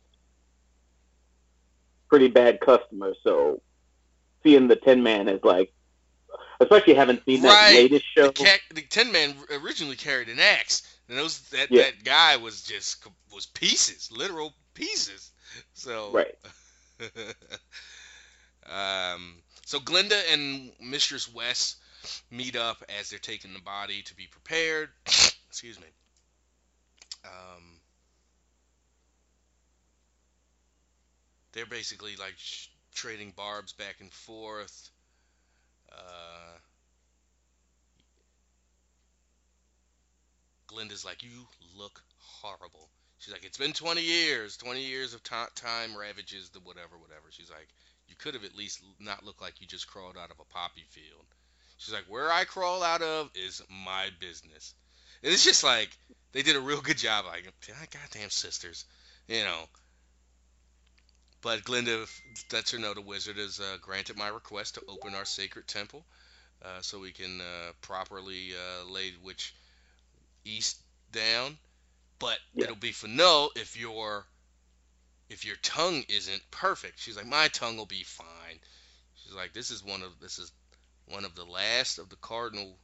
Speaker 5: pretty bad customer. So seeing the tin man is like especially having seen that latest show.
Speaker 4: the, ca- the Tin Man originally carried an axe, and those that
Speaker 5: Yeah.
Speaker 4: that guy was just was pieces, literal pieces. So
Speaker 5: right
Speaker 4: um, so Glinda and Mistress West meet up as they're taking the body to be prepared. Excuse me. Um, they're basically like sh- trading barbs back and forth. Uh, Glinda's like, "You look horrible." She's like, "It's been 20 years. 20 years of ti time ravages the whatever, whatever." She's like, "You could have at least not looked like you just crawled out of a poppy field." She's like, "Where I crawl out of is my business." And it's just like they did a real good job. Like, "God- goddamn sisters, you know. But Glinda lets her know the wizard has uh, granted my request to open our sacred temple, uh, so we can uh, properly uh, lay Witch East down. But
Speaker 5: Yeah.
Speaker 4: it'll be for no if your if your tongue isn't perfect. She's like, my tongue will be fine. She's like, this is one of this is one of the last of the cardinal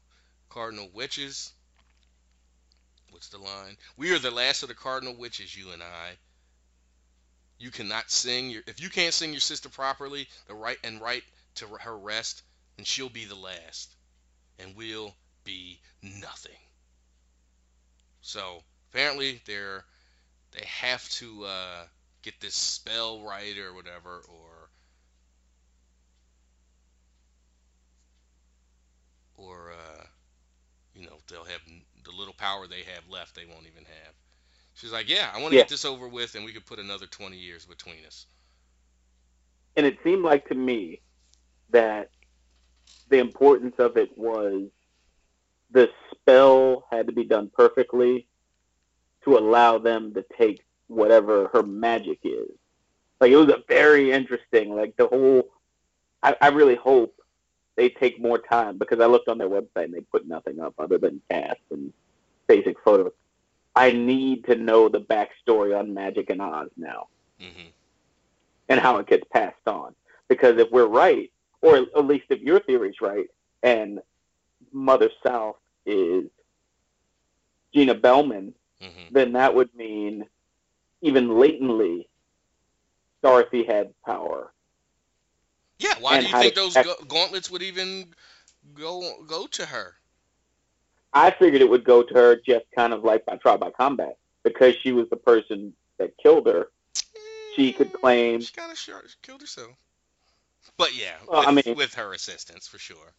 Speaker 4: cardinal witches. What's the line? We are the last of the cardinal witches, you and I. You cannot sing your if you can't sing your sister properly, the right and right to her rest, then she'll be the last, and we'll be nothing. So apparently they're they have to uh, get this spell right or whatever, or or uh, you know they'll have the little power they have left they won't even have. She's like, yeah, I want to
Speaker 5: Yeah.
Speaker 4: get this over with, and we could put another 20 years between us.
Speaker 5: and it seemed like to me that the importance of it was the spell had to be done perfectly to allow them to take whatever her magic is. Like it was a very interesting, like the whole. I, I really hope they take more time because I looked on their website and they put nothing up other than cast and basic photos. I need to know the backstory on Magic and Oz now
Speaker 4: hmm
Speaker 5: and how it gets passed on. Because if we're right, or at least if your theory's right, and Mother South is Gina Bellman,
Speaker 4: hmm
Speaker 5: then that would mean even latently Dorothy had power.
Speaker 4: Yeah, why do you think those gauntlets would even go go to her?
Speaker 5: I figured it would go to her just kind of like by trial by combat because she was the person that killed her. She could claim
Speaker 4: She kind of she killed herself. But yeah,
Speaker 5: Well,
Speaker 4: with,
Speaker 5: I mean-
Speaker 4: with her assistance for sure.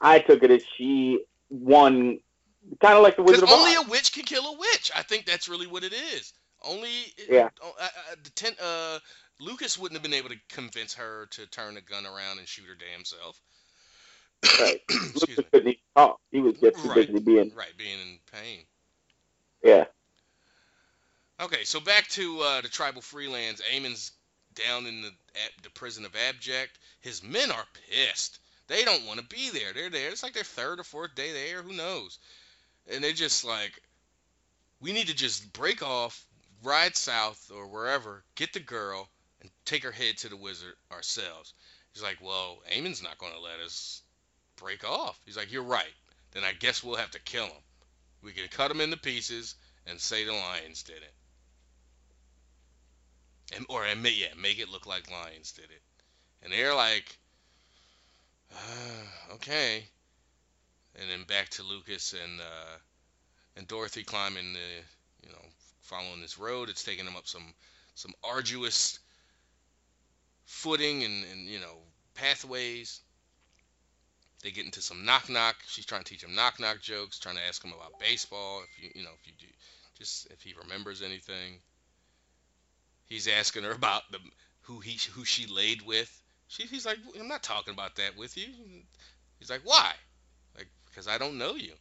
Speaker 5: I took it as she won, kind of like the Wizard of Oz.
Speaker 4: only a witch can kill a witch. I think that's really what it is. Only
Speaker 5: Yeah.
Speaker 4: Uh, uh, the ten, uh, Lucas wouldn't have been able to convince her to turn the gun around and shoot her damn self.
Speaker 5: Right.
Speaker 4: Excuse
Speaker 5: Lucas
Speaker 4: me.
Speaker 5: couldn't even talk. He was just too
Speaker 4: Right.
Speaker 5: busy being,
Speaker 4: Right, being in pain.
Speaker 5: yeah.
Speaker 4: Okay, so back to uh, the tribal freelands. Eamon's down in the at the prison of Abject. His men are pissed. They don't want to be there. They're there. It's like their third or fourth day there. Who knows? And they're just like, we need to just break off, ride south or wherever, get the girl, and take her head to the wizard ourselves. He's like, well, Eamon's not going to let us break off. He's like, you're right. Then I guess we'll have to kill him. We can cut him into pieces and say the lions did it. And, or ma- yeah, make it look like lions did it. And they're like, okay. And then back to Lucas and uh, and Dorothy climbing the you know following this road. It's taking them up some some arduous footing and, and you know pathways. They get into some knock knock. She's trying to teach him knock knock jokes, trying to ask him about baseball. If you you know if you do just if he remembers anything. He's asking her about the who he who she laid with. She, he's like, I'm not talking about that with you. He's like, why? Like, because I don't know you.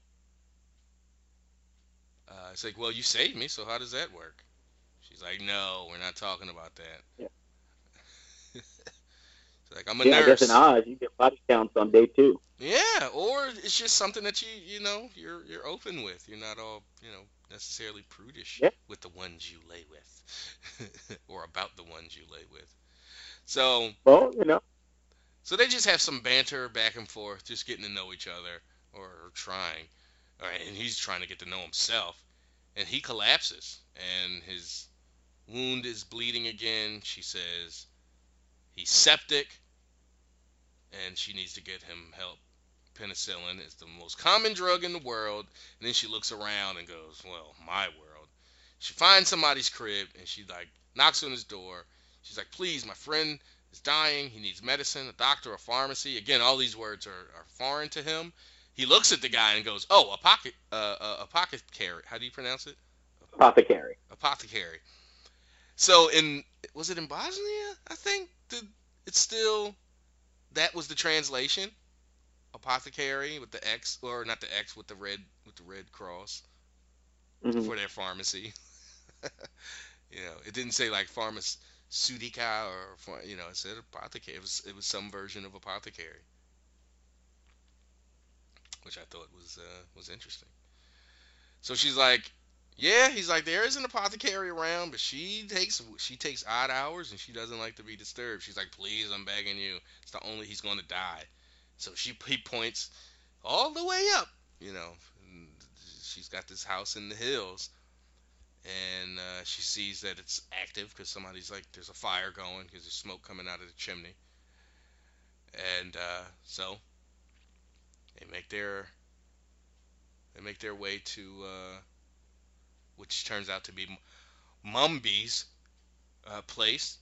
Speaker 4: Uh, it's like, well, you saved me, so how does that work? She's like, no, we're not talking about that.
Speaker 6: Yeah.
Speaker 4: She's like, I'm a
Speaker 6: yeah, I
Speaker 4: nurse.
Speaker 6: guess in Oz you get body counts on day two.
Speaker 4: Yeah, or it's just something that you you know you're you're open with. You're not all you know necessarily prudish
Speaker 6: Yeah.
Speaker 4: with the ones you lay with, or about the ones you lay with. So
Speaker 6: Well, you know,
Speaker 4: so they just have some banter back and forth, just getting to know each other or, or trying. Right, and he's trying to get to know himself, and he collapses, and his wound is bleeding again. She says he's septic, and she needs to get him help. Penicillin is the most common drug in the world, and then she looks around and goes, "Well, my world." She finds somebody's crib, and she like knocks on his door. She's like, "Please, my friend is dying. He needs medicine, a doctor, a pharmacy. Again, all these words are, are foreign to him. He looks at the guy and goes, "Oh, a pocket, uh, a, a pocket carry. How do you pronounce it?
Speaker 6: apothecary.
Speaker 4: Apothecary." So in was it in Bosnia? I think the it's still that was the translation. Apothecary with the X, or not the X with the red with the red cross
Speaker 6: Mhm.
Speaker 4: for their pharmacy. you know, it didn't say like pharmaceutica or you know, it said apothecary. It was it was some version of apothecary, which I thought was uh, was interesting. So she's like, yeah, he's like there is an apothecary around, but she takes she takes odd hours and she doesn't like to be disturbed. She's like, please, I'm begging you. It's the only he's going to die. So she he points all the way up, you know. She's got this house in the hills, and uh, she sees that it's active because somebody's like, there's a fire going because there's smoke coming out of the chimney. And uh, so they make their they make their way to uh, which turns out to be Mombi's uh, place.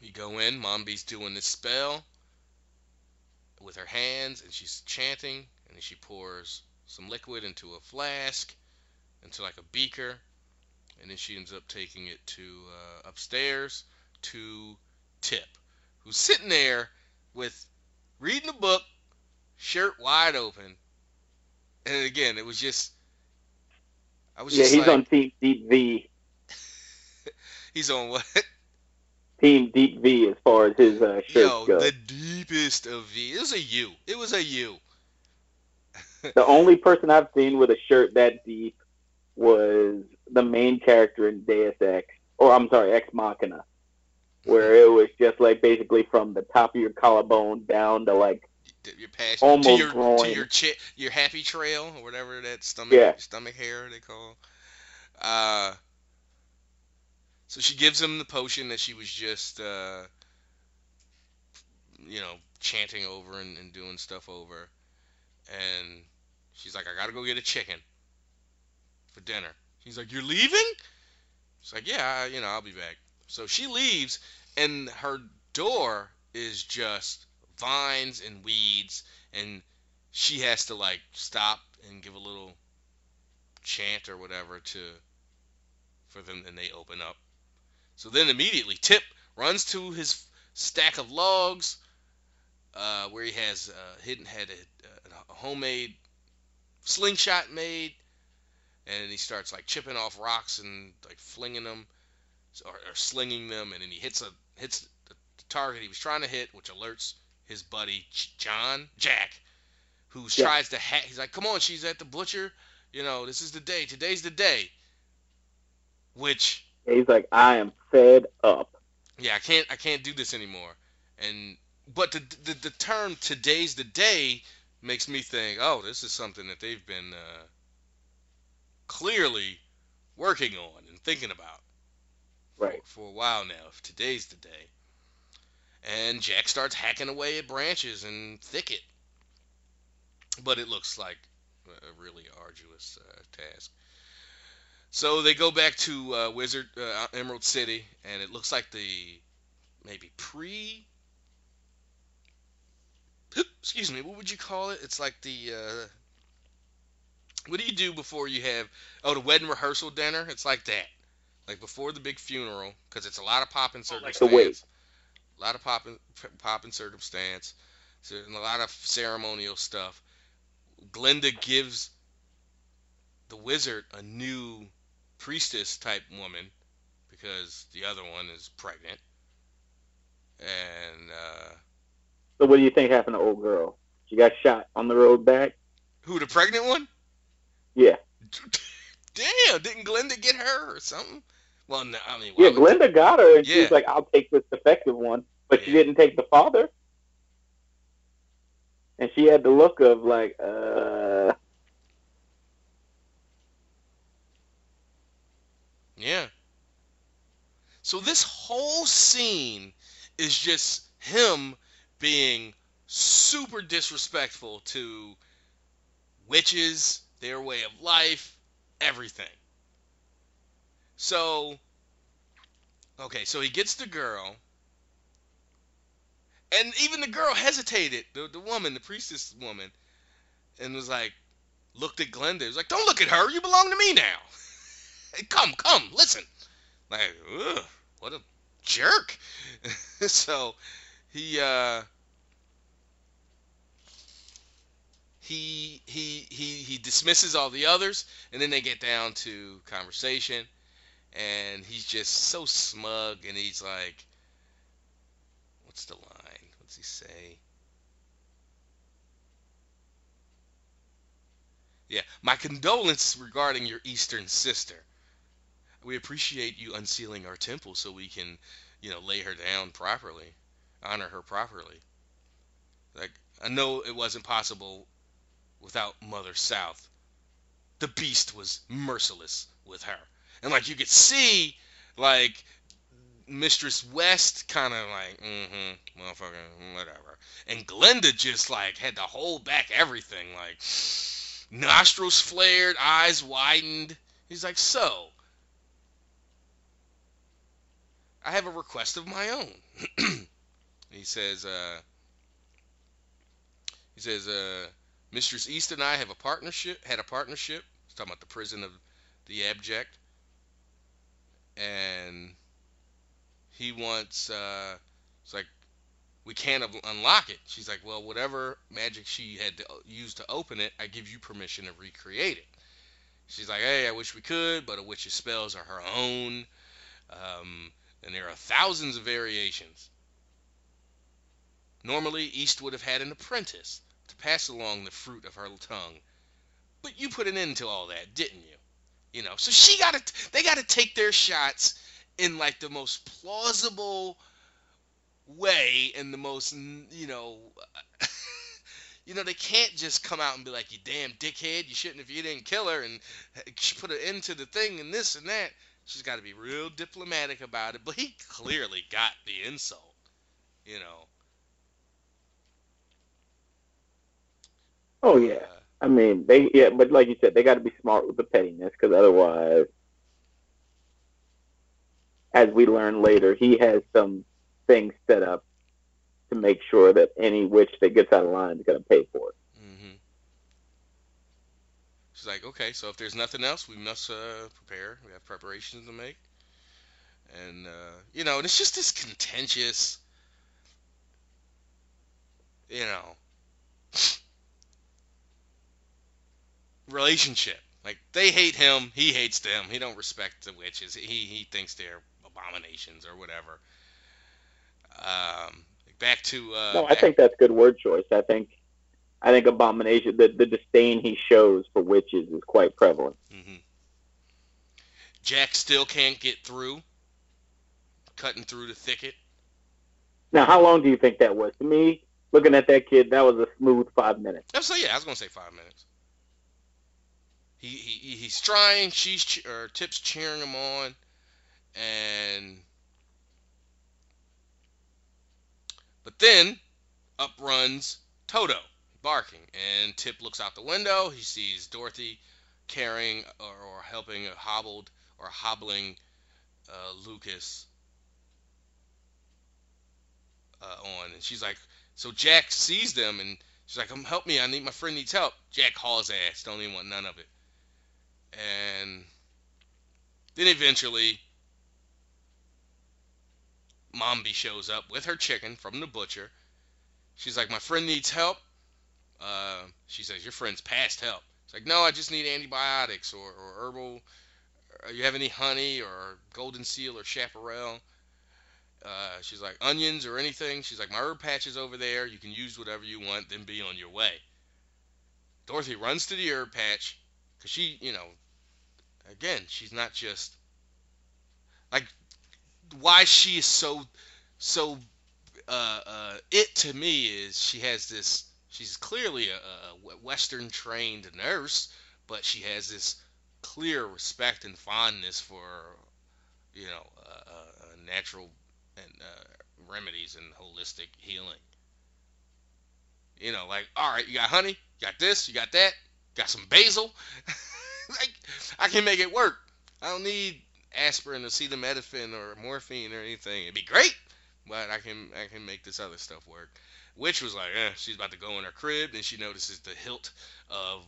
Speaker 4: You go in, Mombi's doing this spell with her hands, and she's chanting, and she pours some liquid into a flask, into like a beaker, and then she ends up taking it to uh, upstairs to Tip, who's sitting there with reading a book, shirt wide open, and again, it was just. I was
Speaker 6: Yeah,
Speaker 4: just
Speaker 6: he's
Speaker 4: like,
Speaker 6: on Team Deep V.
Speaker 4: he's on what?
Speaker 6: Team Deep V as far as his uh, shirts
Speaker 4: Yo,
Speaker 6: go.
Speaker 4: the deepest of V. It was a U. It was a U.
Speaker 6: The only person I've seen with a shirt that deep was the main character in Deus Ex, or I'm sorry, Ex Machina, where it was just like basically from the top of your collarbone down to like
Speaker 4: Your passion
Speaker 6: Almost
Speaker 4: to your to your chi- your happy trail or whatever that stomach
Speaker 6: Yeah.
Speaker 4: stomach hair they call. Uh. So she gives him the potion that she was just, uh, you know, chanting over and, and doing stuff over, and she's like, "I gotta go get a chicken for dinner." He's like, "You're leaving?" She's like, "Yeah, you know, I'll be back." So she leaves, and her door is just vines and weeds, and she has to like stop and give a little chant or whatever to for them, and they open up. So then immediately, Tip runs to his stack of logs, uh, where he has uh, hidden had a, a homemade slingshot made, and he starts like chipping off rocks and like flinging them or, or slinging them, and then he hits a hits the, target he was trying to hit, which alerts his buddy John Jack, who
Speaker 6: Yeah.
Speaker 4: tries to hack. He's like, "Come on, she's at the butcher. You know, this is the day. Today's the day." Which
Speaker 6: he's like I am fed up.
Speaker 4: yeah, I can't I can't do this anymore. And but the the, the term today's the day makes me think, oh, this is something that they've been uh, clearly working on and thinking about
Speaker 6: Right.
Speaker 4: for, for a while now. If today's the day. And Jack starts hacking away at branches and thicket. But it looks like a really arduous uh, task. So they go back to uh, Wizard uh, Emerald City, and it looks like the maybe pre. Excuse me. What would you call it? It's like the. What do you do before you have? Oh, the wedding rehearsal dinner. It's like that, like before the big funeral, because it's a lot of pop and circumstance.
Speaker 6: like the wake.
Speaker 4: A lot of pop and pop and circumstance, so, and a lot of ceremonial stuff. Glinda gives the wizard a new priestess type woman because the other one is pregnant. And uh,
Speaker 6: So what do you think happened to old girl? She got shot on the road back.
Speaker 4: who the pregnant one?
Speaker 6: Yeah,
Speaker 4: Damn, didn't Glenda get her or something? Well, no, I mean,
Speaker 6: yeah. Glenda got her, and she
Speaker 4: Yeah.
Speaker 6: was like, "I'll take this defective one," but she didn't take the father. And she had the look of like, uh,
Speaker 4: Yeah. So this whole scene is just him being super disrespectful to witches, their way of life, everything. So, okay, so he gets the girl, and even the girl hesitated, the, the woman, the priestess woman, and was like, looked at Glenda. was like, don't look at her, you belong to me now. Come, come, listen. Like, ugh, what a jerk. so he uh he he he he dismisses all the others and then they get down to conversation and he's just so smug and he's like what's the line? What's he say? Yeah, my condolences regarding your eastern sister. We appreciate you unsealing our temple so we can, you know, lay her down properly, honor her properly. Like I know it wasn't possible without Mother South. The beast was merciless with her. And like you could see like Mistress West kind of like, mm-hmm, motherfucker, whatever. And Glenda just like had to hold back everything, like nostrils flared, eyes widened. He's like, so, I have a request of my own. he says, uh, he says, uh, Mistress East and I have a partnership, had a partnership. He's talking about the prison of the abject. And he wants, uh, it's like, we can't un- unlock it. She's like, well, whatever magic she had to use to open it, I give you permission to recreate it. She's like, hey, I wish we could, but a witch's spells are her own. Um, and there are thousands of variations. Normally, East would have had an apprentice pass along the fruit of her tongue, but you put an end to all that, didn't you? You know, so she got to, they got to take their shots in like the most plausible way and the most, you know, you know, they can't just come out and be like, "You damn dickhead! You shouldn't if you didn't kill her and eh, she put an end to the thing and this and that." She's got to be real diplomatic about it, but he clearly got the insult, you know.
Speaker 6: Oh yeah.
Speaker 4: Uh,
Speaker 6: I mean, they yeah, but like you said, they got to be smart with the pettiness because otherwise, as we learn later, he has some things set up to make sure that any witch that gets out of line is going to pay for it.
Speaker 4: Mm-hmm. She's like, okay, so if there's nothing else, we must uh, prepare. We have preparations to make, and uh, you know, and it's just this contentious, you know, relationship. Like they hate him, he hates them. He don't respect the witches. He he thinks they're abominations or whatever. Um, back to uh,
Speaker 6: no, I
Speaker 4: back-
Speaker 6: think that's good word choice. I think, I think abomination, the the disdain he shows for witches is quite prevalent.
Speaker 4: hmm Jack still can't get through, cutting through the thicket.
Speaker 6: Now, how long do you think that was? To me, looking at that kid, that was a smooth five minutes.
Speaker 4: So yeah, I was gonna say five minutes. He, he he- he's trying. She's che- or Tip's cheering him on, and but then up runs Toto barking, and Tip looks out the window. He sees Dorothy carrying or, or helping a hobbled or hobbling uh, Lucas uh, on, and she's like, so Jack sees them and she's like, "Come help me! I need my friend needs help." Jack hauls ass, don't even want none of it, and then eventually. Mombi shows up with her chicken from the butcher. She's like, My friend needs help. Uh, she says, Your friend's past help. It's like, No, I just need antibiotics or, or herbal. Or you have any honey or golden seal or chaparral? Uh, she's like, onions or anything. She's like, my herb patch is over there. You can use whatever you want, then be on your way. Dorothy runs to the herb patch because she, you know, again, she's not just like why she is so so uh, uh, it to me is she has this she's clearly a, a western trained nurse but she has this clear respect and fondness for you know uh, uh natural and uh, remedies and holistic healing. You know like all right you got honey you got this you got that got some basil like i can make it work i don't need aspirin, or acetaminophen, or morphine or anything. It'd be great, but I can I can make this other stuff work. Which was like, eh, she's about to go in her crib, and she notices the hilt of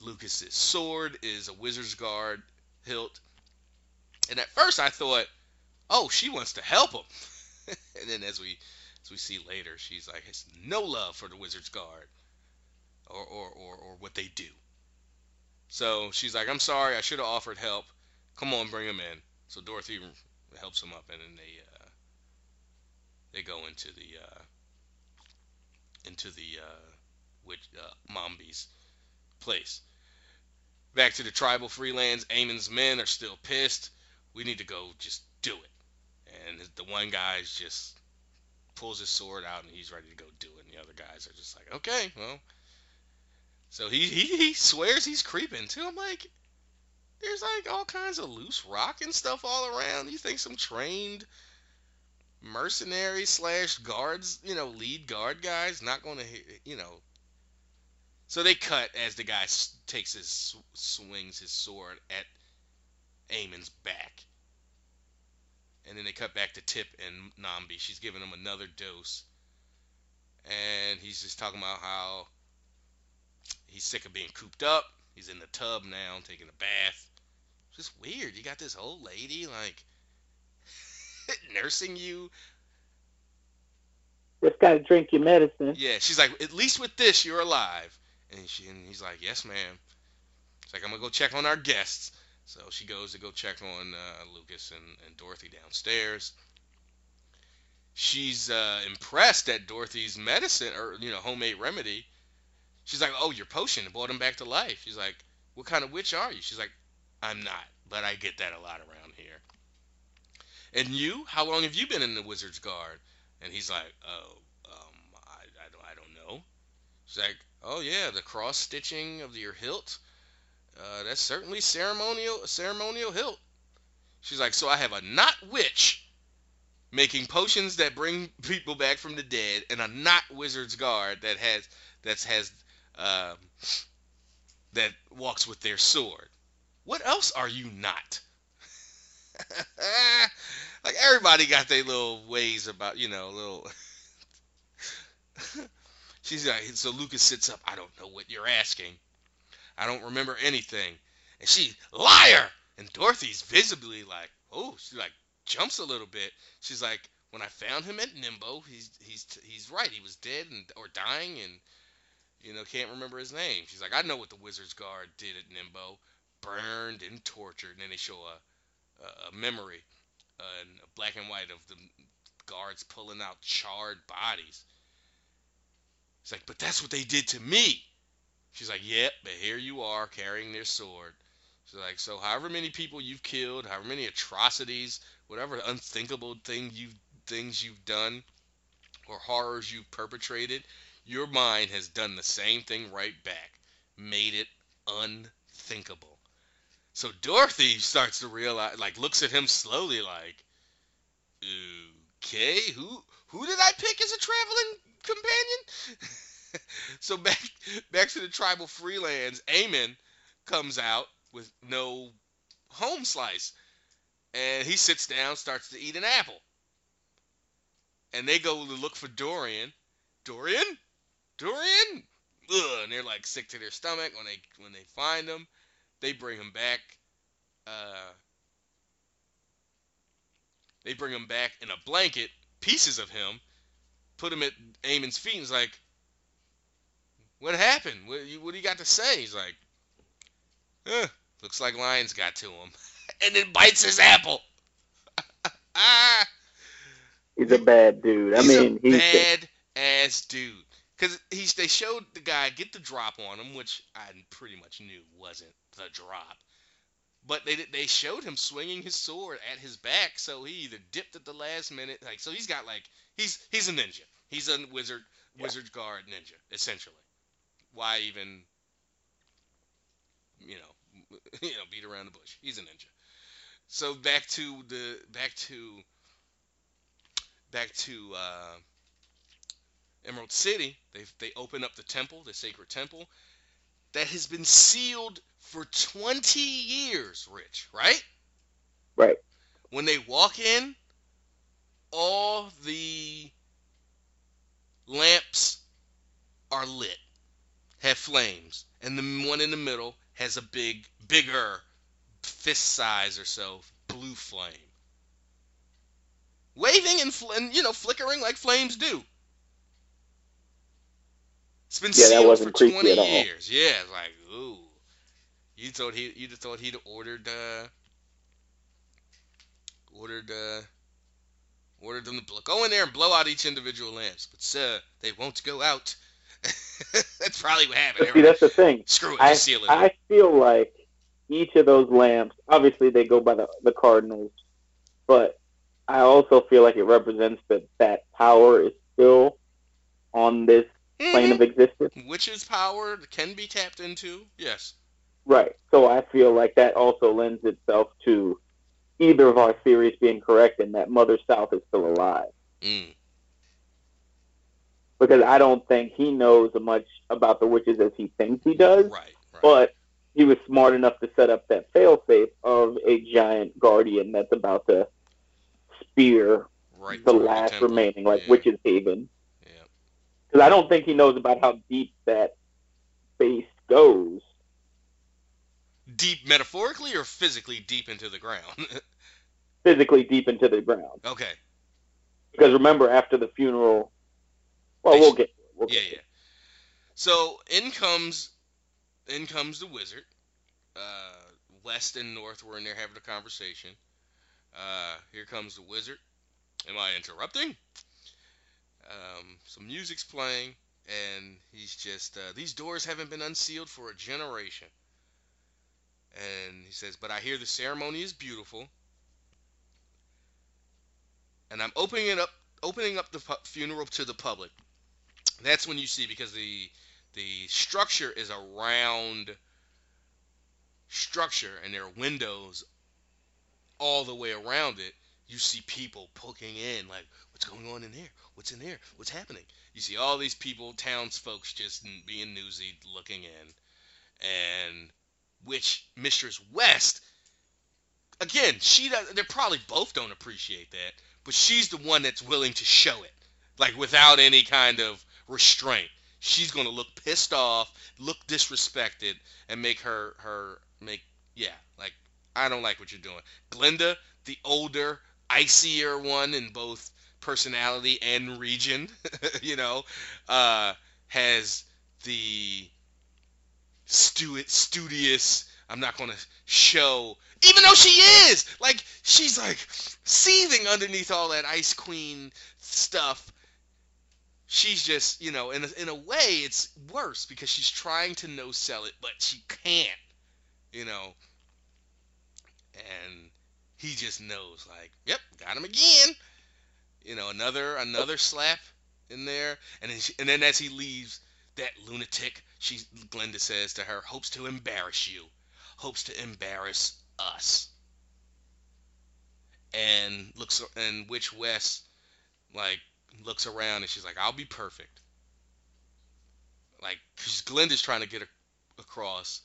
Speaker 4: Lucas's sword is a wizard's guard hilt. And at first I thought, oh, she wants to help him. and then as we as we see later, she's like, has no love for the wizard's guard or or, or, or what they do. So she's like, I'm sorry, I should have offered help. Come on, bring him in. So Dorothy helps him up, and then they uh, they go into the uh, into the uh, uh, Mombi's place. Back to the tribal freelands. Eamon's men are still pissed. We need to go just do it. And the one guy's just pulls his sword out and he's ready to go do it. And the other guys are just like, okay, well. So he, he, he swears he's creeping too. I'm like, there's like all kinds of loose rock and stuff all around. You think some trained mercenary slash guards, you know, lead guard guys not going to, you know. So they cut as the guy takes his swings his sword at Eamon's back. And then they cut back to Tip and Nambi. She's giving him another dose. And he's just talking about how he's sick of being cooped up. He's in the tub now, taking a bath It's just weird. You got this old lady like nursing you.
Speaker 6: Just gotta drink your medicine.
Speaker 4: Yeah, she's like, at least with this, you're alive. And she and he's like, yes, ma'am. She's like, I'm gonna go check on our guests. So she goes to go check on uh, Lucas and, and Dorothy downstairs. She's uh, impressed at Dorothy's medicine or you know homemade remedy. She's like, "Oh, your potion brought him back to life." She's like, "What kind of witch are you?" She's like, I'm not, but I get that a lot around here. And you, how long have you been in the Wizard's Guard? And he's like, oh, um, I, I, don't, I don't know. She's like, oh yeah, the cross stitching of your hilt. Uh, that's certainly ceremonial, ceremonial hilt. She's like, so I have a not witch making potions that bring people back from the dead, and a not wizard's guard that has that has uh, that walks with their sword. What else are you not? like everybody got their little ways about, you know, little. She's like, so Lucas sits up. I don't know what you're asking. I don't remember anything. And she, liar! And Dorothy's visibly like, oh, she like jumps a little bit. She's like, when I found him at Nimbo, he's he's he's right. He was dead and or dying, and you know can't remember his name. She's like, I know what the Wizard's Guard did at Nimbo burned and tortured. And then they show a, a, a memory, uh, black and white of the guards pulling out charred bodies. It's like, but that's what they did to me. She's like, yep, but here you are carrying their sword. She's like, so however many people you've killed, however many atrocities, whatever unthinkable thing you things you've done, or horrors you've perpetrated, your mind has done the same thing right back, made it unthinkable. So Dorothy starts to realize, like, looks at him slowly, like, okay, who who did I pick as a traveling companion? so back back to the tribal freelands, Eamon comes out with no home slice. And he sits down, starts to eat an apple. And they go to look for Dorian. Dorian? Dorian? Ugh, and they're like sick to their stomach when they when they find him. They bring him back. Uh, they bring him back in a blanket, pieces of him, put him at Eamon's feet, and he's like, "What happened? What, you, what do you got to say?" He's like, "Looks like lions got to him," and then bites his apple. ah,
Speaker 5: He's a bad dude. I
Speaker 4: he's
Speaker 5: mean,
Speaker 4: a
Speaker 5: he's
Speaker 4: bad ass dude. Cause he's they showed the guy get the drop on him, which I pretty much knew wasn't the drop. But they they showed him swinging his sword at his back, so he either dipped at the last minute, like so he's got like he's he's a ninja. He's a wizard wizard guard ninja essentially. Why even you know you know beat around the bush? He's a ninja. So back to the back to back to uh, Emerald City. They they open up the temple, the sacred temple, that has been sealed for 20 years, Rich, right?
Speaker 5: Right.
Speaker 4: When they walk in, all the lamps are lit, have flames, and the one in the middle has a big, bigger, fist size or so, blue flame. Waving and, fl- and you know, flickering like flames do. It's been
Speaker 5: Yeah, that wasn't
Speaker 4: for
Speaker 5: creepy
Speaker 4: 20
Speaker 5: at all.
Speaker 4: years. Yeah, it's like, ooh. You thought he you'd have thought he'd ordered uh ordered uh ordered them to blow, go in there and blow out each individual lamps. But sir, they won't go out. that's probably what happened.
Speaker 5: But see, that's the thing.
Speaker 4: Screw it,
Speaker 5: I,
Speaker 4: just seal it.
Speaker 5: I feel like each of those lamps, obviously they go by the, the cardinals, but I also feel like it represents that that power is still on this plane of existence.
Speaker 4: Mhm. Witch's power can be tapped into. Yes.
Speaker 5: Right. So I feel like that also lends itself to either of our theories being correct and that Mother South is still alive.
Speaker 4: Mm.
Speaker 5: Because I don't think he knows as much about the witches as he thinks he does.
Speaker 4: Right. Right.
Speaker 5: But he was smart enough to set up that failsafe of a giant guardian that's about to spear
Speaker 4: right.
Speaker 5: the last
Speaker 4: temple.
Speaker 5: remaining, like
Speaker 4: Yeah.
Speaker 5: Witch's Haven. Because I don't think he knows about how deep that base goes.
Speaker 4: Deep metaphorically or physically deep into the ground.
Speaker 5: Physically deep into the ground.
Speaker 4: okay.
Speaker 5: Because remember, after the funeral, well, we'll get. to it. We'll
Speaker 4: Yeah,
Speaker 5: get
Speaker 4: yeah. So in comes, in comes the wizard. Uh, West and North were in there having a conversation. Uh, here comes the wizard. Am I interrupting? Um, some music's playing, and he's just uh, these doors haven't been unsealed for a generation. And he says, "But I hear the ceremony is beautiful, and I'm opening it up, opening up the funeral to the public. That's when you see because the the structure is a round structure, and there are windows all the way around it. You see people poking in, like, what's going on in there? What's in there? What's happening? You see all these people, townsfolks, just being nosy, looking in, and which Mistress West, again, she does. They probably both don't appreciate that, but she's the one that's willing to show it, like without any kind of restraint. She's gonna look pissed off, look disrespected, and make her her make yeah, like I don't like what you're doing. Glinda, the older, icier one in both personality and region, you know, uh, has the stu- studious. I'm not gonna show, even though she is like she's like seething underneath all that Ice Queen stuff. She's just, you know, in a, in a way, it's worse because she's trying to no sell it, but she can't, you know. And he just knows, like, yep, got him again. You know, another another slap in there, and then she, and then as he leaves, that lunatic, she Glenda says to her, hopes to embarrass you, hopes to embarrass us. And looks and which West like looks around and she's like, I'll be perfect. Like, cause Glenda's trying to get a, across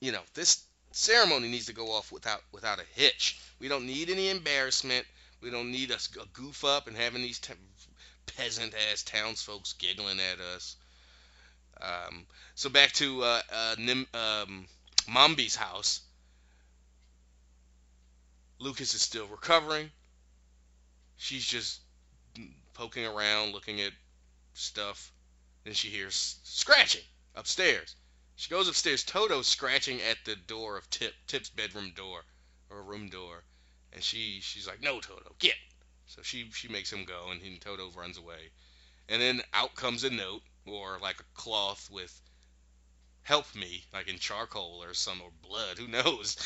Speaker 4: you know, this ceremony needs to go off without without a hitch. We don't need any embarrassment. We don't need us a goof up and having these peasant ass townsfolk giggling at us. Um, so back to uh, uh, Nim, um, Mombi's house. Lucas is still recovering. She's just poking around, looking at stuff. Then she hears scratching upstairs. She goes upstairs. Toto's scratching at the door of Tip Tip's bedroom door or room door, and she she's like, "No, Toto, get." So she she makes him go, and he, Toto runs away. And then out comes a note or like a cloth with "Help me," like in charcoal or some or blood, who knows?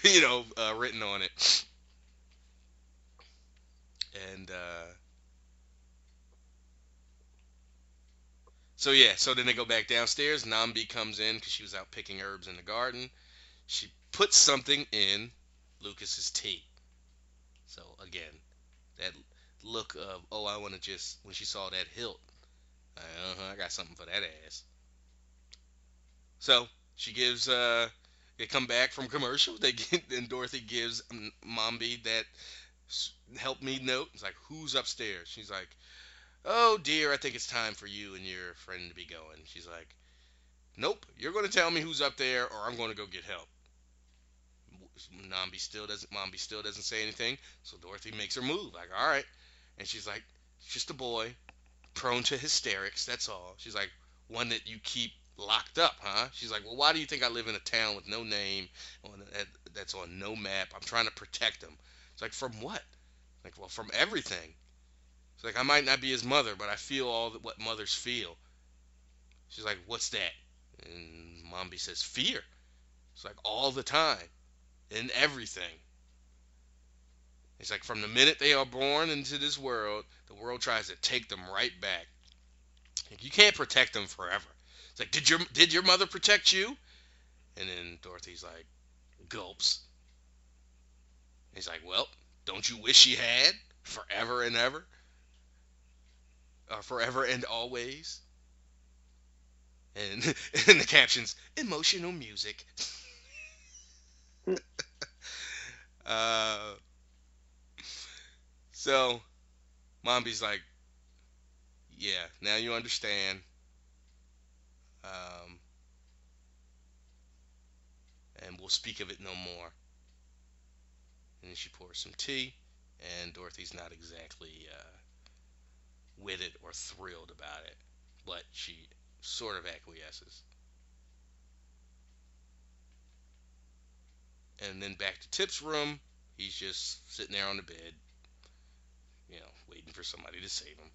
Speaker 4: you know, uh, written on it. And uh, So yeah, so then they go back downstairs. Nambi comes in because she was out picking herbs in the garden. She puts something in Lucas's tea. So again, that look of oh I want to just when she saw that hilt, uh-huh, I got something for that ass. So she gives uh they come back from commercial. They get and Dorothy gives Mombi that help me note. It's like who's upstairs? She's like oh dear, I think it's time for you and your friend to be going. She's like, nope, you're going to tell me who's up there, or I'm going to go get help. Nambi still doesn't. Mombi still doesn't say anything. So Dorothy makes her move. Like, all right, and she's like, just a boy, prone to hysterics. That's all. She's like, one that you keep locked up, huh? She's like, well, why do you think I live in a town with no name, on that's on no map? I'm trying to protect him. It's like, from what? Like, well, from everything. It's like, I might not be his mother, but I feel all that what mothers feel. She's like, what's that? And Mombi says, fear. It's like all the time, in everything. It's like from the minute they are born into this world, the world tries to take them right back. You can't protect them forever. It's like, did your did your mother protect you? And then Dorothy's like, gulps. He's like, well, don't you wish she had forever and ever? uh, forever and always. And in the captions, emotional music. uh, so, Mombi's like, yeah, now you understand. Um, and we'll speak of it no more. And then she pours some tea, and Dorothy's not exactly uh, with it or thrilled about it, but she sort of acquiesces. And then back to Tip's room. He's just sitting there on the bed, you know, waiting for somebody to save him.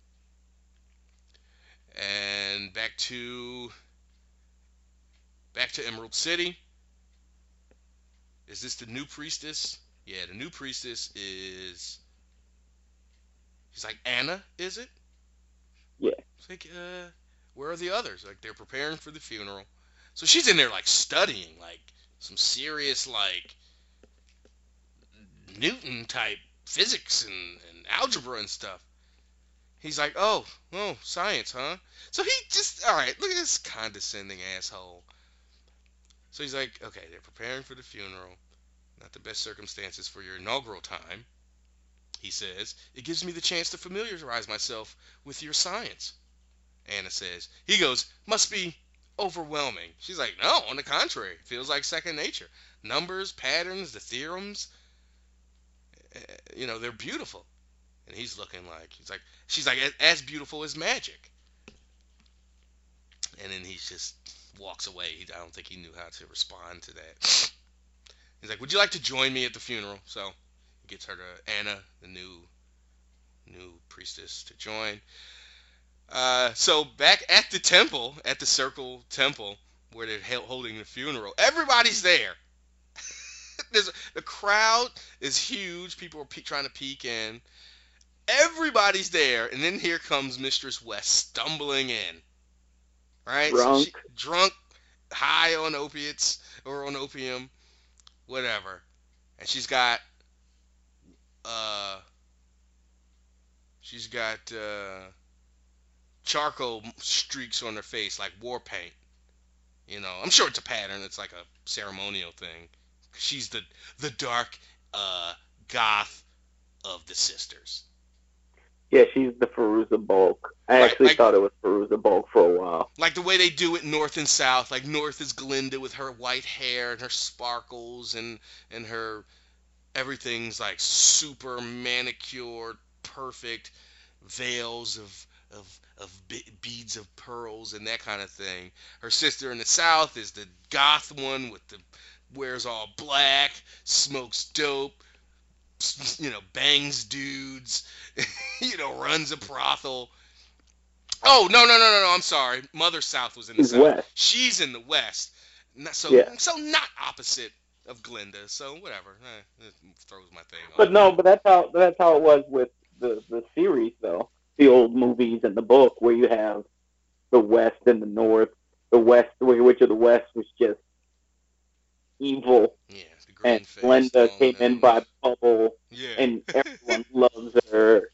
Speaker 4: And back to back to Emerald City. Is this the new priestess? Yeah, the new priestess is. He's like Anna, is it?
Speaker 6: Yeah.
Speaker 4: It's like, uh, where are the others? Like they're preparing for the funeral. So she's in there like studying, like some serious like Newton type physics and, and algebra and stuff. He's like, oh, oh, science, huh? So he just, all right, look at this condescending asshole. So he's like, okay, they're preparing for the funeral. Not the best circumstances for your inaugural time he says. It gives me the chance to familiarize myself with your science. Anna says. He goes, must be overwhelming. She's like, no, on the contrary, feels like second nature. Numbers, patterns, the theorems, eh, you know, they're beautiful. And he's looking like, he's like, she's like, as beautiful as magic. And then he just walks away. I don't think he knew how to respond to that. He's like, would you like to join me at the funeral? So he gets her to Anna, the new new priestess, to join. Uh, so back at the temple, at the Circle Temple, where they're holding the funeral, everybody's there. There's the crowd is huge. People are pe- trying to peek in. Everybody's there, and then here comes Mistress West stumbling in. Right,
Speaker 6: drunk,
Speaker 4: so she, drunk, high on opiates or on opium, whatever, and she's got uh, she's got uh, charcoal streaks on her face like war paint. You know, I'm sure it's a pattern. It's like a ceremonial thing. She's the the dark uh, goth of the sisters.
Speaker 5: Yeah, she's the Fairuza Balk. I
Speaker 4: Right,
Speaker 5: actually
Speaker 4: like-
Speaker 5: thought it was Fairuza Balk for a while.
Speaker 4: Like the way they do it north and south. Like north is Glinda with her white hair and her sparkles and and her everything's like super manicured, perfect veils of of of be- beads of pearls and that kind of thing. Her sister in the south is the goth one with the wears all black, smokes dope, you know, bangs dudes, you know, runs a brothel. Oh no no no no no! I'm sorry. Mother South was in the
Speaker 5: She's
Speaker 4: south.
Speaker 5: west.
Speaker 4: She's in the west. Not, so
Speaker 5: Yeah.
Speaker 4: so not opposite of Glinda. So whatever. Eh, it throws my thing off.
Speaker 5: But no, but that's how that's how it was with the the series though. The old movies and the book where you have the West and the North. The West, which of the West was just evil,
Speaker 4: Yeah, the
Speaker 5: and. Glenda came in by bubble,
Speaker 4: Yeah.
Speaker 5: and everyone loves her.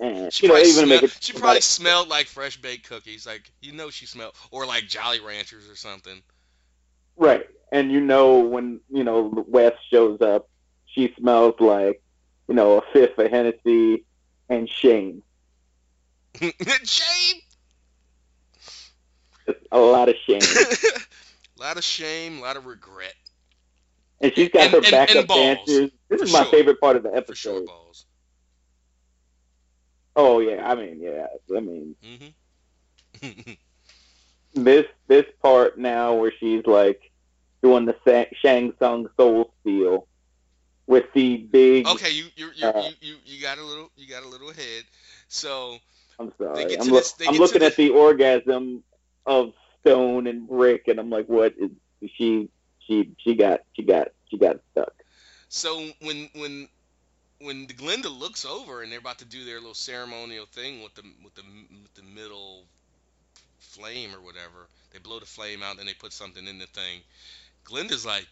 Speaker 5: And
Speaker 4: She
Speaker 5: know,
Speaker 4: probably,
Speaker 5: even to make it
Speaker 4: she probably
Speaker 5: it-
Speaker 4: smelled like fresh baked cookies. Like you know she smelled, or like Jolly Ranchers or something.
Speaker 5: Right. And you know when, you know, the West shows up, she smells like, you know, a fifth of Hennessy and shame.
Speaker 4: Shame.
Speaker 5: A lot of shame.
Speaker 4: a lot of shame, a lot of regret.
Speaker 5: And she's got
Speaker 4: And-
Speaker 5: her
Speaker 4: and-
Speaker 5: backup
Speaker 4: and balls,
Speaker 5: dancers. This is my
Speaker 4: sure.
Speaker 5: favorite part of the
Speaker 4: For sure,
Speaker 5: episode.
Speaker 4: balls.
Speaker 5: Oh yeah, I mean, yeah. I mean,
Speaker 4: hmm
Speaker 5: this this part now where she's like doing the Shang Tsung Soul Steal with the big
Speaker 4: okay, you you you
Speaker 5: Uh,
Speaker 4: you you you got a little you got a little ahead. So
Speaker 5: I'm sorry. I'm, loo-
Speaker 4: this-
Speaker 5: I'm looking at the orgasm of stone and brick, and I'm like, what is she? She she got she got she got stuck.
Speaker 4: So when when when Glinda looks over and they're about to do their little ceremonial thing with the with the with the middle flame or whatever, they blow the flame out and they put something in the thing. Glinda's like,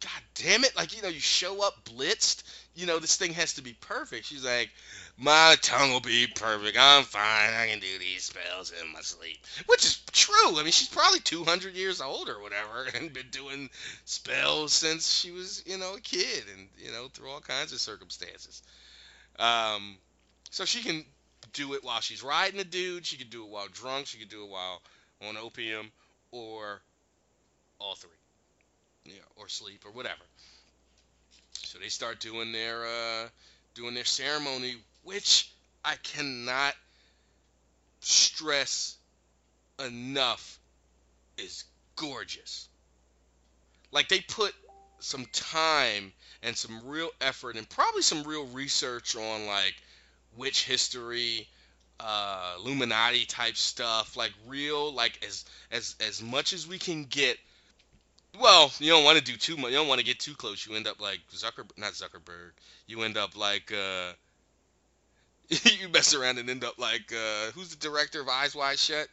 Speaker 4: God damn it! Like you know, you show up blitzed. You know this thing has to be perfect. She's like, my tongue will be perfect. I'm fine. I can do these spells in my sleep, which is true. I mean, she's probably 200 years old or whatever, and been doing spells since she was, you know, a kid, and you know, through all kinds of circumstances. Um, so she can do it while she's riding a dude. She could do it while drunk. She could do it while on opium, or all three, yeah, or sleep or whatever. So they start doing their uh, doing their ceremony, which I cannot stress enough is gorgeous. Like they put some time and some real effort and probably some real research on like witch history, uh, Illuminati type stuff, like real, like as as as much as we can get. Well, you don't want to do too much. You don't want to get too close. You end up like Zucker, not Zuckerberg. You end up like uh, you mess around and end up like uh, who's the director of Eyes Wide Shut?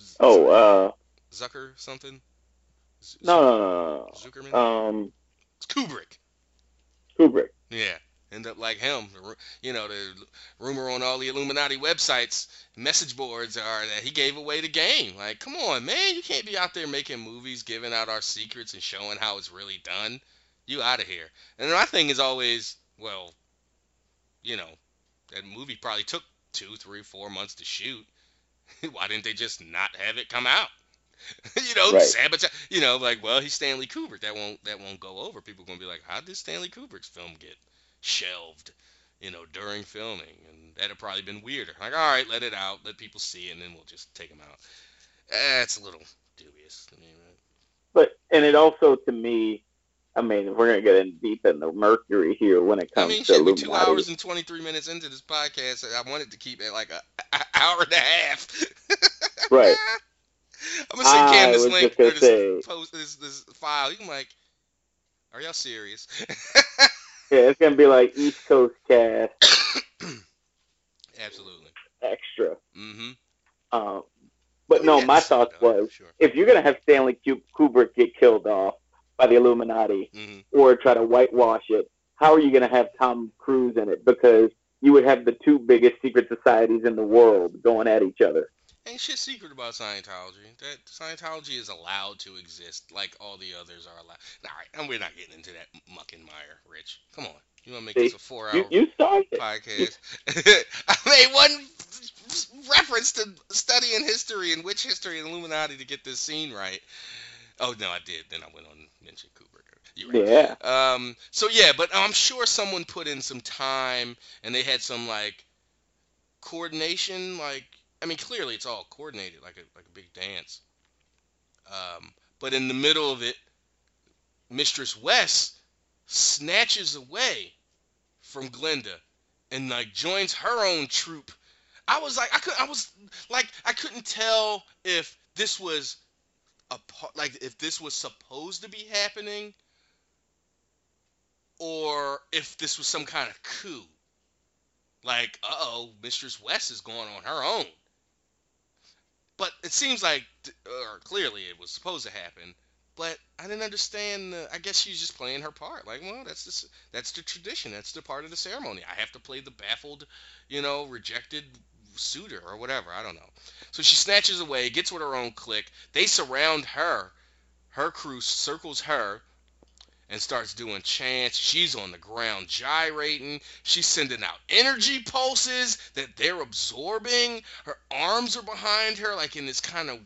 Speaker 4: Z-
Speaker 5: Oh, uh,
Speaker 4: Zucker something? Z-
Speaker 5: no, no, no,
Speaker 4: Zuckerman?
Speaker 5: no. Um,
Speaker 4: It's Kubrick.
Speaker 5: Kubrick.
Speaker 4: Yeah, end up like him. You know, the rumor on all the Illuminati websites, message boards are that he gave away the game. Like, come on, man, you can't be out there making movies, giving out our secrets, and showing how it's really done. You out of here. And my thing is always, well, you know, that movie probably took two, three, four months to shoot. Why didn't they just not have it come out? you know,
Speaker 5: Right.
Speaker 4: sabotage. You know, like, well, he's Stanley Kubrick. That won't that won't go over. People are gonna be like, how did Stanley Kubrick's film get shelved? You know, during filming, and that'd probably been weirder. Like, all right, let it out, let people see, it, and then we'll just take them out. That's a little dubious. I mean, right?
Speaker 5: But and it also to me, I mean, we're gonna get in deep in the mercury here when it
Speaker 4: I
Speaker 5: comes
Speaker 4: mean,
Speaker 5: to
Speaker 4: we two
Speaker 5: Illuminati.
Speaker 4: hours and 23 minutes into this podcast. I wanted to keep it like a, a hour and a half.
Speaker 5: Right.
Speaker 4: I'm gonna send
Speaker 5: I
Speaker 4: Cam this link or this
Speaker 5: say-
Speaker 4: post this this file. You can like, are y'all serious?
Speaker 5: Yeah, it's gonna be like East Coast cast
Speaker 4: Absolutely.
Speaker 5: extra.
Speaker 4: Mm-hmm.
Speaker 5: Um, but no, my thoughts was
Speaker 4: Sure.
Speaker 5: if you're gonna have Stanley Kubrick get killed off by the Illuminati
Speaker 4: Mm-hmm.
Speaker 5: or try to whitewash it, how are you gonna have Tom Cruise in it? Because you would have the two biggest secret societies in the world going at each other.
Speaker 4: Ain't shit secret about Scientology. That Scientology is allowed to exist like all the others are allowed. All right, and we're not getting into that muck and mire, Rich. Come on. You want to make
Speaker 6: See,
Speaker 4: this a four-hour
Speaker 6: You, you
Speaker 4: podcast? I made one reference to studying history and witch history and Illuminati to get this scene right. Oh no, I did. Then I went on to mention Kubrick. Right.
Speaker 6: Yeah.
Speaker 4: Um, so yeah, but I'm sure someone put in some time and they had some like coordination. Like, I mean, clearly it's all coordinated, like a like a big dance. Um, but in the middle of it, Mistress West snatches away from Glinda and like joins her own troop. I was like, I could, I was like, I couldn't tell if this was a part, like if this was supposed to be happening or if this was some kind of coup. Like, uh oh, Mistress West is going on her own. But it seems like, or clearly it was supposed to happen. But I didn't understand. The, I guess she's just playing her part. Like, well, that's the that's the tradition. That's the part of the ceremony. I have to play the baffled, you know, rejected suitor or whatever. I don't know. So she snatches away, gets with her own clique. They surround her. Her crew circles her and starts doing chants. She's on the ground gyrating. She's sending out energy pulses that they're absorbing. Her arms are behind her, like in this kind of,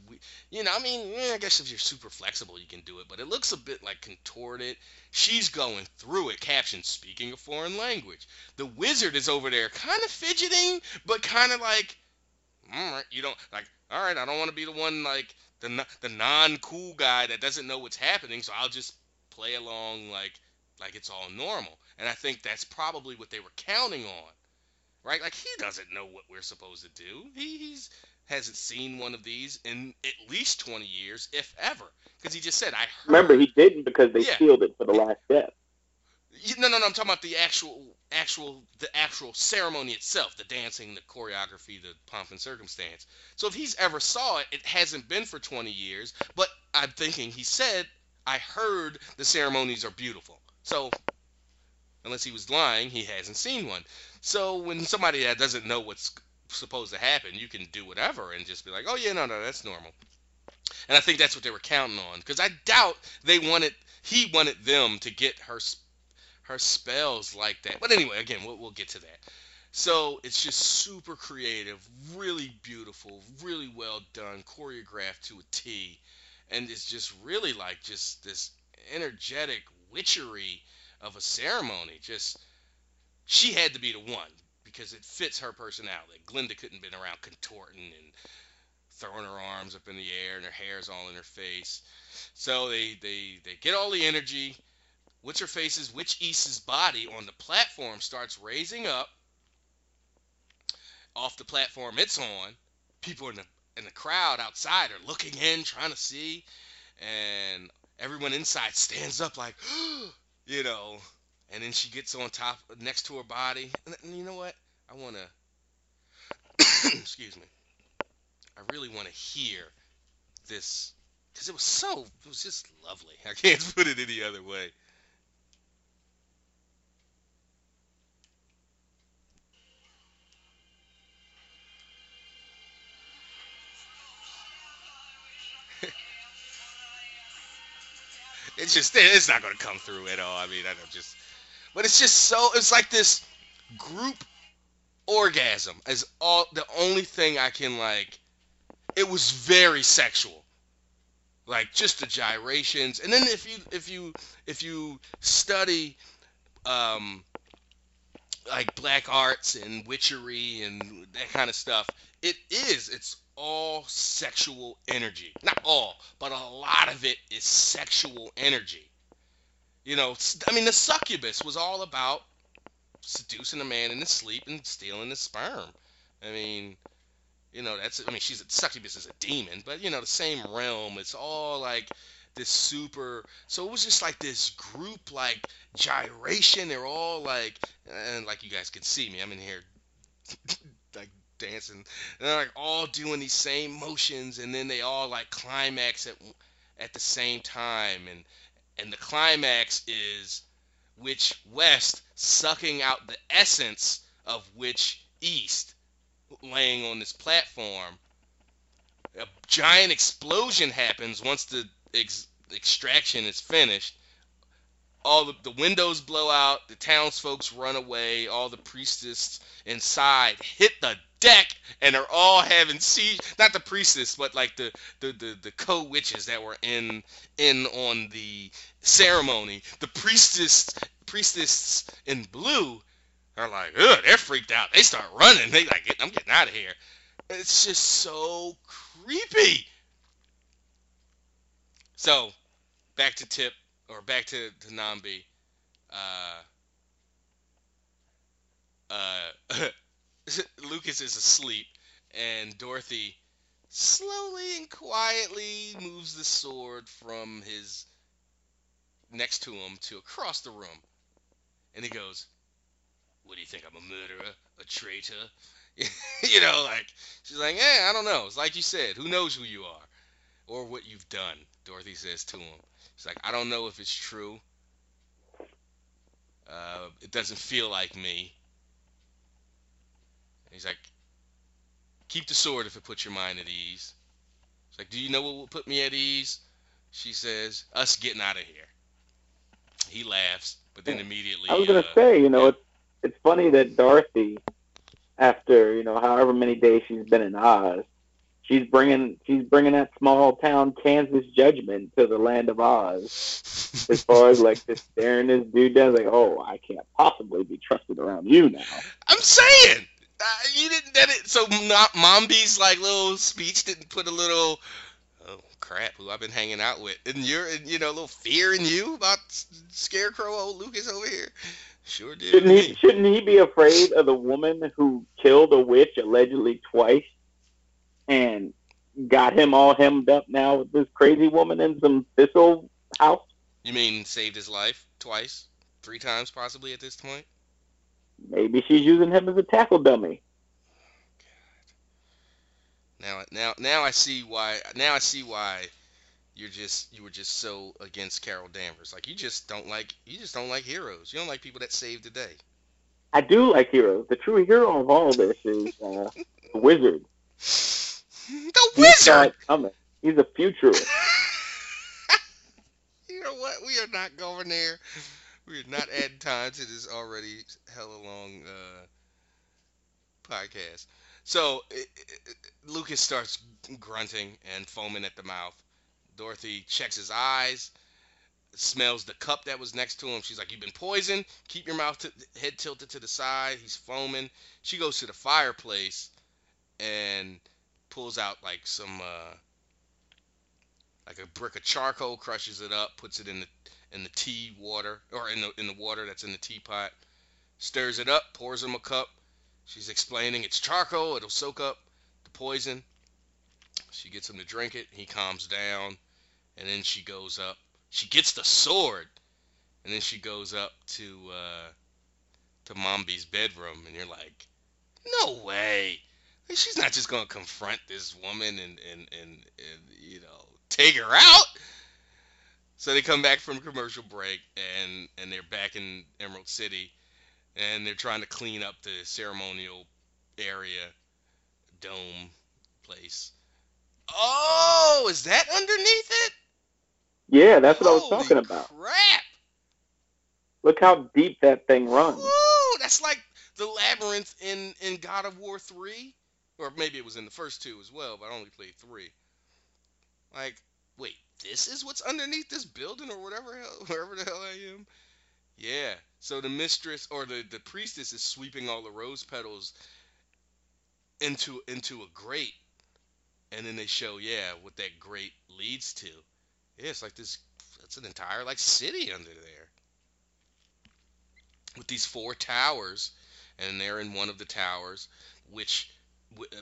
Speaker 4: you know, I mean, I guess if you're super flexible, you can do it, but it looks a bit like contorted. She's going through it. Caption speaking a foreign language. The wizard is over there, kind of fidgeting, but kind of like, all right, you don't, like, all right, I don't want to be the one, like, the, the non cool guy that doesn't know what's happening, so I'll just play along like like it's all normal. And I think that's probably what they were counting on. Right? Like he doesn't know what we're supposed to do. He he's hasn't seen one of these in at least 20 years, if ever. Because he just said, I heard.
Speaker 6: Remember, he didn't because they
Speaker 4: Yeah.
Speaker 6: sealed it for the last step.
Speaker 4: You- No, no, no. I'm talking about the actual, actual, the actual ceremony itself, the dancing, the choreography, the pomp and circumstance. So if he's ever saw it, it hasn't been for 20 years. But I'm thinking he said, I heard the ceremonies are beautiful. So unless he was lying, he hasn't seen one. So when somebody that doesn't know what's supposed to happen, you can do whatever and just be like, oh yeah, no, no, that's normal. And I think that's what they were counting on because I doubt they wanted he wanted them to get her her spells like that. But anyway, again, we'll, we'll get to that. So it's just super creative, really beautiful, really well done, choreographed to a T, and it's just really like just this energetic witchery of a ceremony. Just she had to be the one because it fits her personality. Glinda couldn't have been around contorting and throwing her arms up in the air and her hair's all in her face. So they they they get all the energy. What's her face's Witch East's body on the platform starts raising up. Off the platform it's on, people in the in the crowd outside are looking in, trying to see, and everyone inside stands up like, you know, and then she gets on top next to her body. And, and you know what? I want to excuse me. I really want to hear this because it was so it was just lovely. I can't put it any other way. It's just it's not gonna come through at all. I mean, I don't just, but it's just so it's like this group orgasm is all the only thing I can like. It was very sexual, like just the gyrations, and then if you if you if you study, um, like black arts and witchery and that kind of stuff, it is it's all sexual energy. Not all, but a lot of it is sexual energy. You know, I mean, the succubus was all about seducing a man in his sleep and stealing his sperm. I mean, you know, that's I mean, she's a succubus is a demon, but you know, the same realm. It's all like this super. So it was just like this group like gyration. They're all like, and like you guys can see me, I'm in here dancing, and they're like all doing these same motions, and then they all like climax at at the same time, and and the climax is which West sucking out the essence of which East, laying on this platform, a giant explosion happens once the ex- extraction is finished. All the, the windows blow out, the townsfolk run away, all the priestess inside hit the deck and are all having siege not the priestess but like the the the, the co-witches that were in in on the ceremony. The priestess priestess in blue are like ugh they're freaked out. They start running. They like i'm getting out of here. It's just so creepy. So back to tip or back to, to nambi. Uh uh Lucas is asleep, and Dorothy slowly and quietly moves the sword from his next to him to across the room. And he goes, What do you think? I'm a murderer? A traitor? you know, like, she's like, Eh, I don't know. It's like you said, who knows who you are or what you've done? Dorothy says to him. She's like, I don't know if it's true. Uh, it doesn't feel like me. He's like, keep the sword if it puts your mind at ease. He's like, do you know what will put me at ease? She says, us getting out of here. He laughs, but then immediately.
Speaker 6: I was gonna
Speaker 4: uh,
Speaker 6: say, you know, it's it's funny that Dorothy, after you know however many days she's been in Oz, she's bringing she's bringing that small town Kansas judgment to the land of Oz. As far as like just staring this dude down, like, oh, I can't possibly be trusted around you now.
Speaker 4: I'm saying. Uh, you didn't that it so not Mombi's like little speech didn't put a little oh crap who I've been hanging out with. And you're and, you know a little fear in you about Scarecrow old Lucas over here? Sure did.
Speaker 6: Shouldn't he shouldn't he be afraid of the woman who killed a witch allegedly twice and got him all hemmed up now with this crazy woman in some thistle house?
Speaker 4: you mean saved his life twice? Three times possibly at this point
Speaker 6: Maybe she's using him as a tackle dummy.
Speaker 4: now now now I see why now I see why you're just you were just so against Carol Danvers like you just don't like you just don't like heroes you don't like people that save the day
Speaker 6: I do like heroes. The true hero of all of this is uh, the wizard.
Speaker 4: the
Speaker 6: He's
Speaker 4: wizard
Speaker 6: coming. He's a futurist.
Speaker 4: You know what? We are not going there. We are not adding time to this already hella long uh, podcast. So i i Lucas starts grunting and foaming at the mouth. Dorothy checks his eyes, smells the cup that was next to him. She's like, "You've been poisoned. Keep your mouth t- head tilted to the side." He's foaming. She goes to the fireplace and pulls out like some uh, like a brick of charcoal, crushes it up, puts it in the in the tea water or in the in the water that's in the teapot, stirs it up, pours him a cup. She's explaining it's charcoal, it'll soak up the poison. She gets him to drink it. He calms down, and then she goes up. She gets the sword, and then she goes up to uh, to Mombi's bedroom, and you're like, no way. She's not just gonna confront this woman and and and, and you know take her out. So they come back from commercial break and and they're back in Emerald City and they're trying to clean up the ceremonial area dome place. Oh, is that underneath it?
Speaker 6: Yeah, that's what I was talking about.
Speaker 4: Crap!
Speaker 6: Look how deep that thing runs.
Speaker 4: Woo! That's like the labyrinth in in God of War three, or maybe it was in the first two as well, but I only played three. Like, wait, this is what's underneath this building, or whatever hell, wherever the hell I am. Yeah. So the mistress or the the priestess is sweeping all the rose petals into into a grate, and then they show yeah what that grate leads to. Yeah, it's like this. It's an entire like city under there with these four towers, and they're in one of the towers, which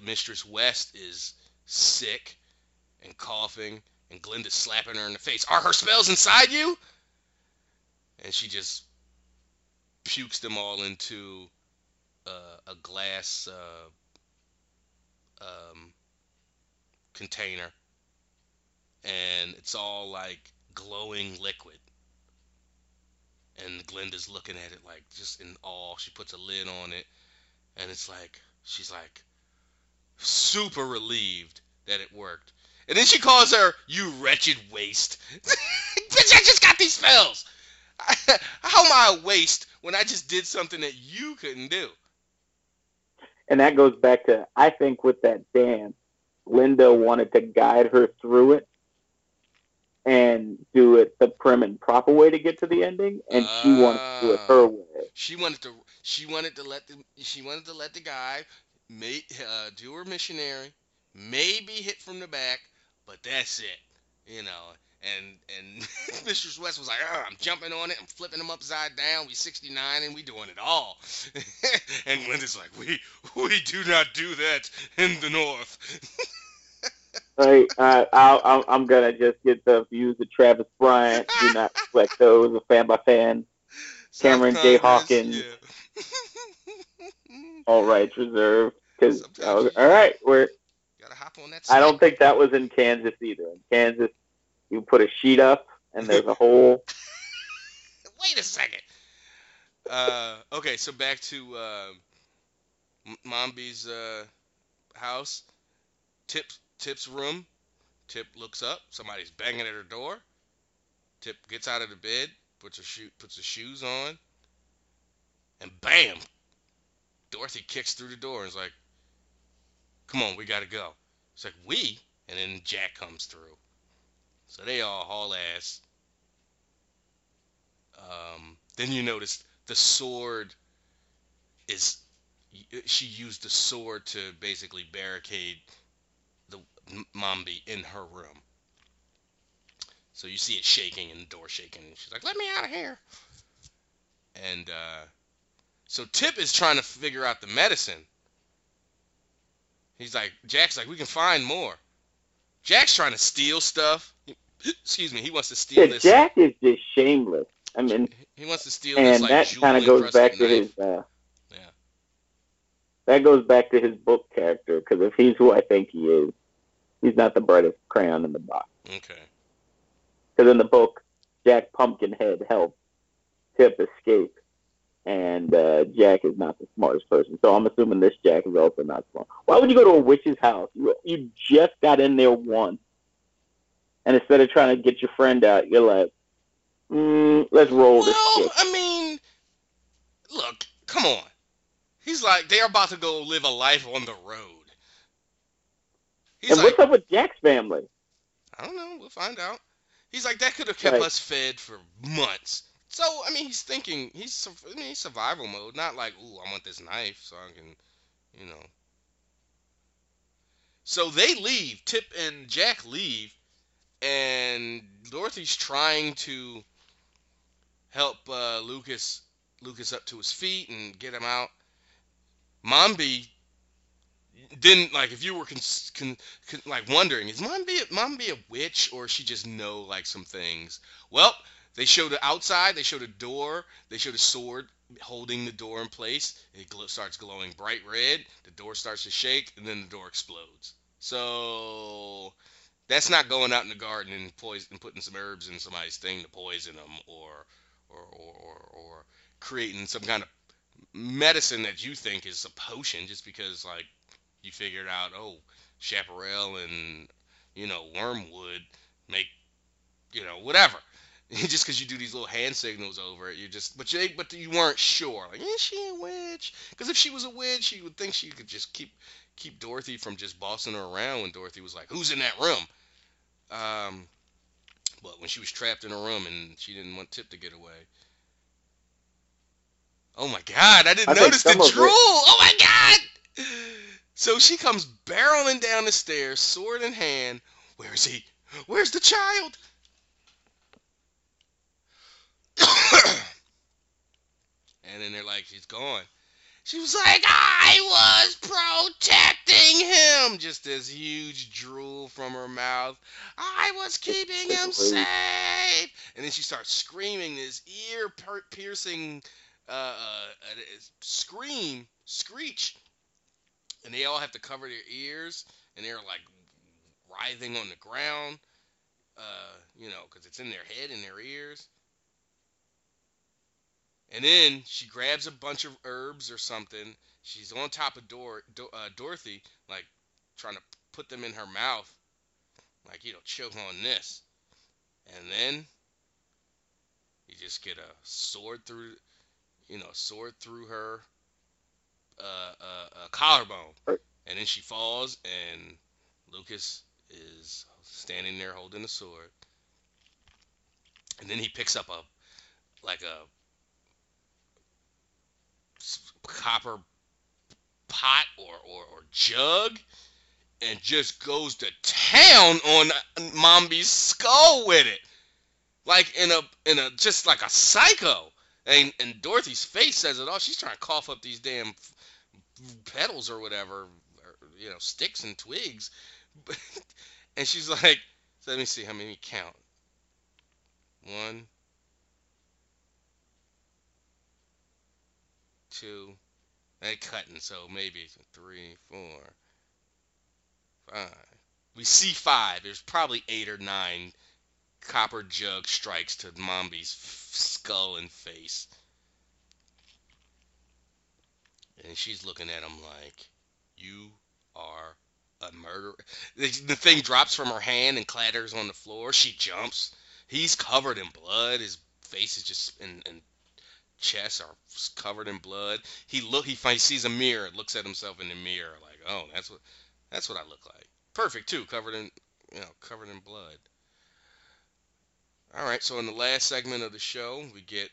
Speaker 4: Mistress West is sick and coughing, and Glinda's slapping her in the face. Are her spells inside you? And she just pukes them all into uh, a glass uh, um, container, and it's all like glowing liquid and Glinda's looking at it like just in awe. She puts a lid on it, and it's like she's like super relieved that it worked. And then she calls her, "You wretched waste." Bitch, I just got these spells. How am I a waste when I just did something that you couldn't do?
Speaker 5: And that goes back to I think with that dance, Glinda wanted to guide her through it and do it the prim and proper way to get to the ending, and she wanted to do it her way.
Speaker 4: She wanted to. She wanted to let the. She wanted to let the guy, may, uh, do her missionary, maybe hit from the back, but that's it. You know. And and Mistress West was like, oh, I'm jumping on it, I'm flipping them upside down. We 69 and we doing it all. and Glinda's like, we we do not do that in the North.
Speaker 5: Right, uh, I'll, I'm gonna just get the views of Travis Bryant. Do not reflect those of fan by fan. Cameron J. Hawkins.
Speaker 4: Yeah.
Speaker 5: All rights reserved. Because all right, we're.
Speaker 4: Hop on that.
Speaker 5: I don't think that was in Kansas either. In Kansas, you put a sheet up and there's a hole.
Speaker 4: Wait a second. Uh, okay, so back to uh, Mombi's uh, house. Tip Tip's room. Tip looks up. Somebody's banging at her door. Tip gets out of the bed, puts her shoe, puts her shoes on, and bam! Dorothy kicks through the door and is like, "Come on, we gotta go." It's like we, and then Jack comes through. So they all haul ass. Um, then you notice the sword is she used the sword to basically barricade the Mombi in her room. So you see it shaking and the door shaking. And she's like, "Let me out of here." And uh, so Tip is trying to figure out the medicine. He's like, Jack's like, "We can find more." Jack's trying to steal stuff. Excuse me. He wants to steal
Speaker 5: Yeah,
Speaker 4: this.
Speaker 5: Jack is just shameless. I mean,
Speaker 4: He wants to steal this
Speaker 5: and
Speaker 4: like
Speaker 5: that kind of goes back to
Speaker 4: knife.
Speaker 5: his. Uh,
Speaker 4: Yeah.
Speaker 5: That goes back to his book character because if he's who I think he is, he's not the brightest crayon in the box.
Speaker 4: Okay.
Speaker 5: Because in the book, Jack Pumpkinhead helped Tip escape, and uh, Jack is not the smartest person. So I'm assuming this Jack is also not smart. Why would you go to a witch's house? You you just got in there once, and instead of trying to get your friend out, you're like, mm, let's roll this
Speaker 4: Well. I mean, look, come on. He's like they're about to go live a life on the road. He's
Speaker 5: And
Speaker 4: like,
Speaker 5: what's up with Jack's family?
Speaker 4: I don't know. We'll find out. He's like that could have kept
Speaker 5: Right.
Speaker 4: us fed for months. So I mean, he's thinking he's I mean, he's survival mode, not like ooh, I want this knife so I can, you know. So they leave. Tip and Jack leave, and Dorothy's trying to help uh, Lucas Lucas up to his feet and get him out. Mombi didn't like if you were con- con- con- like wondering is Mombi Mombi a witch or she just know like some things. Well, they showed the outside. They showed the door. They showed the sword holding the door in place. It gl- starts glowing bright red. The door starts to shake, and then the door explodes. So that's not going out in the garden and poison and putting some herbs in somebody's thing to poison them, or or or or, or creating some kind of medicine that you think is a potion just because like you figured out oh chaparral and you know wormwood make you know whatever just because you do these little hand signals over it you just but you but you weren't sure like is she a witch because if she was a witch you would think she could just keep keep dorothy from just bossing her around when dorothy was like who's in that room um but when she was trapped in a room and she didn't want tip to get away Oh my god, I didn't
Speaker 5: I
Speaker 4: notice the
Speaker 5: of it-
Speaker 4: drool. Oh my god. So she comes barreling down the stairs, sword in hand. Where is he? Where's the child? and then they're like, she's gone. She was like, I was protecting him. Just this huge drool from her mouth. I was keeping him safe. And then she starts screaming this ear piercing uh, uh, uh, scream, screech. And they all have to cover their ears. And they're like writhing on the ground. Uh, you know, because it's in their head and their ears. And then she grabs a bunch of herbs or something. She's on top of Dor- Do- uh, Dorothy, like trying to put them in her mouth, like you know, choke on this, and then you just get a sword through, you know, sword through her uh, uh, uh, collarbone, and then she falls, and Lucas is standing there holding the sword, and then he picks up a like a copper pot or, or, or jug and just goes to town on Mombi's skull with it. Like in a in a just like a psycho. And and Dorothy's face says it all. She's trying to cough up these damn petals or whatever, or, you know, sticks and twigs. and she's like, let me see how many count. One, two, they cutting, so maybe three, four, five. We see five. There's probably eight or nine copper jug strikes to Mombi's skull and face. And she's looking at him like, You are a murderer. The, the thing drops from her hand and clatters on the floor. She jumps. He's covered in blood. His face is just in, in chest are covered in blood. He look he finds sees a mirror, looks at himself in the mirror like, "Oh, that's what that's what I look like." Perfect too, covered in, you know, covered in blood. All right, so in the last segment of the show, we get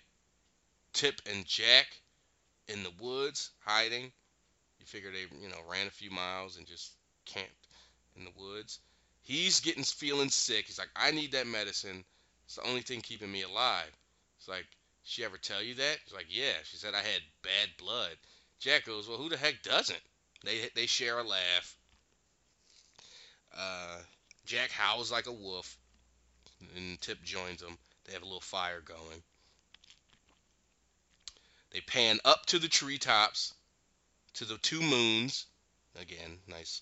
Speaker 4: Tip and Jack in the woods hiding. You figure they, you know, ran a few miles and just camped in the woods. He's getting feeling sick. He's like, "I need that medicine. It's the only thing keeping me alive." It's like, she ever tell you that? She's like, yeah. She said I had bad blood. Jack goes, well, who the heck doesn't? They they share a laugh. Uh, Jack howls like a wolf, and Tip joins them. They have a little fire going. They pan up to the treetops, to the two moons. Again, nice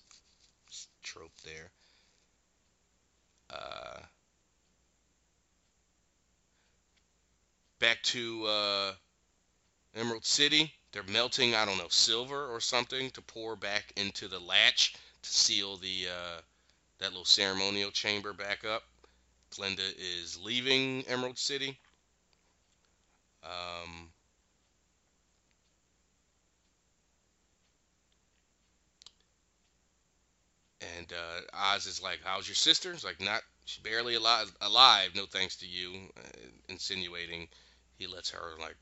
Speaker 4: trope there. Uh, back to uh, Emerald City. They're melting, I don't know, silver or something to pour back into the latch to seal the uh, that little ceremonial chamber back up. Glinda is leaving Emerald City. Um, and uh, Oz is like, "How's your sister?" He's like, "Not, she's barely alive. Alive, no thanks to you." Uh, insinuating he lets her like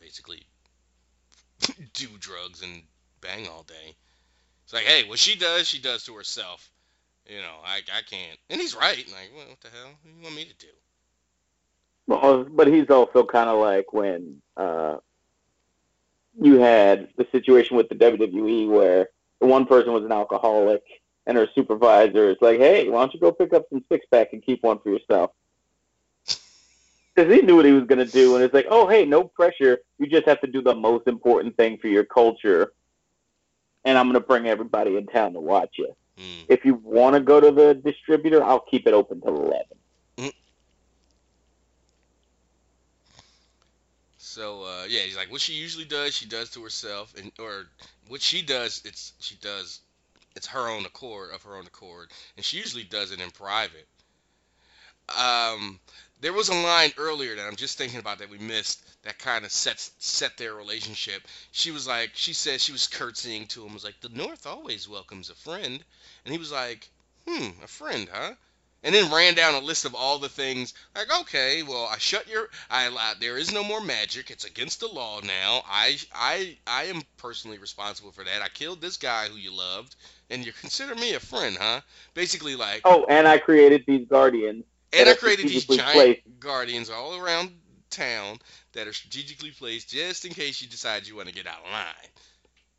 Speaker 4: basically do drugs and bang all day. It's like, hey, what she does, she does to herself. You know, I I can't. And he's right. Like, well, what the hell? What do you want me to do?
Speaker 6: Well, but he's also kind of like when uh, you had the situation with the WWE where the one person was an alcoholic and her supervisor is like, "Hey, why don't you go pick up some six pack and keep one for yourself?" Because he knew what he was gonna do, and it's like, "Oh, hey, no pressure. You just have to do the most important thing for your culture, and I'm gonna bring everybody in town to watch you.
Speaker 4: Hmm.
Speaker 6: If you want to go to the distributor, I'll keep it open till 11."
Speaker 4: So uh, yeah, he's like, what she usually does, she does to herself, and or what she does, it's she does, it's her own accord of her own accord, and she usually does it in private. Um, there was a line earlier that I'm just thinking about that we missed that kind of sets set their relationship. She was like, she said she was curtsying to him, was like, the North always welcomes a friend, and he was like, hmm, a friend, huh? and then ran down a list of all the things like okay well i shut your i allowed there is no more magic it's against the law now i i i am personally responsible for that i killed this guy who you loved and you consider me a friend huh basically like
Speaker 6: Oh, and I created these guardians.
Speaker 4: And i created these giant
Speaker 6: placed.
Speaker 4: guardians all around town that are strategically placed just in case you decide you want to get out of line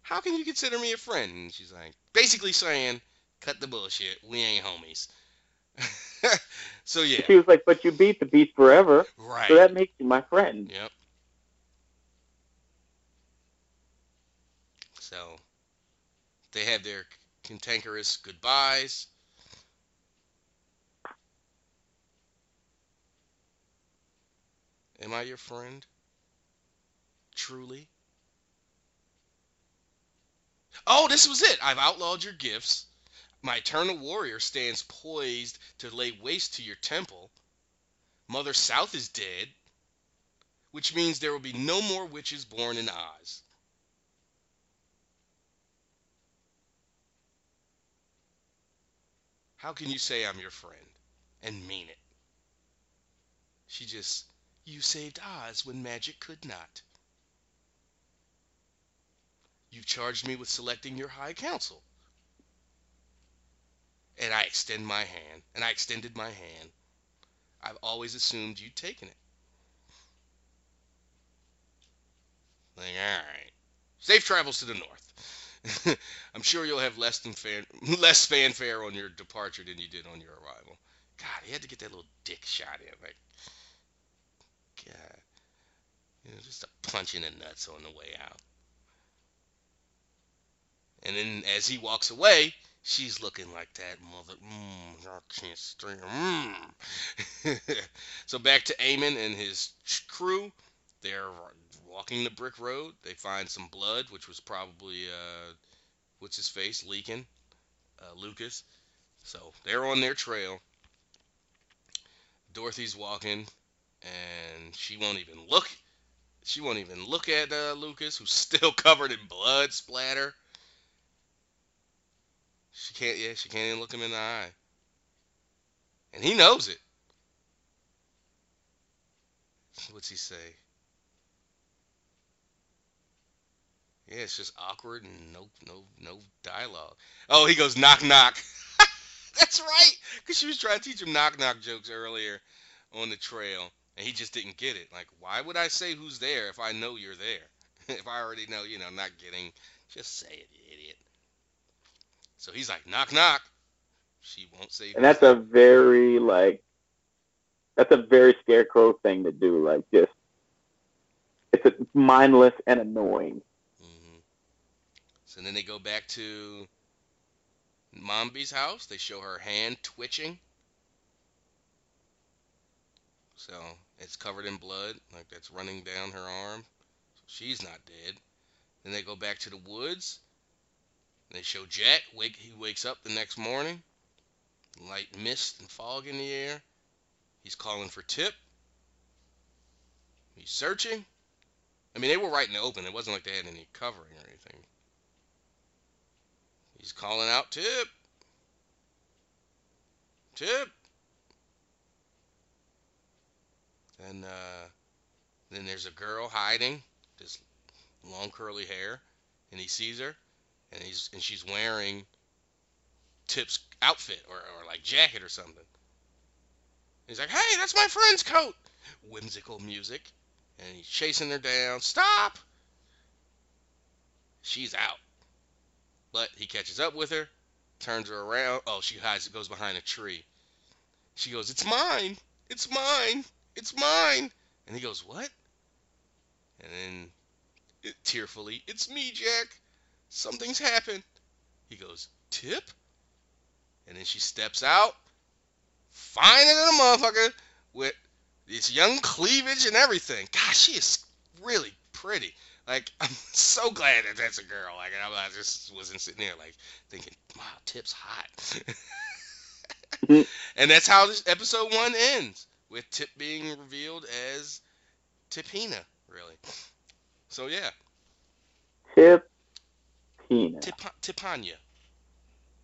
Speaker 4: how can you consider me a friend and she's like basically saying cut the bullshit we ain't homies so yeah
Speaker 6: She was like, "But you beat the beast forever,
Speaker 4: right
Speaker 6: so that makes you my friend."
Speaker 4: Yep. So they have their cantankerous goodbyes. Am I your friend? Truly? Oh, this was it. I've outlawed your gifts. My eternal warrior stands poised to lay waste to your temple. Mother South is dead, which means there will be no more witches born in Oz. How can you say I'm your friend and mean it? She just, you saved Oz when magic could not. You charged me with selecting your High Council. And I extend my hand, and I extended my hand. I've always assumed you'd taken it. Like, all right. Safe travels to the north. I'm sure you'll have less than less fanfare on your departure than you did on your arrival. God, he had to get that little dick shot in. Like, God, you know, just a punch in the nuts on the way out. And then as he walks away, she's looking like that mother. Mmm, can't. Mmm. so back to Eamon and his crew. They're walking the brick road. They find some blood, which was probably uh, what's his face leaking, uh, Lucas. So they're on their trail. Dorothy's walking, and she won't even look. She won't even look at uh, Lucas, who's still covered in blood splatter. She can't. Yeah, she can't even look him in the eye, and he knows it. What's he say? Yeah, it's just awkward and no, no, no dialogue. Oh, he goes knock knock. That's right, because she was trying to teach him knock knock jokes earlier on the trail, and he just didn't get it. Like, why would I say who's there if I know you're there? if I already know, you know, not getting, just say it, you idiot. So he's like, knock knock. She won't say.
Speaker 6: And that's a very like, that's a very scarecrow thing to do. Like, just it's, a, mindless and annoying.
Speaker 4: hmm So then they go back to Mombi's house. They show her hand twitching. So it's covered in blood, like that's running down her arm. So she's not dead. Then they go back to the woods. They show Jack. Wake. He wakes up the next morning. Light mist and fog in the air. He's calling for Tip. He's searching. I mean, they were right in the open. It wasn't like they had any covering or anything. He's calling out Tip. Tip. And uh, then there's a girl hiding, this long curly hair, and he sees her, and he's and she's wearing Tip's outfit or, or like jacket or something. He's like, "Hey, that's my friend's coat." Whimsical music, and he's chasing her down. Stop! She's out, but he catches up with her, turns her around. Oh, she hides. Goes behind a tree. She goes, "It's mine! It's mine! It's mine!" And he goes, "What?" And then, tearfully, "It's me, Jack. Something's happened." He goes, "Tip?" And then she steps out, finer than a motherfucker, with this young cleavage and everything. Gosh, she is really pretty. Like, I'm so glad that that's a girl. Like, I, I just wasn't sitting there like thinking, "Wow, Tip's hot." Mm-hmm. and that's how this episode one ends with Tip being revealed as Tipina, really. So yeah,
Speaker 6: Tip Tina.
Speaker 4: Tip Tipanya.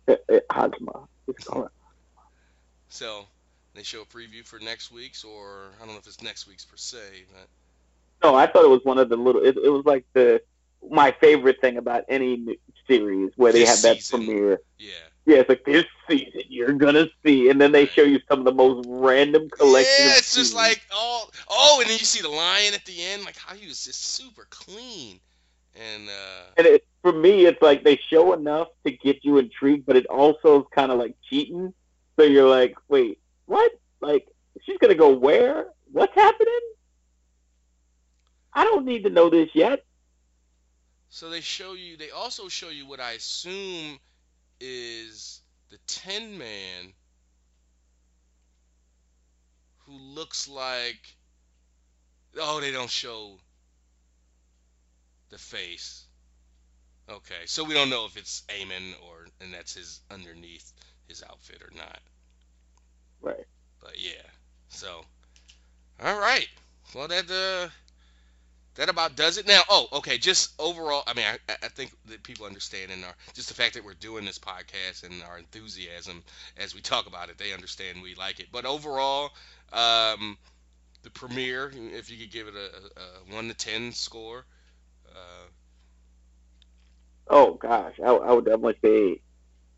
Speaker 6: Uh, uh, Hajma. Just call it.
Speaker 4: So they show a preview for next week's, or I don't know if it's next week's per se, but
Speaker 6: No, I thought it was one of the little. It, it was like the my favorite thing about any series where they have that
Speaker 4: season.
Speaker 6: premiere.
Speaker 4: yeah.
Speaker 6: Yeah, it's like this season you're gonna see, and then they show you some of the most random collection.
Speaker 4: Yeah, it's just like oh oh, and then you see the lion at the end, like how he was just super clean, and uh,
Speaker 6: And it, for me, it's like they show enough to get you intrigued, but it also is kind of like cheating. So you're like, wait, what? Like, she's gonna go where? What's happening? I don't need to know this yet.
Speaker 4: so they show you. They also show you what I assume is the Tin Man, who looks like. Oh, they don't show the face. Okay, so we don't know if it's Eamon or and that's his underneath his outfit or not.
Speaker 5: Right.
Speaker 4: But yeah, so all right. Well, that uh, that about does it. Now, oh, okay. Just overall, I mean, I, I think that people understand and our just the fact that we're doing this podcast and our enthusiasm as we talk about it, they understand we like it. But overall, um, the premiere, if you could give it a, a one to ten score. Uh,
Speaker 5: Oh gosh, I, I would definitely say.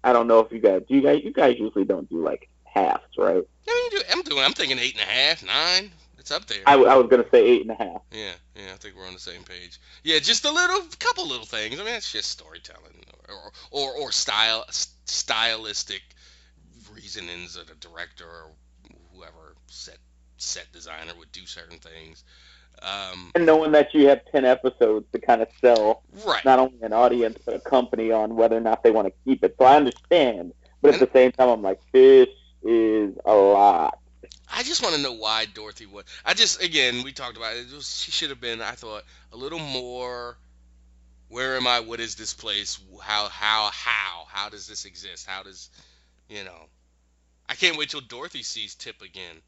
Speaker 5: I don't know if you guys, do you guys, you guys usually don't do like halves, right?
Speaker 4: you do. I'm doing. I'm thinking eight and a half, nine. It's up there.
Speaker 5: I, I was gonna say eight and a half.
Speaker 4: Yeah, yeah, I think we're on the same page. Yeah, just a little, couple little things. I mean, it's just storytelling or or, or style, stylistic reasonings that a director or whoever set set designer would do certain things. Um,
Speaker 5: And knowing that you have ten episodes to kind of sell
Speaker 4: right.
Speaker 5: not only an audience but a company on whether or not they want to keep it. So I understand, but at the same time, I'm like, this is a lot.
Speaker 4: I just want to know why Dorothy was. I just again we talked about it. it was, she should have been. I thought a little more. Where am I? What is this place? How how how how does this exist? How does you know? I can't wait till Dorothy sees Tip again.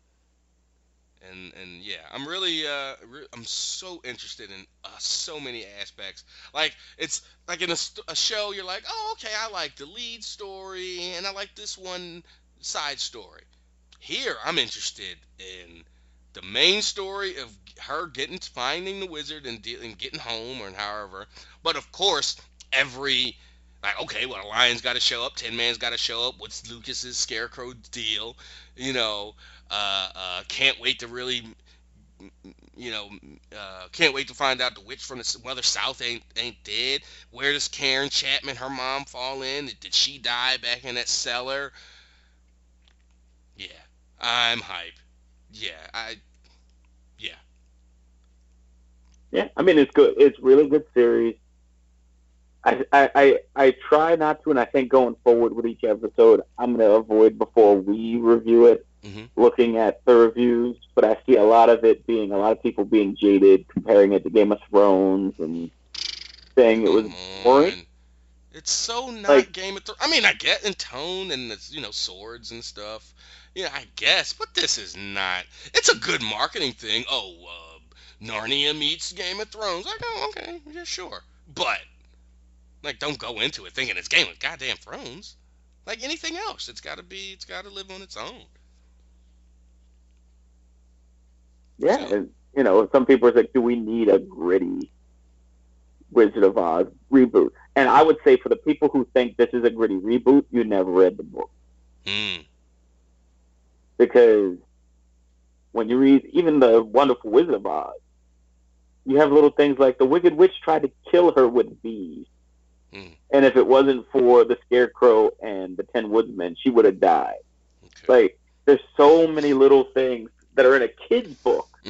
Speaker 4: And and yeah, I'm really uh re- I'm so interested in uh, so many aspects. Like it's like in a, st- a show, you're like, oh okay, I like the lead story and I like this one side story. Here, I'm interested in the main story of her getting finding the wizard and, de- and getting home or however. But of course, every like okay, well, a lion's got to show up, Tin Man's got to show up. What's Lucas's scarecrow deal? You know, uh, uh, can't wait to really, you know, uh, can't wait to find out the witch from the Mother South ain't ain't dead. Where does Karen Chapman, her mom, fall in? Did she die back in that cellar? I'm hype. Yeah, I. Yeah.
Speaker 5: Yeah, I mean it's good. It's really good series. I, I, I, I try not to, and I think going forward with each episode, I'm going to avoid before we review it,
Speaker 4: Mhm.
Speaker 5: looking at the reviews. But I see a lot of it being a lot of people being jaded, comparing it to Game of Thrones and saying it was boring.
Speaker 4: It's so not
Speaker 5: Like-
Speaker 4: Game of Thrones. I mean, I get in tone and it's you know swords and stuff. Yeah, I guess, but this is not. It's a good marketing thing. Oh, uh, Narnia meets Game of Thrones. Like, oh, okay, yeah, sure. But like, don't go into it thinking it's Game of Goddamn Thrones. Like anything else, it's got to be. It's got to live on its own.
Speaker 5: Yeah, and you know, some people are like, do we need a gritty Wizard of Oz reboot? And I would say for the people who think this is a gritty reboot, you never read the book.
Speaker 4: Hmm.
Speaker 5: because when you read even the Wonderful Wizard of Oz, you have little things like the Wicked Witch tried to kill her with bees,
Speaker 4: Hmm.
Speaker 5: and if it wasn't for the Scarecrow and the Tin Woodsmen, she would have died.
Speaker 4: Okay.
Speaker 5: Like there's so many little things that are in a kid's book,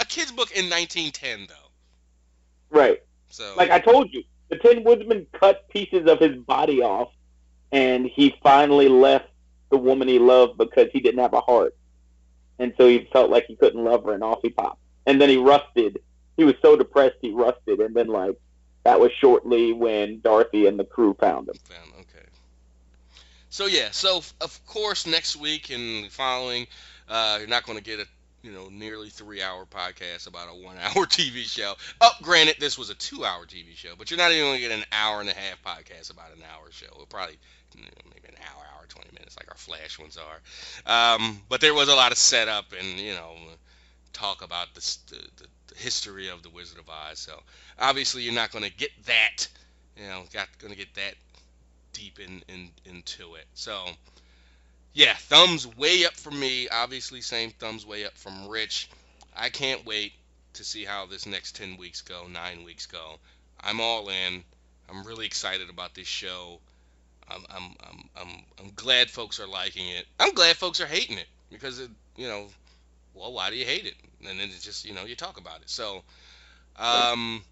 Speaker 4: a kid's book in 1910, though.
Speaker 5: right?
Speaker 4: So
Speaker 5: Like I told you, the Tin Woodsman cut pieces of his body off, and he finally left the woman he loved because he didn't have a heart, and so he felt like he couldn't love her, and off he popped. And then he rusted. He was so depressed he rusted, and then like that was shortly when Dorothy and the crew found him.
Speaker 4: Found, okay. So yeah, so of course next week and following, uh, you're not going to get a you know nearly three hour podcast about a one hour TV show. Oh, granted, this was a two hour TV show, but you're not even going to get an hour and a half podcast about an hour show. It'll probably you know, maybe an hour, hour twenty minutes, like our Flash ones are. Um, but there was a lot of setup and you know talk about the, the, the, the history of the Wizard of Oz. So obviously you're not going to get that. You know, got going to get that deep in, in into it. So yeah, thumbs way up for me. Obviously, same thumbs way up from Rich. I can't wait to see how this next ten weeks go, nine weeks go. I'm all in. I'm really excited about this show. I'm I'm I'm I'm, I'm glad folks are liking it. I'm glad folks are hating it because it, you know, well, why do you hate it? And then it's just you know you talk about it. So, um,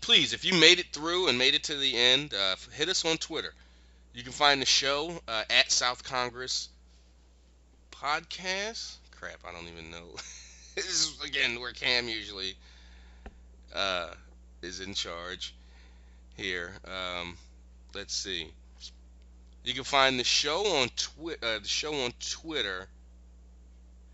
Speaker 4: please, if you made it through and made it to the end, uh, hit us on Twitter. You can find the show uh, at South Congress Podcast. Crap, I don't even know. this is again where Cam usually uh, is in charge. here. Um, let's see. You can find the show on twi- uh, the show on Twitter.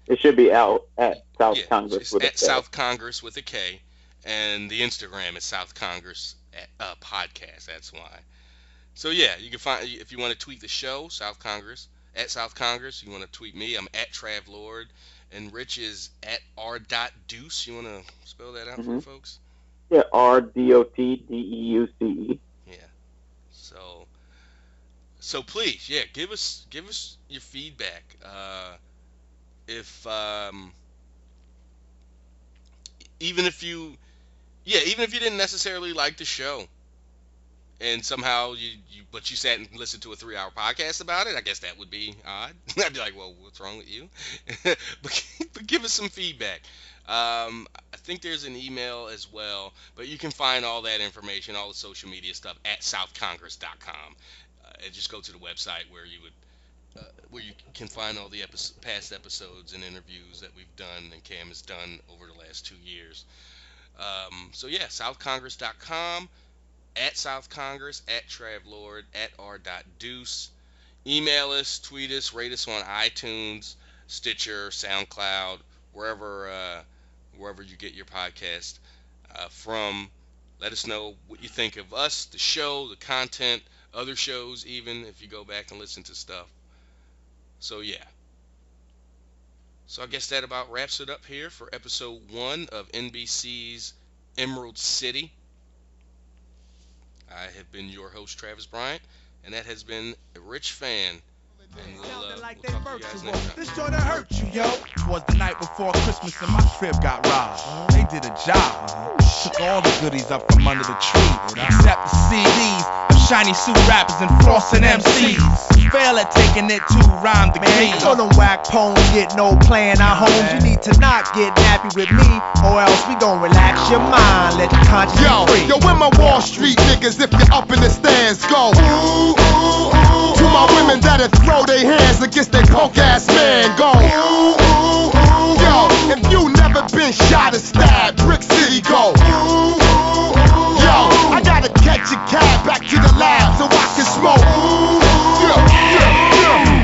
Speaker 6: It should be out at South
Speaker 4: yeah,
Speaker 6: Congress with
Speaker 4: at
Speaker 6: K.
Speaker 4: South Congress with a K, and the Instagram is South Congress at, uh, podcast. That's why. So yeah, you can find if you want to tweet the show South Congress at South Congress. You want to tweet me. I'm at Trav Lord, and Rich is at R. Dot Deuce. You want to spell that out for
Speaker 6: Mhm.
Speaker 4: folks?
Speaker 6: Yeah, R D O T D E U C E.
Speaker 4: Yeah. So so please, yeah, give us give us your feedback. Uh if um even if you yeah, even if you didn't necessarily like the show and somehow you, you but you sat and listened to a three hour podcast about it, I guess that would be odd. I'd be like, well, what's wrong with you? but, but give us some feedback. Um, I think there's an email as well, but you can find all that information, all the social media stuff at southcongress.com. Uh, and just go to the website where you would uh, where you can find all the epi- past episodes and interviews that we've done and Cam has done over the last two years. Um, so yeah, southcongress.com, at South Congress, at Trav Lord, at R. Deuce. Email us, tweet us, rate us on iTunes, Stitcher, SoundCloud, wherever uh, wherever you get your podcast uh, from. Let us know what you think of us, the show, the content, other shows, even if you go back and listen to stuff. So yeah. So I guess that about wraps it up here for episode one of NBC's Emerald City. I have been your host Travis Bryant, and that has been a Rich Fan. And we'll,
Speaker 2: Sounding like
Speaker 4: we'll
Speaker 2: they
Speaker 4: talk to
Speaker 2: virtual. This joint hurt you, yo.
Speaker 3: Was the night before Christmas and my crib got robbed. They did a job. Took all the goodies up from under the tree, except the CDs of shiny suit rappers and flossing MCs. Fail at taking it to rhyme the
Speaker 2: Man,
Speaker 3: key.
Speaker 2: so them whack poems get no playing our homes. You need to not get nappy with me, or else we gon' relax your mind, let your conscience
Speaker 1: Yo,
Speaker 2: free.
Speaker 1: yo, where my Wall Street niggas if you're up in the stands go? Ooh, ooh, ooh. My women that'll throw their hands against their punk ass man go. Ooh, ooh, ooh. Yo, if you never been shot or stabbed, Brick City go. Ooh, ooh. Yo, I gotta catch a cab back to the lab so I can smoke. Ooh, yeah, yeah, yeah.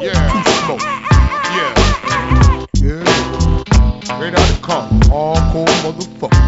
Speaker 1: Yeah.
Speaker 2: Smoke.
Speaker 1: Yeah.
Speaker 2: Yeah. Hardcore motherfucker.